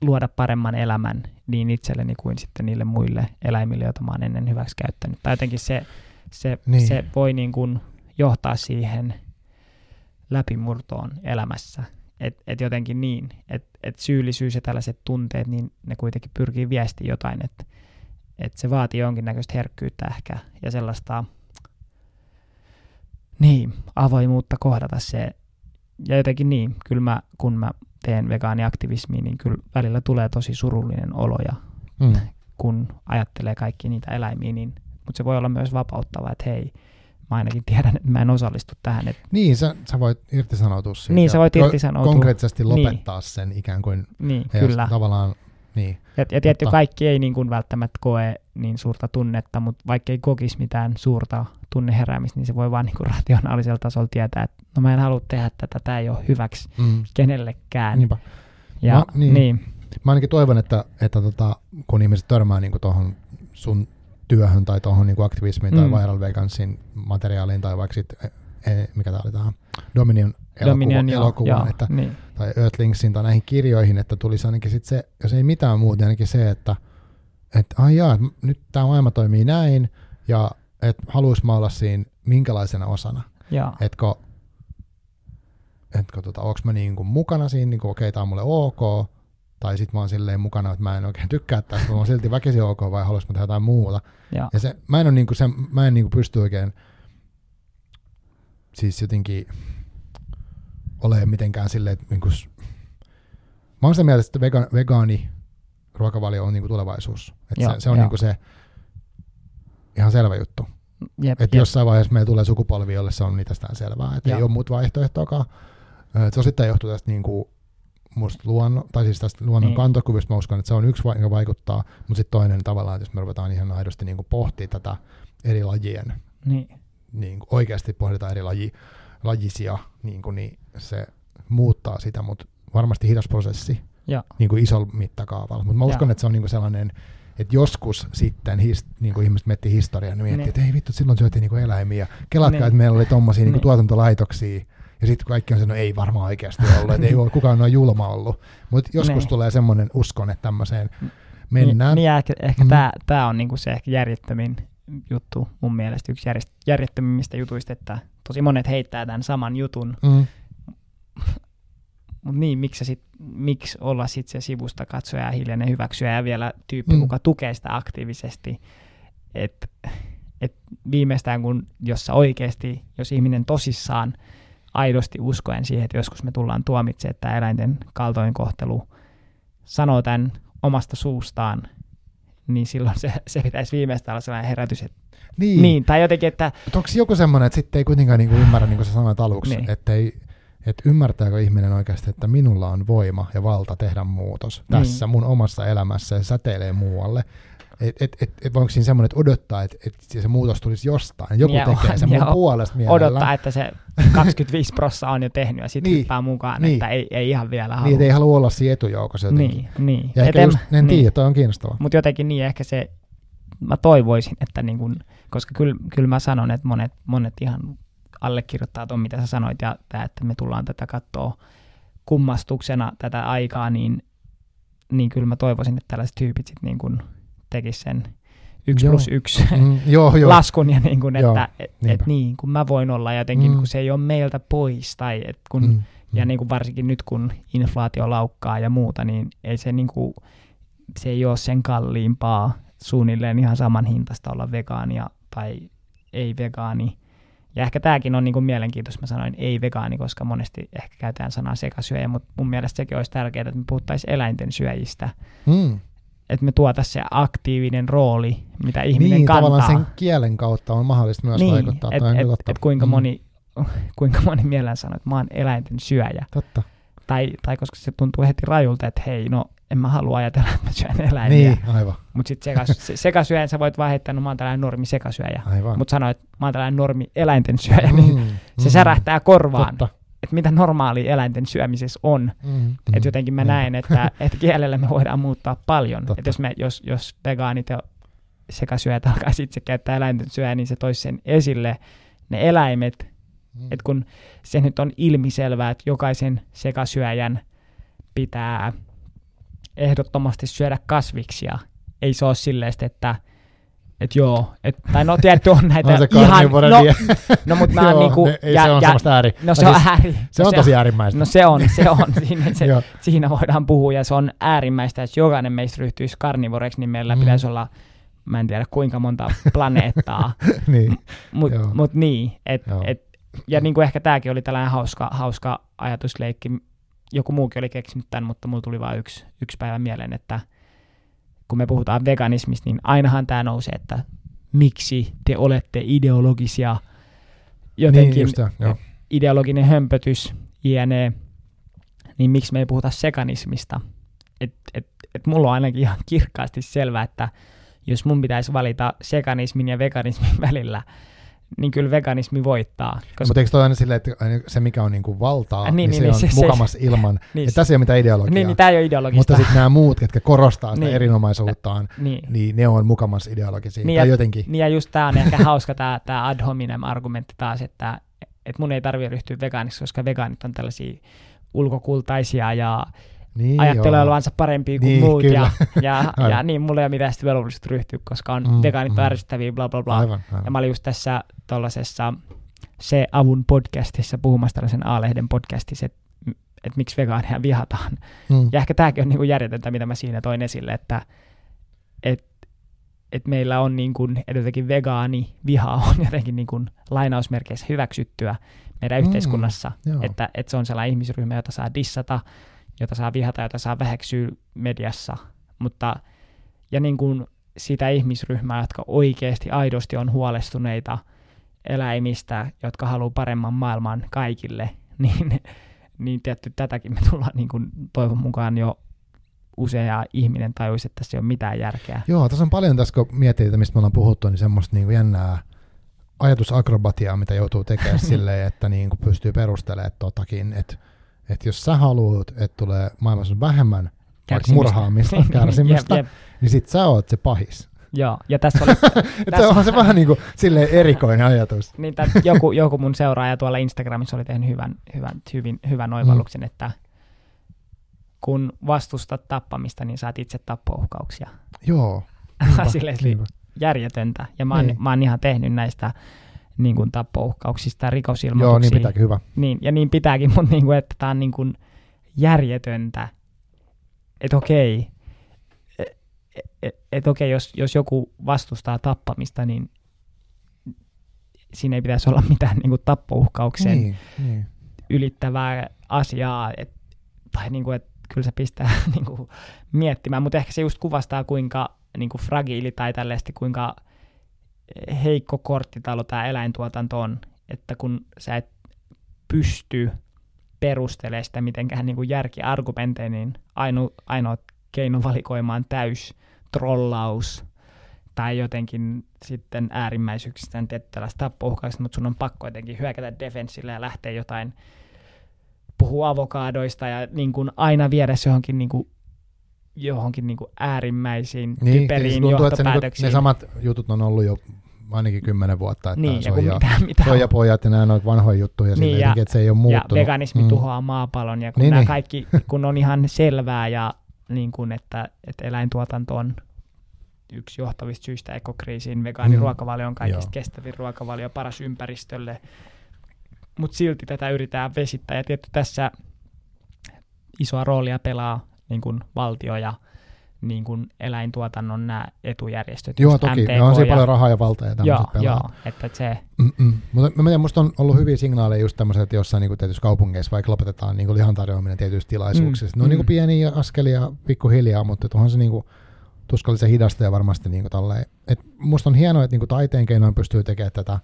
luoda paremman elämän niin itselleni kuin sitten niille muille eläimille, joita mä oon ennen hyväksi käyttänyt. Tai jotenkin se, se, niin. se voi niin kuin johtaa siihen läpimurtoon elämässä. Että et jotenkin niin, että et syyllisyys ja tällaiset tunteet, niin ne kuitenkin pyrkii viesti jotain, että et se vaatii jonkinnäköistä herkkyyttä ehkä ja sellaista niin, avoimuutta kohdata se. Ja jotenkin niin, kyllä mä, kun mä teen vegaaniaktivismia, niin kyllä välillä tulee tosi surullinen olo ja mm. kun ajattelee kaikki niitä eläimiä, niin, mutta se voi olla myös vapauttava, että hei, mä ainakin tiedän, että mä en osallistu tähän. Että... Niin, sä, sä voit irtisanoutua siitä. Niin, sä voit irtisanoutua. Konkreettisesti niin. lopettaa niin. sen ikään kuin. Niin, kyllä. Tavallaan, niin. Ja, ja tietty mutta... kaikki ei niin kuin välttämättä koe niin suurta tunnetta, mutta vaikka ei kokisi mitään suurta tunneheräämistä, niin se voi vaan niin kuin rationaalisella tasolla tietää, että no mä en halua tehdä tätä, tämä ei ole hyväksi mm. kenellekään. Niinpä. Ja, no, niin. niin. mä ainakin toivon, että, että tota, kun ihmiset törmää niin tuohon sun työhön tai tuohon niin aktivismiin mm. tai Viral Vegansin materiaaliin tai vaikka sitten, e, mikä tämä oli tämä Dominion, Dominion elokuva, joo, että, niin. tai Earthlingsin tai näihin kirjoihin, että tulisi ainakin sitten se, jos ei mitään muuta, niin ainakin se, että että ai jaa, nyt tämä maailma toimii näin, ja että haluaisi mä olla siinä minkälaisena osana. Etkö, etkö tota, onko mä niin kuin mukana siinä, niin kuin, okei, okay, tämä on mulle ok, tai sitten mä oon silleen mukana, että mä en oikein tykkää tästä, mä oon silti väkisin ok, vai haluaisin mä tehdä jotain muuta. Joo. Ja se, mä en, ole niinku se, mä en niinku pysty oikein siis jotenkin ole mitenkään silleen, että niinku, mä oon sitä mieltä, että vega, vegaani ruokavalio on niinku tulevaisuus. Et Joo, se, se on niinku se ihan selvä juttu. Jep, Että jep. jossain vaiheessa meillä tulee sukupolvi, jolle se on itsestään selvää. Että ei ole muut vaihtoehtoakaan. Et se osittain johtuu tästä niinku musta luonno, tai siis tästä luonnon Niin. kantokuvista, mä uskon, että se on yksi, joka vaikuttaa, mutta sitten toinen tavallaan, että jos me ruvetaan ihan aidosti niinku pohtia tätä eri lajien, Niin. niin kuin oikeasti pohditaan eri laji, lajisia, niin, kuin, niin se muuttaa sitä, mutta varmasti hidas prosessi Joo. niin kuin isolla mittakaavalla. Mutta mä uskon, että se on niin kuin sellainen, että joskus sitten his, niin kuin ihmiset miettii historiaa, niin miettii, Niin. että ei vittu, silloin syötiin niin kuin eläimiä. Kelatkaa, Niin. että meillä oli tommosia niin Niin. tuotantolaitoksia, ja sitten kaikki on sanonut, ei varmaan oikeasti ollut, että ei ole kukaan noin julma ollut. Mutta joskus Niin. tulee semmoinen uskon, että tämmöiseen mennään. Niin, niin ehkä, ehkä Mhm. tämä, tämä on niinku se ehkä järjettömin juttu mun mielestä, yksi järjest, järjettömimmistä jutuista, että tosi monet heittää tämän saman jutun, Mm, mutta niin, miksi, sit, miksi olla sitten se sivusta katsoja ja hiljainen hyväksyjä ja vielä tyyppi, Mm. mm. kuka tukee sitä aktiivisesti, että et viimeistään kun, jos sä oikeasti, jos ihminen tosissaan aidosti uskoen siihen, että joskus me tullaan tuomitsemaan, että eläinten kaltoinkohtelu sanoo tämän omasta suustaan, niin silloin se, se pitäisi viimeistään olla sellainen herätys, että niin. niin. niin, tai jotenkin, että Mutta onko joku semmoinen, että sitten ei kuitenkaan niinku ymmärrä, niin kuin sä sanoit aluksi, Niin. että ei, että ymmärtääkö ihminen oikeasti, että minulla on voima ja valta tehdä muutos Niin. tässä mun omassa elämässä ja säteilee muualle. Et, et, et, et, onko siinä semmoinen, että odottaa, että, että se muutos tulisi jostain. Joku Ja tekee sen mun puolesta mielellään. odottaa, että se 25 prossaa on jo tehnyt ja sitten Niin. niin. hyppää mukaan, Niin. niin. että ei, ei ihan vielä halua. Niin, ei halua olla siinä etujoukossa jotenkin. Niin, niin. Ja Et ehkä en- just, en niin. tiedä, toi on kiinnostavaa. Mutta jotenkin niin ehkä se, mä toivoisin, että niin kun, koska kyllä, kyllä mä sanon, että monet, monet ihan allekirjoittaa tuon, mitä sä sanoit, ja tää, että me tullaan tätä katsoa kummastuksena tätä aikaa, niin, niin kyllä mä toivoisin, että tällaiset tyypit sit niin kun tekis sen yksi Joo. plus yksi Mm, joo, joo. laskun, ja niin Joo, että et, et niin, kun mä voin olla jotenkin, Mm. kun se ei ole meiltä pois, tai et kun, Mm, ja mm. niin kuin varsinkin nyt, kun inflaatio laukkaa ja muuta, niin ei se, niin kuin, se ei ole sen kalliimpaa suunnilleen ihan saman hintasta olla vegaania tai ei vegaani. Ja ehkä tämäkin on niin kuin mielenkiintoista, mä sanoin ei vegaani, koska monesti ehkä käytetään sanaa sekasyöjä, mutta mun mielestä sekin olisi tärkeää, että me puhuttaisiin eläinten syöjistä. Mm. Että me tuotaisiin se aktiivinen rooli, mitä ihminen Niin, kantaa. tavallaan sen kielen kautta on mahdollista myös niin, vaikuttaa. et, et, et, kuinka, Mm. moni, kuinka moni mielellä sanoo, että mä oon eläinten syöjä. Totta. tai, tai koska se tuntuu heti rajulta, että hei, no en mä halua ajatella, että mä syön eläimiä. Niin, aivan. Mutta sitten sekas, se, sekasyöjän sä voit vaan heittää, no mä oon tällainen normi sekasyöjä. aivan. Mutta sanoit, että mä oon tällainen normi eläinten syöjä, niin Mm, se mm. särähtää korvaan, Totta. Että mitä normaali eläinten syömisessä on. Mm, mm, Että jotenkin mä niinpä. näen, että, että kielellä me voidaan muuttaa paljon. Totta. Että jos, me, jos, jos vegaanit ja sekasyöjät alkaisi itse käyttää eläinten syöjä, niin se toisi sen esille, ne eläimet, Mm. et kun se nyt on ilmiselvää, että jokaisen sekasyöjän pitää ehdottomasti syödä kasviksia. Ei se ole silleen, että että joo, et, tai no tietty on näitä on se ihan, no, vie. no mutta mä Joo, niinku, ne- ei, se on semmoista ääri. no se tai on siis ääri. Se no on tosi äärimmäistä. No se on, se on, siinä, se, siinä voidaan puhua ja se on äärimmäistä, että jokainen meistä ryhtyisi karnivoreksi, niin meillä Mm. pitäisi olla, mä en tiedä kuinka monta planeettaa, niin. mutta mut niin, et, Joo. et, ja niin kuin ehkä tämäkin oli tällainen hauska, hauska ajatusleikki, joku muukin oli keksinyt tämän, mutta mulla tuli vain yksi, yksi päivä mieleen, että kun me puhutaan veganismista, niin ainahan tämä nousee, että miksi te olette ideologisia, jotenkin Niin, just se, joo. ideologinen hömpötys, jne, niin miksi me ei puhuta sekanismista? Et, et, et mulla on ainakin ihan kirkkaasti selvää, että jos mun pitäisi valita sekanismin ja veganismin välillä, niin kyllä veganismi voittaa. Koska... Mutta eikö toi aina silleen, että se mikä on niinku valtaa, äh, niin, niin, niin, se niin, on se, mukamas se, ilman, niin, että tässä ei ole mitään ideologiaa. Niin, niin tämä ei ole ideologista. Mutta sitten nämä muut, ketkä korostaa sitä niin. erinomaisuuttaan, niin. niin ne on mukamas ideologisia. Niin, tai ja, jotenkin. Niin ja just tämä on ehkä hauska tämä, tämä ad hominem argumentti taas, että, että mun ei tarvitse ryhtyä vegaaniksi, koska vegaanit on tällaisia ulkokultaisia ja niin, ajattelee olevansa parempia kuin niin, muut, ja, ja, ja, niin mulla ei ole mitään velvollisuutta ryhtyä, koska on mm, vegaanit mm. ärsyttäviä, bla bla bla. Aivan, aivan. Ja mä olin just tässä tuollaisessa se avun podcastissa puhumassa tällaisen A-lehden podcastissa, että et miksi vegaaneja vihataan. Mm. Ja ehkä tämäkin on niinku järjetöntä, mitä mä siinä toin esille, että et, et meillä on niin kuin, jotenkin vegaani viha on jotenkin niin kuin lainausmerkeissä hyväksyttyä meidän mm, yhteiskunnassa, että, että se on sellainen ihmisryhmä, jota saa dissata, jota saa vihata, jota saa väheksyä mediassa, mutta ja niin kuin sitä ihmisryhmää, jotka oikeasti aidosti on huolestuneita eläimistä, jotka haluaa paremman maailman kaikille, niin, niin tietty tätäkin me tullaan niin kuin toivon mukaan jo usea ihminen tajuisi, että tässä ei ole mitään järkeä. Joo, tässä on paljon tässä, kun miettii, mistä me ollaan puhuttu, niin semmoista niin kuin jännää ajatusakrobatiaa, mitä joutuu tekemään silleen, että niin kuin pystyy perustelemaan totakin, että että jos sä haluat, että tulee maailmassa vähemmän kärsimistä. murhaamista, kärsimistä, jep, jep. niin sit sä oot se pahis. Joo, ja tässä oli... tässä... on se vähän niin kuin silleen erikoinen ajatus. niin, tämän, joku, joku mun seuraaja tuolla Instagramissa oli tehnyt hyvän, hyvän, hyvin, hyvän oivalluksen, mm. että kun vastustat tappamista, niin saat itse tappouhkauksia. Joo. silleen järjetöntä. Ja mä oon, niin. mä oon ihan tehnyt näistä niin kuin tappouhkauksista ja rikosilmoituksia. Joo, niin pitääkin, hyvä. Niin, ja niin pitääkin, mutta niin kuin, että tämä on niin kuin järjetöntä, että okei, että et, et okei, jos, jos joku vastustaa tappamista, niin siinä ei pitäisi olla mitään niin kuin tappouhkauksen niin, niin. ylittävää asiaa, et, tai niin kuin, että kyllä se pistää niin kuin, miettimään, mutta ehkä se just kuvastaa, kuinka niin kuin fragiili tai tällaisesti, kuinka heikko korttitalo tämä eläintuotanto on, että kun sä et pysty perustelemaan sitä mitenkään niin kuin niin aino, ainoa keino valikoimaan täys trollaus tai jotenkin sitten äärimmäisyyksistä tiettävästä tappouhkaista, mutta sun on pakko jotenkin hyökätä defenssille ja lähteä jotain puhua avokaadoista ja niin kuin aina viedä se johonkin niin kuin johonkin niin kuin äärimmäisiin niin, typeriin tuntuu, johtopäätöksiin. Että se, niin ne samat jutut on ollut jo ainakin kymmenen vuotta, että niin, soija, ja mitä, mitä soijapojat ja nämä on vanhoja juttuja, niin, ja, että se ei ole muuttunut. Ja veganismi mm. tuhoaa maapallon, ja kun niin, nämä niin. kaikki, kun on ihan selvää, ja niin kuin, että, että eläintuotanto on yksi johtavista syistä ekokriisiin, vegaaniruokavalio on kaikista Joo. kestävin ruokavalio, paras ympäristölle, mutta silti tätä yritetään vesittää, ja tietty tässä isoa roolia pelaa niin kuin valtio ja niin kuin eläintuotannon nämä etujärjestöt. Joo, toki. MTK on siinä paljon rahaa ja valtaa ja joo, pelaa. Joo, että se... Mutta mä tiedän, musta on ollut hyviä signaaleja just tämmöiset, että jossain niin tietyissä kaupungeissa vaikka lopetetaan niin lihan tarjoaminen tietyissä tilaisuuksissa. Mm, ne on mm. niin pieniä askelia pikkuhiljaa, mutta onhan se niin kuin, tuskallisen hidasta ja varmasti niin kuin tolleen. Et musta on hienoa, että niin kuin taiteen keinoin pystyy tekemään tätä,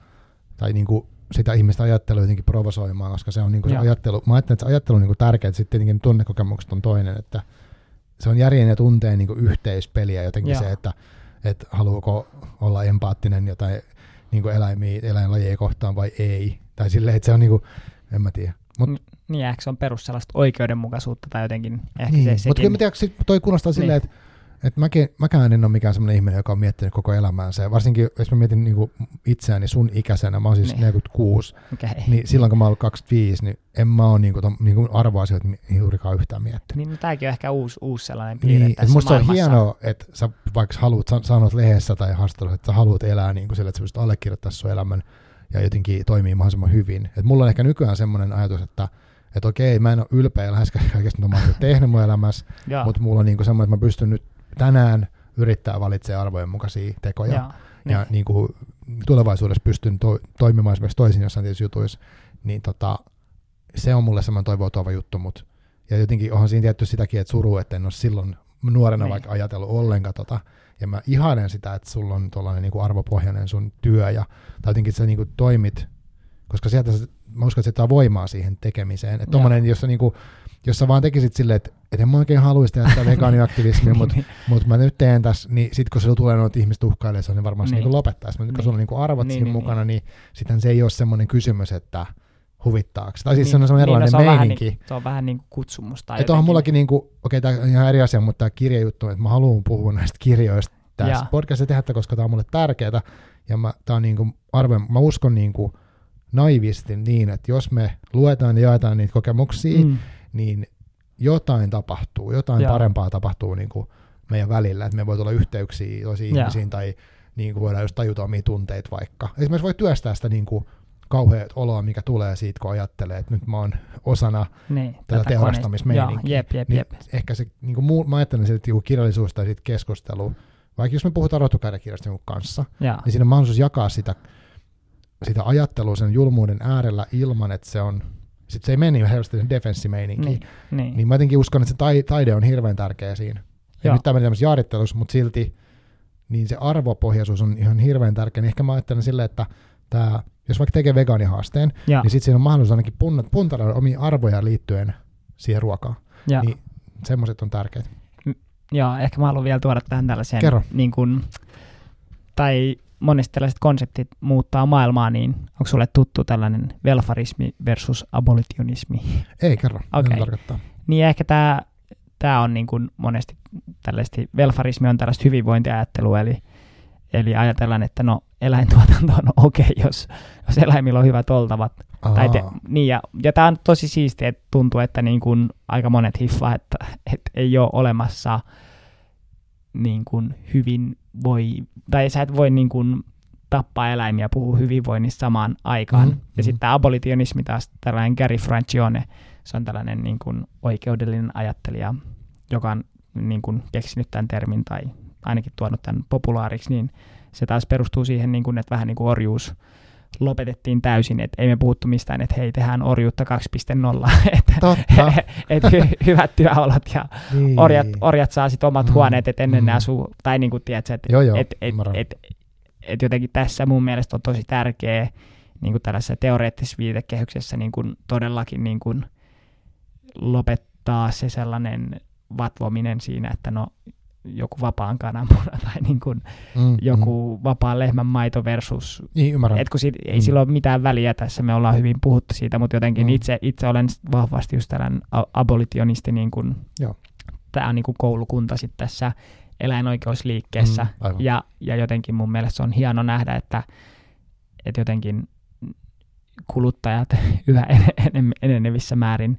tai niin kuin sitä ihmistä ajattelua jotenkin provosoimaan, koska se on niin kuin se ajattelu, mä ajattelen, että se ajattelu on niin kuin tärkeää, että sitten tietenkin tunnekokemukset on toinen, että se on järjen ja tunteen niin yhteispeliä jotenkin Joo. se, että, että haluuko olla empaattinen jotain niin kuin eläimiä, eläinlajeja kohtaan vai ei. Tai silleen, että se on niin kuin, en mä tiedä. Mut, niin, ehkä se on perus sellaista oikeudenmukaisuutta tai jotenkin ehkä niin, se Mutta kyllä mä tiedän, toi kuulostaa niin. silleen, että et mäkin, mäkään en ole mikään sellainen ihminen, joka on miettinyt koko elämäänsä. Ja varsinkin, jos mä mietin niin itseäni sun ikäisenä, mä oon siis niin. 46, okay. niin silloin kun mä oon 25, niin en mä ole niin kuin, niin kuin arvoasioita juurikaan yhtään miettinyt. Niin, no, tämäkin on ehkä uusi, uusi sellainen piirre niin, tässä Musta maailmassa. on hienoa, että sä vaikka haluat, sanot lehdessä tai haastattelussa, että sä haluat elää niin kuin sillä, että sä pystyt allekirjoittaa sun elämän ja jotenkin toimii mahdollisimman hyvin. Et mulla on ehkä nykyään semmoinen ajatus, että että okei, mä en ole ylpeä läheskään kaikesta, mitä mä oon tehnyt mun elämässä, mutta mulla on niin semmoinen, että mä pystyn nyt tänään yrittää valitsemaan arvojen mukaisia tekoja. Ja, niin. ja niin kuin tulevaisuudessa pystyn to- toimimaan esimerkiksi toisin jossain tietyissä jutuissa, niin tota, se on mulle semmoinen toivoa tuova juttu, mutta ja jotenkin onhan siinä tietty sitäkin, että suru, että en ole silloin nuorena niin. vaikka ajatellut ollenkaan tota, ja mä ihailen sitä, että sulla on tuollainen niin arvopohjainen sun työ, ja, tai jotenkin sä niin kuin toimit koska sieltä mä uskon, että se voimaa siihen tekemiseen. Että tommonen, jos sä, niinku, jos sä vaan tekisit silleen, että et en mä oikein haluaisi tehdä sitä vegaaniaktivismia, mutta Niin, mut mä nyt teen tässä, niin sit kun sulla tulee noita ihmiset uhkailee, se on niin varmaan se Niin. niinku lopettaisi. Mutta kun Niin. sulla on niinku arvot Niin, siinä niin, mukana, niin sitten se ei ole semmoinen kysymys, että huvittaako. Tai siis se on Niin, semmoinen no erilainen se on vähän meininki. niin- Se on vähän niin kuin kutsumus. Tai Että onhan mullakin, niinku, okei tämä on ihan eri asia, mutta tämä kirjajuttu, että mä haluan puhua näistä kirjoista tässä podcastissa tehdä, koska tämä on mulle tärkeää. Ja mä, tää on niinku arve, mä uskon niinku naivisti niin, että jos me luetaan ja jaetaan niitä kokemuksia, mm. Niin jotain tapahtuu, jotain Jaa. parempaa tapahtuu niinku meidän välillä, että me voi tulla yhteyksiä toisiin ihmisiin tai niinku voidaan just tajuta omia tunteita vaikka. Esimerkiksi voi työstää sitä niinku kauheat oloa, mikä tulee siitä, kun ajattelee, että nyt mä oon osana niin, tätä koneista. teurastamismeininkiä. Joo, Jep, jep, niin jep. ehkä se, niin kuin muu, mä ajattelen että joku kirjallisuus tai sit keskustelu, vaikka jos me puhutaan rotukäydäkirjasta jonkun kanssa, Jaa. niin siinä on mahdollisuus jakaa sitä, sitä ajattelua sen julmuuden äärellä ilman, että se on, sit se ei mene niin helposti sen defenssimeininkiin. Niin, Niin. niin. mä jotenkin uskon, että se tai, taide on hirveän tärkeä siinä. Ja nyt tämä meni tämmöisessä jaarittelussa, mutta silti niin se arvopohjaisuus on ihan hirveän tärkeä. Niin ehkä mä ajattelen silleen, että tää, jos vaikka tekee vegaanihaasteen, ja, niin sitten siinä on mahdollisuus ainakin punna- puntaroida omia arvoja liittyen siihen ruokaan. ja, Niin semmoiset on tärkeitä. Joo, ehkä mä haluan vielä tuoda tähän tällaisen, Kerro. niin kuin, tai monesti tällaiset konseptit muuttaa maailmaa, niin onko sulle tuttu tällainen velfarismi versus abolitionismi? Ei kerro, mitä tarkoittaa. Niin ehkä tämä tää on niin kuin monesti tällaisesti, velfarismi on tällaista hyvinvointiajattelua, eli, eli ajatellaan, että no eläintuotanto on okei, okay, jos, jos eläimillä on hyvät oltavat. Tai te, niin ja, ja tämä on tosi siistiä, että tuntuu, että niin kuin aika monet hiffaa, että, että ei ole olemassa niin kuin hyvin voi, tai sä et voi niin kuin tappaa eläimiä ja puhua hyvinvoinnista samaan aikaan. Mhm, Mm-hmm. mhm. Ja sitten tämä abolitionismi taas, tällainen Gary Francione, se on tällainen niin kuin oikeudellinen ajattelija, joka on niin kuin keksinyt tämän termin tai ainakin tuonut tämän populaariksi, niin se taas perustuu siihen, niin kuin, että vähän niin kuin orjuus lopetettiin täysin, että ei me puhuttu mistään, että hei, tehdään orjuutta 2.0, että et hy- hyvät työolot ja niin. orjat, orjat saa sitten omat Mm, huoneet, että ennen mm. ne asuu, tai niin kuin tiedätkö, että Joo, joo, et, et, et, et jotenkin tässä mun mielestä on tosi tärkeä niin kuin tällaisessa teoreettisessa viitekehyksessä niin kuin todellakin niin kuin lopettaa se sellainen vatvominen siinä, että no joku vapaan kananmuna tai niin kuin Mm, joku vapaan lehmän maito versus Mm. Niin, ymmärrän. et kun siitä, ei Mm. sillä ole mitään väliä tässä, me ollaan hyvin puhuttu siitä, mutta jotenkin Mm. mm. itse, itse olen vahvasti just tällainen abolitionisti, niin kuin, Joo. tämä on niin kuin koulukunta sitten tässä eläinoikeusliikkeessä, Mm, aivan. ja, ja jotenkin mun mielestä se on hieno nähdä, että, että jotenkin kuluttajat yhä en- enenevissä määrin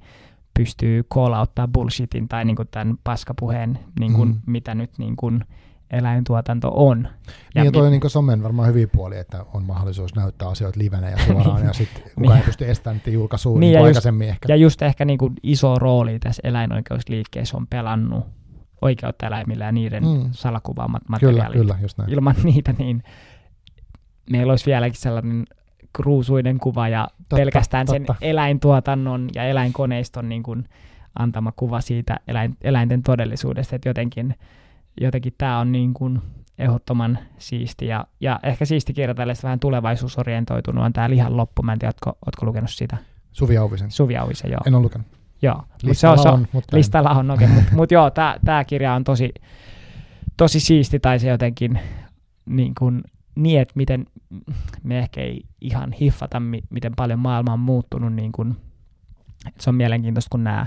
pystyy call outtaa bullshitin tai niin kuin tämän paskapuheen, niin kuin, Mm. mitä nyt niin kuin eläintuotanto on. Niin, ja mi- toi on niin somen varmaan hyvin puoli, että on mahdollisuus näyttää asioita livenä ja suoraan, ja sitten kukaan Niin. ei pysty estämään niitä julkaisua Niin, niin, ja niin just- aikaisemmin ehkä. Ja just ehkä niin kuin iso rooli tässä eläinoikeusliikkeessä on pelannut oikeutta eläimillä ja niiden Mm. salakuvaamat Kyllä, materiaalit. kyllä, just näin. Ilman niitä niin meillä olisi vieläkin sellainen kruusuinen kuva ja Totta, pelkästään totta. sen eläintuotannon ja eläinkoneiston niin kuin antama kuva siitä eläin, eläinten todellisuudesta, että jotenkin, jotenkin tämä on niin kuin ehdottoman siisti ja, ja ehkä siisti kirja tällaista vähän tulevaisuusorientoitunut on tämä Lihan loppu, mä en tiedä, ootko, ootko lukenut sitä? Suvi Auvisen. Suvi Auvisen, joo. En ole lukenut. joo. Mut se Listalla on, se on, on, mutta listalla on, okei, okay, mutta mut joo, tämä kirja on tosi, tosi siisti, tai se jotenkin niin, kuin, niin että miten me ehkä ei ihan hiffata, mi, miten paljon maailma on muuttunut, niin kuin, että se on mielenkiintoista, kun nämä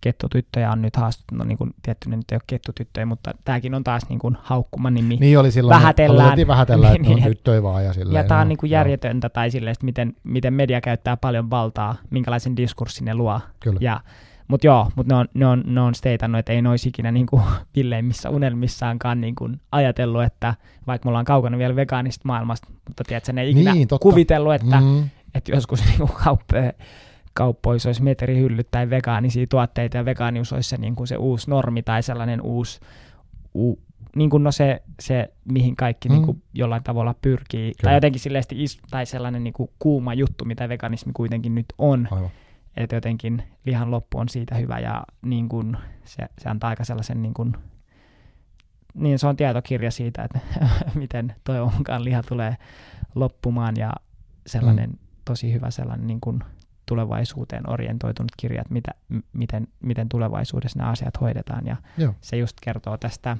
kettutyttöjä on nyt haastettu, no niin kuin tietty ne nyt ei ole kettutyttöjä, mutta tämäkin on taas niin kuin haukkuma nimi. Niin oli silloin, Vähätellään. halutettiin vähätellä, että Niin, on niin, tyttöjä vaan ja silleen. ja tämä on joo, niin kuin järjetöntä, tai silleen, että miten, miten media käyttää paljon valtaa, minkälaisen diskurssin ne luo. Kyllä. Ja, mutta joo, mutta ne on, ne on, ne on steitannut, että ei ne olisi ikinä niin kuin villeimmissä unelmissaankaan niin kuin ajatellut, että vaikka me ollaan kaukana vielä vegaanista maailmasta, mutta tiedätkö, ne ei ikinä Niin, totta. kuvitellut, että, mm. Mm, että joskus niin kuin kauppoja, kauppoissa olisi meterihyllyt tai vegaanisia tuotteita ja vegaanius olisi se, niin kuin se uusi normi tai sellainen uusi, u, niin kuin no se, se, mihin kaikki Mm. niin kuin jollain tavalla pyrkii. Kyllä. Tai jotenkin silleesti is, tai sellainen niin kuin kuuma juttu, mitä veganismi kuitenkin nyt on. aivan. Että jotenkin lihan loppu on siitä hyvä ja niin kuin se, se antaa aika sellaisen niin kuin, niin se on tietokirja siitä, että miten toivon mukaan liha tulee loppumaan ja sellainen, mm. tosi hyvä sellainen niin kuin tulevaisuuteen orientoitunut kirja, että mitä, m- miten, miten tulevaisuudessa nämä asiat hoidetaan. Ja Joo. se just kertoo tästä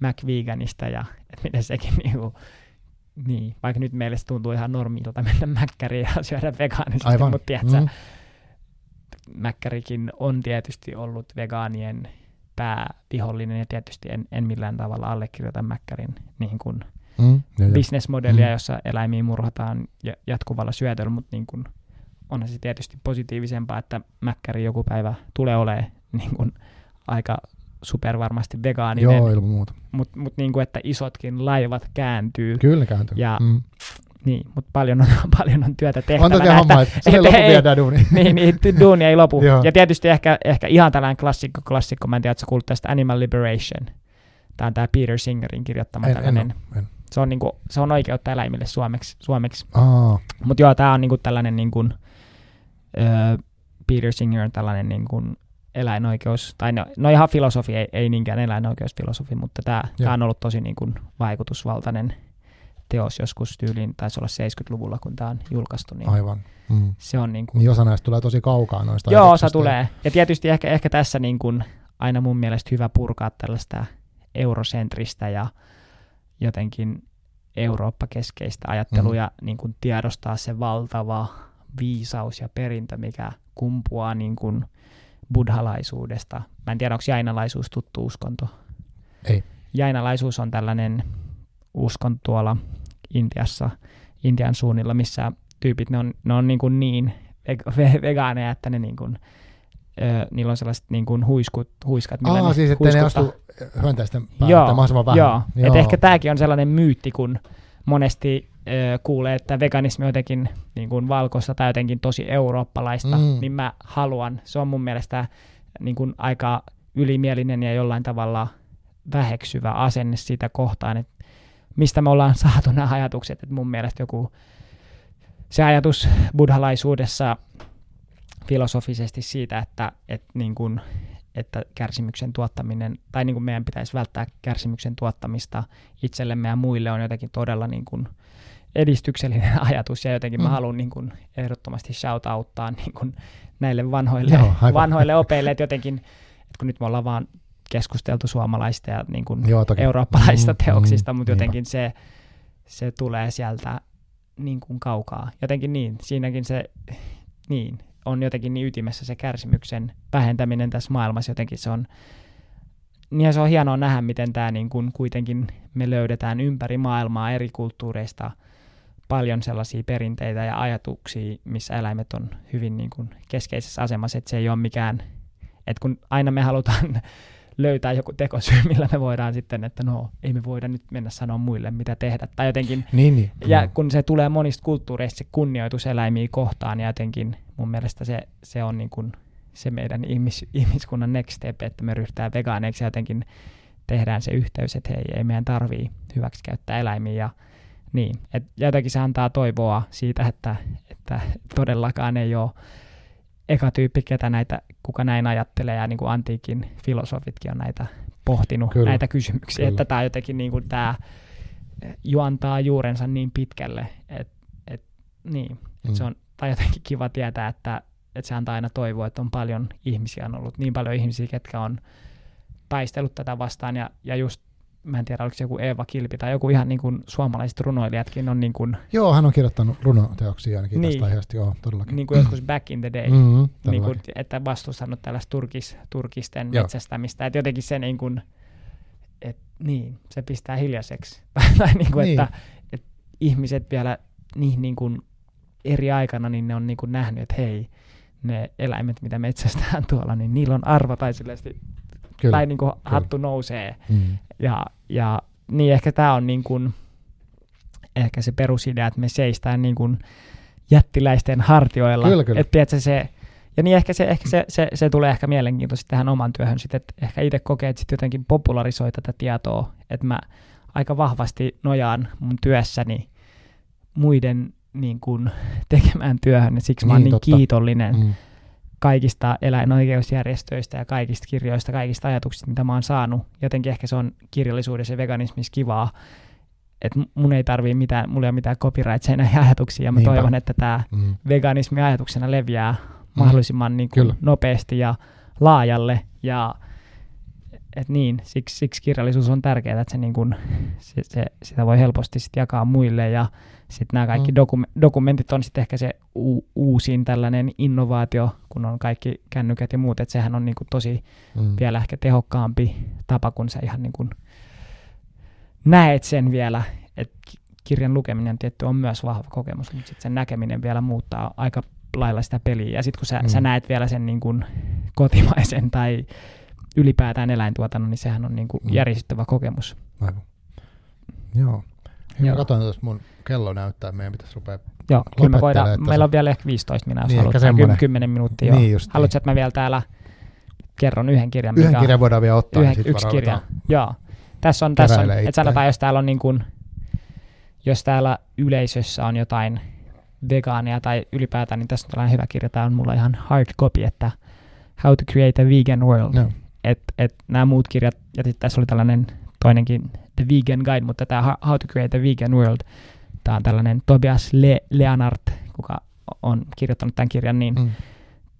McVeganista ja että miten sekin niin kuin, niin, vaikka nyt meille se tuntuu ihan normilta mennä mäkkäriin ja syödä vegaanisesti, Aivan. mutta tiedätkö, Mm. Mäkkärikin on tietysti ollut vegaanien päävihollinen ja tietysti en, en millään tavalla allekirjoita mäkkärin niin kuin Mm. Joo. bisnesmodellia, Mm. jossa eläimiä murhataan ja jatkuvalla syötöllä, mutta niin kuin, onhan se tietysti positiivisempaa, että mäkkäri joku päivä tulee olemaan niin kuin, aika super varmasti vegaaninen, Joo, ilman muuta. mutta mut niin kuin, että isotkin laivat kääntyy. Kyllä kääntyy. Ja mm. Niin, mutta paljon on, paljon on työtä On tehtävänä. tosiaan homma, että se että lopu ei- viedään duuni. niin, niin, duuni ei lopu. Ja tietysti ehkä, ehkä ihan tällainen klassikko, klassikko, mä en tiedä, että sä kuulut tästä Animal Liberation. Tämä on tämä Peter Singerin kirjoittama En, en, tällainen. oo, en. se, on niinku, se on oikeutta eläimille suomeksi. suomeksi. Mutta joo, tämä on niinku tällainen, niinku, ö, Peter Singer on tällainen niinku eläinoikeus, tai no, no ihan filosofi, ei, ei niinkään eläinoikeusfilosofi, mutta tämä on ollut tosi niinku vaikutusvaltainen teos joskus tyyliin, taisi olla 70-luvulla, kun tämä on julkaistu, niin aivan. Mm. se on niinku, Niin osa näistä tulee tosi kaukaa noista Joo, osa tulee. Ja tietysti ehkä, ehkä tässä niin kuin aina mun mielestä hyvä purkaa tällaista eurosentristä ja jotenkin Eurooppa-keskeistä ajattelua Mhm. ja niin kuin tiedostaa se valtava viisaus ja perintö, mikä kumpuaa niin kuin buddhalaisuudesta. Mä en tiedä, onko jainalaisuus tuttu uskonto. Ei. Jainalaisuus on tällainen uskonto tuolla Intiassa, Intian suunnilla, missä tyypit, ne on, ne on niin, kuin niin veg- ve- vegaaneja, että ne niin kuin, ö, niillä on sellaiset niin kuin huiskut, huiskat, millä Aa, ne siis ettei ne astu hyönteisten päälle Joo, mahdollisimman vähän. Joo, Et ehkä tämäkin on sellainen myytti, kun monesti ö, kuulee, että veganismi on jotenkin niin kuin valkoista tai jotenkin tosi eurooppalaista, mm. niin mä haluan. Se on mun mielestä niin kuin aika ylimielinen ja jollain tavalla väheksyvä asenne sitä kohtaan, että mistä me ollaan saatu nämä ajatukset. Että mun mielestä joku se ajatus buddhalaisuudessa filosofisesti siitä, että, että, niin kuin, että kärsimyksen tuottaminen, tai niin kuin meidän pitäisi välttää kärsimyksen tuottamista itsellemme ja muille on jotenkin todella niin kuin edistyksellinen ajatus, ja jotenkin mä Mm. haluan niin kuin ehdottomasti shout-outtaa niin kuin näille vanhoille, Joo, aivan. vanhoille opeille, että jotenkin, että kun nyt me ollaan vaan keskusteltu suomalaista ja niin kuin Joo, toki. eurooppalaisista Mm, teoksista, mm, mutta niinpä. jotenkin se, se tulee sieltä niin kuin kaukaa. Jotenkin niin, siinäkin se niin, on jotenkin niin ytimessä se kärsimyksen vähentäminen tässä maailmassa. Jotenkin se on, niin se on hienoa nähdä, miten tämä niin kuin kuitenkin me löydetään ympäri maailmaa eri kulttuureista paljon sellaisia perinteitä ja ajatuksia, missä eläimet on hyvin niin kuin keskeisessä asemassa, että se ei ole mikään, että kun aina me halutaan löytää joku tekosyy, millä me voidaan sitten, että no, ei me voida nyt mennä sanoa muille, mitä tehdä. Tai jotenkin, Niin, niin. ja kun se tulee monista kulttuureista se kunnioitus eläimiä kohtaan, ja jotenkin mun mielestä se, se on niin kuin se meidän ihmis, ihmiskunnan next step, että me ryhdytään vegaaneiksi ja jotenkin tehdään se yhteys, että hei, ei meidän tarvii hyväksikäyttää eläimiä ja niin. Et jotenkin se antaa toivoa siitä, että, että todellakaan ei ole eka tyyppi, ketä näitä, kuka näin ajattelee, ja niin kuin antiikin filosofitkin on näitä pohtinut Kyllä, näitä kysymyksiä, kyllä. että tämä jotenkin niin kuin tämä juontaa juurensa niin pitkälle, että et, niin, et Mm. se on, tai jotenkin kiva tietää, että, että se antaa aina toivoa, että on paljon ihmisiä, on ollut niin paljon ihmisiä, ketkä on taistellut tätä vastaan, ja, ja just, mä en tiedä, oliko se joku Eeva Kilpi, tai joku ihan niin kuin suomalaiset runoilijatkin on niin kuin, Joo, hän on kirjoittanut runoteoksia ainakin Niin. tästä aiheesta, joo, todellakin. niin kuin joskus back in the day, Mm, niin kuin, että vastustanut tällaista turkis, turkisten Joo. metsästämistä. Että jotenkin se niin kuin, et, niin, se pistää hiljaiseksi. tai niin kuin, Niin. että, että ihmiset vielä niin, niin kuin eri aikana, niin ne on niin kuin nähnyt, että hei, ne eläimet, mitä metsästään tuolla, niin niillä on arvo tai silleen, Kyllä. tai niin kuin hattu nousee. Mm. Ja, ja niin ehkä tämä on niin kuin, ehkä se perusidea, että me seistään niin kuin jättiläisten hartioilla. Kyllä, kyllä. Et tiedätkö, se, ja niin ehkä, se, ehkä se, se, se, tulee ehkä mielenkiintoisesti tähän oman työhön sitten, että ehkä itse kokee, että sitten jotenkin popularisoi tätä tietoa, että mä aika vahvasti nojaan mun työssäni muiden niin kuin, tekemään työhön, ja siksi mä oon Niin, niin totta. kiitollinen Mm. Kaikista eläinoikeusjärjestöistä ja kaikista kirjoista, kaikista ajatuksista, mitä mä oon saanut. Jotenkin ehkä se on kirjallisuudessa ja veganismissa kivaa, että mun ei tarvii mitään, mulla ei ole mitään copyright ajatuksia, ja mä Niinpä. toivon, että tämä Mm. veganismi ajatuksena leviää mahdollisimman niin kuin Kyllä. nopeasti ja laajalle. Ja et niin, siksi, siksi kirjallisuus on tärkeää, että se, niin kuin, se, se, sitä voi helposti sit jakaa muille ja sitten nämä kaikki Mm. dokum- dokumentit on sitten ehkä se u- uusin tällainen innovaatio, kun on kaikki kännykät ja muut, että sehän on niin kuin tosi Mm. vielä ehkä tehokkaampi tapa, kun sä ihan niin kuin näet sen vielä, että ki- kirjan lukeminen tietty on myös vahva kokemus, mutta sitten sen näkeminen vielä muuttaa aika lailla sitä peliä. Ja sitten kun sä, Mm. sä näet vielä sen niin kuin kotimaisen tai ylipäätään eläintuotannon, niin sehän on niin kuin Mm. järisyttävä kokemus. Aivan. Joo. Hyvä, Joo. katsoin tuossa mun kello näyttää, meidän pitäisi rupea. Joo, kyllä me voidaan, että meillä on vielä ehkä 15 minä, jos Niin, niin, haluat, semmoinen. 10 minuuttia. Niin just Haluatko, että mä vielä täällä kerron yhden kirjan? Yhden mikä kirjan voidaan vielä ottaa. Yhden, niin yksi kirja. Joo. Tässä on, tässä on että sanotaan, jos täällä on niin kuin, jos täällä yleisössä on jotain vegaania tai ylipäätään, niin tässä on tällainen hyvä kirja. Tämä on mulla ihan hard copy, että How to Create a Vegan World. Joo. Et, et nämä muut kirjat, ja sitten tässä oli tällainen toinenkin The Vegan Guide, mutta tämä How to Create a Vegan World, tämä on tällainen Tobias Le- Leonard, kuka on kirjoittanut tämän kirjan, niin Mm.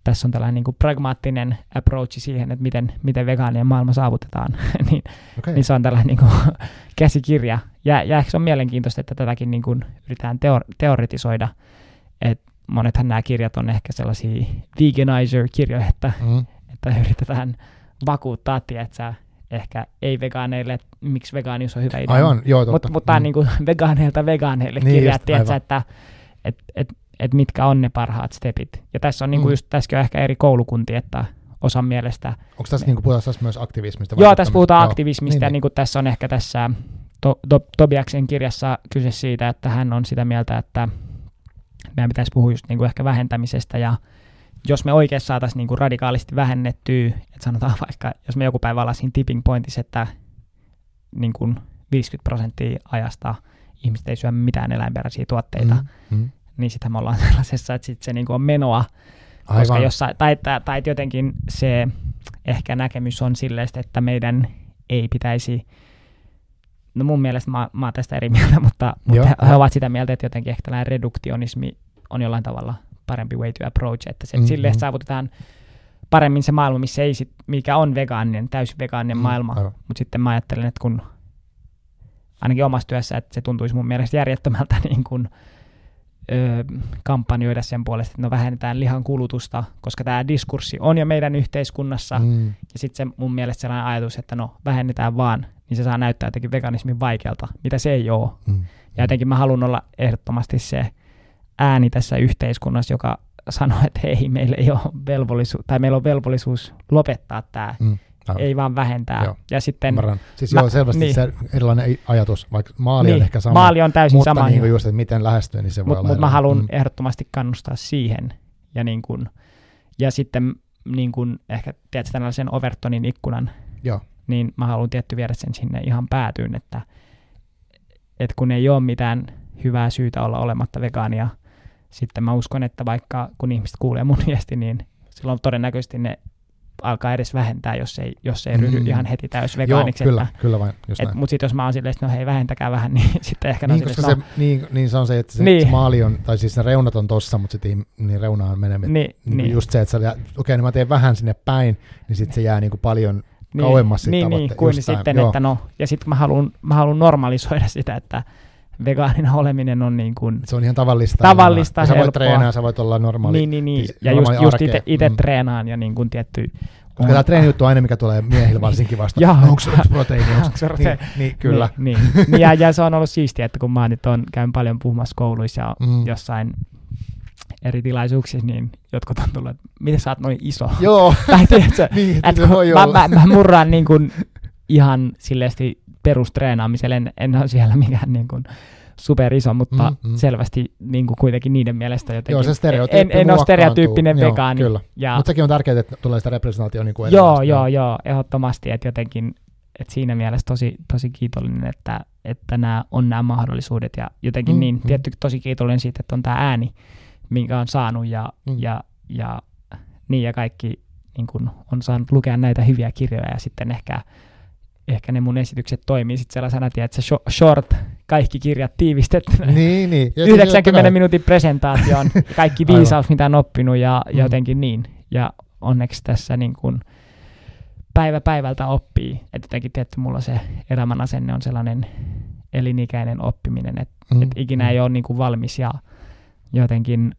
tässä on tällainen niin kuin pragmaattinen approach siihen, että miten, miten vegaanien maailma saavutetaan. niin, Okei. niin se on tällainen niin kuin, käsikirja. Ja, ja ehkä se on mielenkiintoista, että tätäkin niin kuin, yritetään teor- teoretisoida. Et monethan nämä kirjat on ehkä sellaisia veganizer-kirjoja, että, Mm. että yritetään vakuuttaa, että ehkä ei-vegaaneille, että miksi vegaanius on hyvä idea. Aivan, joo, totta. Mutta mut tämä on Mm. niinku vegaaneilta vegaaneille Niin kirjat, just, aivan. että et, et, et mitkä on ne parhaat stepit. Ja tässä on niinku Mm. just, tässäkin on ehkä eri koulukuntia, että osan mielestä. Onko tässä niinku, puhutaan tässä myös aktivismista? Joo, tässä puhutaan Joo. aktivismista Niin, ja niin. niinku tässä on ehkä tässä to, to, Tobiaksen kirjassa kyse siitä, että hän on sitä mieltä, että meidän pitäisi puhua just niinku ehkä vähentämisestä ja jos me oikeasti saataisiin niinku radikaalisti vähennettyä, että sanotaan vaikka, jos me joku päivä ollaan siinä tipping pointissa, että niin kuin 50 prosenttia ajasta ihmiset ei syö mitään eläinperäisiä tuotteita, mm. Mm. Niin sitten me ollaan sellaisessa, että sit se niin kuin on menoa, Aivan. koska jossain, tai, tai, tai jotenkin se ehkä näkemys on silleen, että meidän ei pitäisi, no mun mielestä mä, mä oon tästä eri mieltä, mutta, mutta Joo. he, he ovat sitä mieltä, että jotenkin ehkä tällainen reduktionismi on jollain tavalla parempi way to approach, että se, Mhm. mm-hmm. että saavutetaan paremmin se maailma, missä ei sit, mikä on vegaaninen, täysin vegaaninen Mm, maailma, aivan. mutta sitten mä ajattelen, että kun ainakin omassa työssä, että se tuntuisi mun mielestä järjettömältä niin kuin, ö, kampanjoida sen puolesta, että no vähennetään lihan kulutusta, koska tämä diskurssi on jo meidän yhteiskunnassa. Mm. ja sitten se mun mielestä sellainen ajatus, että no vähennetään vaan, niin se saa näyttää jotenkin veganismin vaikealta, mitä se ei ole. Mm. Ja jotenkin mä haluan olla ehdottomasti se ääni tässä yhteiskunnassa, joka sanoo, että hei, meillä ei ole velvollisuus, tai meillä on velvollisuus lopettaa tämä, Mm. Aivan. ei vaan vähentää. Joo. Ja sitten Ymmärrän. Siis Mä- joo, selvästi niin. se erilainen ajatus, vaikka maali on niin, ehkä sama, maali on täysin mutta sama. niin kuin just, että miten lähestyy, niin se voi Mutta olla mut mä haluan Mm. ehdottomasti kannustaa siihen. Ja, niin kun, ja sitten niin kun, ehkä tiedätkö tällaisen Overtonin ikkunan, Joo. niin mä haluan tietty viedä sen sinne ihan päätyyn, että, että kun ei ole mitään hyvää syytä olla olematta vegaania, sitten mä uskon, että vaikka kun ihmiset kuulee mun viesti, niin silloin todennäköisesti ne alkaa edes vähentää, jos ei, jos ei ryhdy Mm. ihan heti täys Joo, vegaaniksi. kyllä, että, kyllä vain, just et, näin. mutta sitten jos mä oon silleen, että no hei vähentäkää vähän, niin sitten ehkä Niin, koska silleen, se, niin, niin se on se, että se, Niin. se maali on, tai siis ne reunat on tossa, mutta sitten niin reunaan menee. no, Niin, niin, Just se, että sä, okei, okay, niin mä teen vähän sinne päin, niin sitten se jää niin kuin paljon, niin, kauemmas niin, niin, kuin sitten, joo. että no, ja sitten mä haluan, mä haluan normalisoida sitä, että vegaanina oleminen on niin kuin, se on ihan tavallista. Tavallista. Ja Sä voit treenaa, sä voit olla normaali. niin, niin, niin. siis ja just, just ite Mm. treenaan ja niin kuin tietty... Koska tämä treenijuttu on aina, mikä tulee miehillä varsinkin vasta. Joo. Onko se proteiini? Onko se niin, proteiini? niin, kyllä. Niin, niin. niin ja, ja, se on ollut siistiä, että kun mä nyt on, käyn paljon puhumassa kouluissa ja Mm. jossain eri tilaisuuksissa, niin jotkut on tullut, että miten sä oot noin iso? Joo, tai tiedätkö, niin, että kun mä, mä, mä murraan niin kuin ihan silleesti perustreenaamiselle, en, en ole siellä mikään niin kuin superiso, mutta Mm, mm. selvästi niin kuin kuitenkin niiden mielestä jotenkin. Joo, se stereotyyppi en, en ole stereotyyppinen Joo, vegaani. Kyllä. Ja, Mutta sekin on tärkeää, että tulee sitä representaatiota niin kuin joo, joo, joo, ehdottomasti, että jotenkin että siinä mielessä tosi, tosi kiitollinen, että, että nämä on nämä mahdollisuudet ja jotenkin Mm, mm, niin, mm. tietty tosi kiitollinen siitä, että on tämä ääni, minkä on saanut ja, mm. ja, ja niin ja kaikki niin kun on saanut lukea näitä hyviä kirjoja ja sitten ehkä, ehkä ne mun esitykset toimii sitten sellaisena, että se short kaikki kirjat tiivistettynä. Niin, niin. Ja 90 siis- minuutin presentaatioon, kaikki viisaus, mitä on oppinut ja Mm. jotenkin niin. Ja onneksi tässä niin kuin päivä päivältä oppii. Että jotenkin tietty mulla se elämän asenne on sellainen elinikäinen oppiminen, että Mm, et ikinä ei mm. ole niin kuin valmis ja jotenkin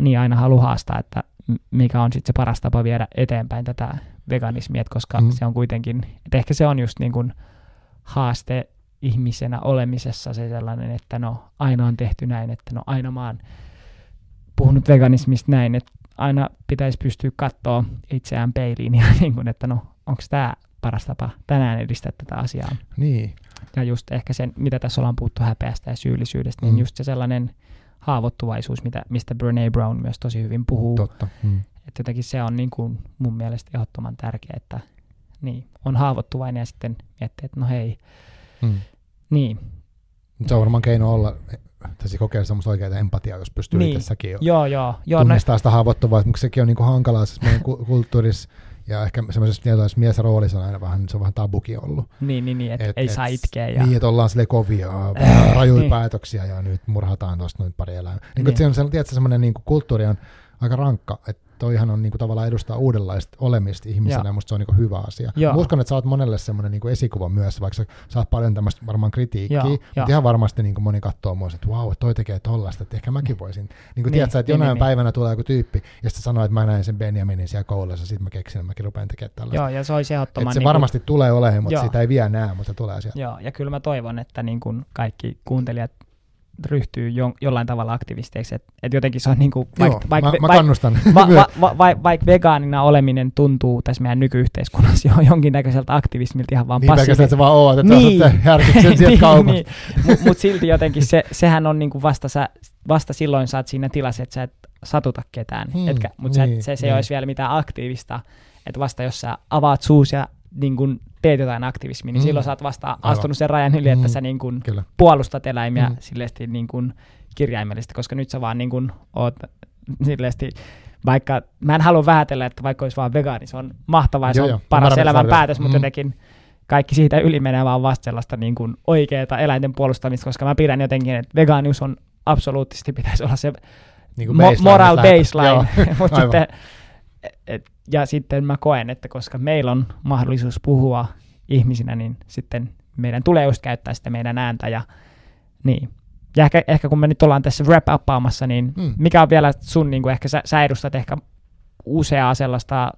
niin aina haluaa haastaa, että mikä on sitten se paras tapa viedä eteenpäin tätä veganismia, et koska mm. se on kuitenkin, että ehkä se on just niin kuin haaste ihmisenä olemisessa se sellainen, että no aina on tehty näin, että no aina mä oon puhunut veganismista näin, että aina pitäisi pystyä katsoa itseään peiliin ja niin kuin, että no onko tämä paras tapa tänään edistää tätä asiaa. Niin. Ja just ehkä sen, mitä tässä ollaan puhuttu häpeästä ja syyllisyydestä, niin Mm. just se sellainen haavoittuvaisuus, mitä, mistä Brene Brown myös tosi hyvin puhuu. Totta. Mm. Että jotenkin se on niin kuin mun mielestä ehdottoman tärkeää, että niin, on haavoittuvainen ja sitten miettii, että no hei, Mm. niin, Se on varmaan keino olla, tässä kokea semmoista oikeaa empatiaa, jos pystyy Niin. itsessäkin jo joo, joo, joo, no, tunnistaa sitä haavoittuvaisuutta, mutta sekin on niinku hankalaa siis meidän ku- kulttuurissa ja ehkä semmoisessa tietynlaisessa miesroolissa on aina vähän, se on vähän tabukin ollut. niin, niin, niin että Et- ei et- saa itkeä. Ja, Niin, että ollaan sille kovia, Äh, rajuja niin. päätöksiä ja nyt murhataan tuosta noin pari elämää. Niin, Niin. niin. Se on se- tiedätkö, semmoinen niin kulttuuri on aika rankka, että toihan on niin kuin, tavallaan edustaa uudenlaista olemista ihmisenä, ja musta se on niin kuin, hyvä asia. Joo. Mä uskon, että sä oot monelle semmoinen niin esikuva myös, vaikka sä saat paljon tämmöistä varmaan kritiikkiä, mutta joo. ihan varmasti niin kuin moni katsoo myös, että vau, että toi tekee tollasta, että ehkä mäkin voisin. Niin kuin Niin, tiedät sä, että niin, jonain niin, päivänä tulee joku tyyppi, ja sitten sanoo, että mä näin sen Benjaminin siellä koulussa, sitten mä keksin, että mäkin rupean tekemään tällaista. joo, ja se olisi ehdottoman... Että se niin kuin- varmasti tulee olemaan, mutta Joo. sitä ei vielä näe, mutta se tulee sieltä. Joo, ja kyllä mä toivon, että niin kuin kaikki kuuntelijat ryhtyy jo, jollain tavalla aktivisteiksi. Että et jotenkin se on niin kuin, Joo, vaikka, vaikka, mä, mä vaik- kannustan. va, va, va, va, vaikka vegaanina oleminen tuntuu tässä meidän nykyyhteiskunnassa jo jonkinnäköiseltä aktivismilta ihan vaan Niin passiivisesti. sä vaan oot, että Niin. niin. sä sen sieltä kaupasta. niin, Mutta mut silti jotenkin se, sehän on niinku vasta, sä, vasta silloin sä oot siinä tilassa, että sä et satuta ketään. Hmm, Etkä, mutta niin, se, se niin. ei olisi vielä mitään aktiivista. Että vasta jos sä avaat suus ja niin kun teet jotain aktivismia, niin Mm. silloin sä oot vasta Aivan. astunut sen rajan yli, että Mm. sä niin kun Kyllä. puolustat eläimiä Mm. silleesti niin kuin kirjaimellisesti, koska nyt sä vaan niin kuin oot silleesti, vaikka mä en halua vähätellä, että vaikka olisi vaan vegaani, se on mahtavaa ja se on joo. paras elämän päätös, mutta Mm. jotenkin kaikki siitä yli menee vaan vasta sellaista niin kuin oikeaa eläinten puolustamista, koska mä pidän jotenkin, että vegaanius on absoluuttisesti pitäisi olla se Niin kuin mo- baseline, moral että baseline. Joo, Mut aivan. sitten, et, ja sitten mä koen, että koska meillä on mahdollisuus puhua ihmisinä, niin sitten meidän tulee just käyttää sitä meidän ääntä. Ja, niin. ja ehkä, ehkä kun me nyt ollaan tässä wrap-uppaamassa, niin Mm. mikä on vielä sun, niin kuin ehkä sä, sä edustat ehkä useaa sellaista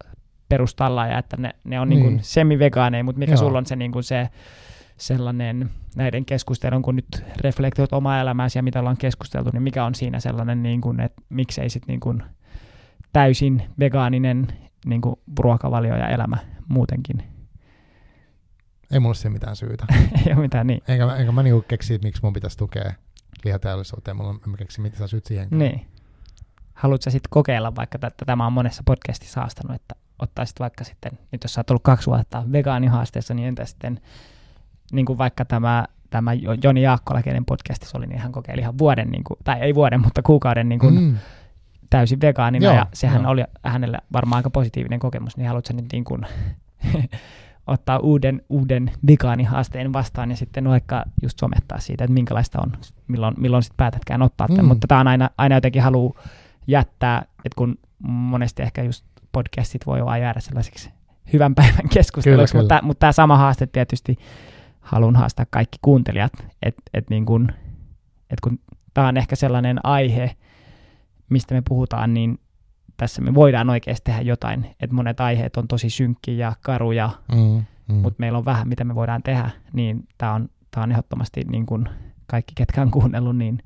perustallaa, ja että ne, ne on niin. Niin Niin. semivegaaneja, mutta mikä Joo. sulla on se, niin kuin se sellainen näiden keskustelun, kun nyt reflektoit omaa elämääsi ja mitä ollaan keskusteltu, niin mikä on siinä sellainen, niin kuin, että miksei sitten niin kuin täysin vegaaninen niin kuin ruokavalio ja elämä muutenkin. Ei mulla siihen mitään syytä. Ei ole mitään niin. Enkä, enkä mä niinku keksi, miksi mun pitäisi tukea lihateollisuuteen. Mulla on, en keksi, mitä sä syyt siihen. niin. Haluatko sä sitten kokeilla, vaikka että tämä on monessa podcastissa haastanut, että ottaisit vaikka sitten, nyt jos sä oot ollut kaksi vuotta vegaanihaasteessa, niin entä sitten, niin kuin vaikka tämä, tämä Jo- Joni Jaakkola, kenen podcastissa oli, niin hän kokeili ihan vuoden, niin kuin, tai ei vuoden, mutta kuukauden niin kuin, Mm. Täysin vegaanina Joo, ja sehän joo. oli hänelle varmaan aika positiivinen kokemus, niin haluatko nyt niin kuin ottaa uuden, uuden vegaanihaasteen vastaan ja sitten vaikka just somettaa siitä, että minkälaista on, milloin, milloin sitten päätätkään ottaa tämän, Mm. mutta tämä on aina, aina jotenkin halu jättää, että kun monesti ehkä just podcastit voi vaan jäädä sellaisiksi hyvän päivän keskusteluiksi, Kyllä, mutta, mutta tämä sama haaste tietysti haluan haastaa kaikki kuuntelijat, että et niin kun, et kun tämä on ehkä sellainen aihe, mistä me puhutaan, niin tässä me voidaan oikeasti tehdä jotain. Että monet aiheet on tosi synkkiä ja karuja, Mm. Mm. mutta meillä on vähän, mitä me voidaan tehdä. Niin tämä on, tää on ehdottomasti niin kuin kaikki, ketkä on kuunnellut, niin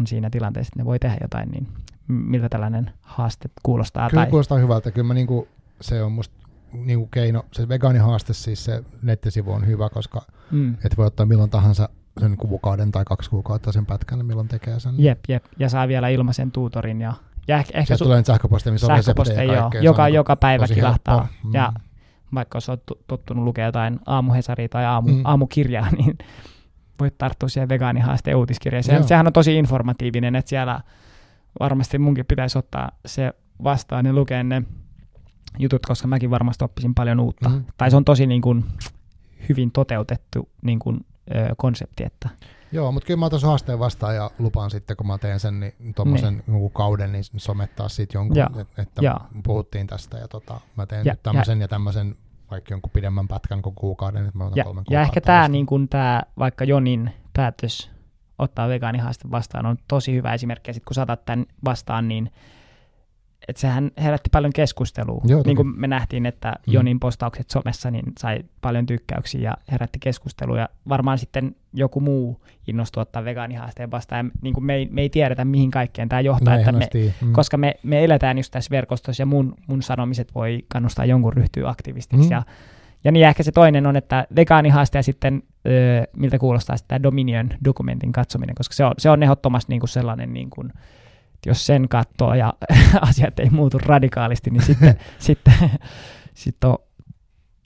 on siinä tilanteessa, että ne voi tehdä jotain. Niin miltä tällainen haaste kuulostaa? Kyllä tai, kuulostaa hyvältä. Kyllä mä niinku, se on musta niinku keino, se vegaanihaaste, siis se nettisivu on hyvä, koska mm, et voi ottaa milloin tahansa sen kuukauden tai kaksi kuukautta sen pätkän, niin milloin tekee sen. jep, jep. Ja saa vielä ilmaisen tuutorin. Ja, ja ehkä, ehkä Sieltä tulee niitä sähköposteja, missä on reseptejä joo, kaikkea. joka, on joka päivä kilahtaa. Mm. Ja vaikka jos olet tottunut lukea jotain aamuhesaria tai aamu, Mm. aamukirjaa, niin voit tarttua siihen vegaanihaasteen uutiskirjaan. Se, sehän on tosi informatiivinen, että siellä varmasti munkin pitäisi ottaa se vastaan ja lukea ne jutut, koska mäkin varmasti oppisin paljon uutta. Mm. Tai se on tosi niin kuin, hyvin toteutettu niin kuin, ö, konsepti, että Joo, mutta kyllä mä otan sun haasteen vastaan ja lupaan sitten, kun mä teen sen, niin tuommoisen niin. kauden, niin somettaa sitten jonkun, et, että Joo. puhuttiin tästä ja tota, mä teen Ja- nyt tämmöisen ja, ja tämmöisen vaikka jonkun pidemmän pätkän kuin kuukauden, että mä otan Ja, kolmen ja ehkä tämä niin kuin tää, vaikka Jonin päätös ottaa vegaanihaaste vastaan on tosi hyvä esimerkki. Ja sitten kun saatat tämän vastaan, niin että sehän herätti paljon keskustelua. Joo, niin kuin me nähtiin, että Mm. Jonin postaukset somessa niin sai paljon tykkäyksiä ja herätti keskustelua. Ja varmaan sitten joku muu innostui ottaa vegaanihaasteen vastaan. Ja niin kuin me, ei, me ei tiedetä, mihin kaikkeen tämä johtaa. Että me, mm. koska me, me eletään just tässä verkostossa ja mun, mun sanomiset voi kannustaa jonkun ryhtyä aktivistiksi. Mm. Ja, ja niin ehkä se toinen on, että vegaanihaaste ja sitten öö, miltä kuulostaa sitten tämä Dominion dokumentin katsominen, koska se on, se on ehdottomasti niin kuin sellainen, niin kuin, jos sen katsoo ja asiat ei muutu radikaalisti, niin sitten, sitten, sitten on,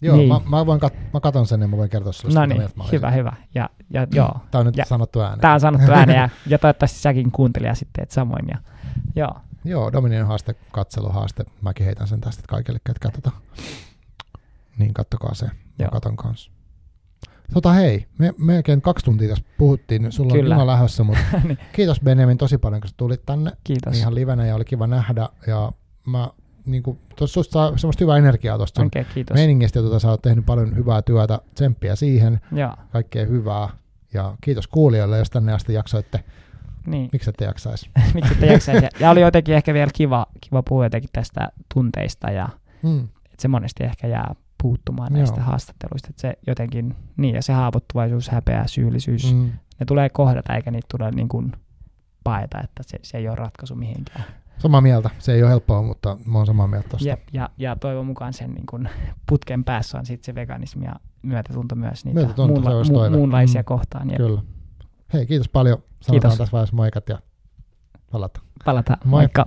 Joo, niin. mä, mä, voin kat- mä katon sen ja mä voin kertoa sulle, no niin, mieltä hyvä, hyvä. Ja, ja joo, Tämä on nyt Ja- sanottu ääneen. tämä on sanottu ääneen ja, ja toivottavasti säkin kuuntelija sitten, että samoin. Ja, joo, Joo, Dominion haaste, katseluhaaste. Mäkin heitän sen tästä kaikille, ketkä katsotaan. Niin kattokaa se. Mä Joo. katon kanssa. Tota hei, me melkein kaksi tuntia tässä puhuttiin. Sulla Kyllä. on juna lähdössä, mutta Niin. kiitos Benjamin tosi paljon, kun sä tulit tänne kiitos. ihan livenä ja oli kiva nähdä. Ja mä niin kuin, tuossa saa semmoista hyvää energiaa tuosta okay, kiitos. meiningistä, ja tota, sä oot tehnyt paljon hyvää työtä, tsemppiä siihen, Joo, kaikkea hyvää. Ja kiitos kuulijoille, jos tänne asti jaksoitte. niin. Miksi ette jaksaisi? miksi ette jaksaisi. Ja oli jotenkin ehkä vielä kiva, kiva puhua jotenkin tästä tunteista ja Mm. että se monesti ehkä jää puuttumaan näistä Joo. haastatteluista. Että se jotenkin, niin ja se haavoittuvaisuus, häpeä, syyllisyys, mm. Ne tulee kohdata eikä niitä tule niin kuin paeta, että se, se ei ole ratkaisu mihinkään. Samaa mieltä. Se ei ole helppoa, mutta mä oon samaa mieltä tosta. Jep, ja, ja toivon mukaan sen niin kuin putken päässä on sitten se veganismi ja myötätunto myös niitä Myötätunto, muunla- mu- muunlaisia Mm. kohtaan. Ja Kyllä. Hei, kiitos paljon. Sanotaan Kiitos. tässä vaiheessa moikat ja palataan. palataan. Moi. Moikka.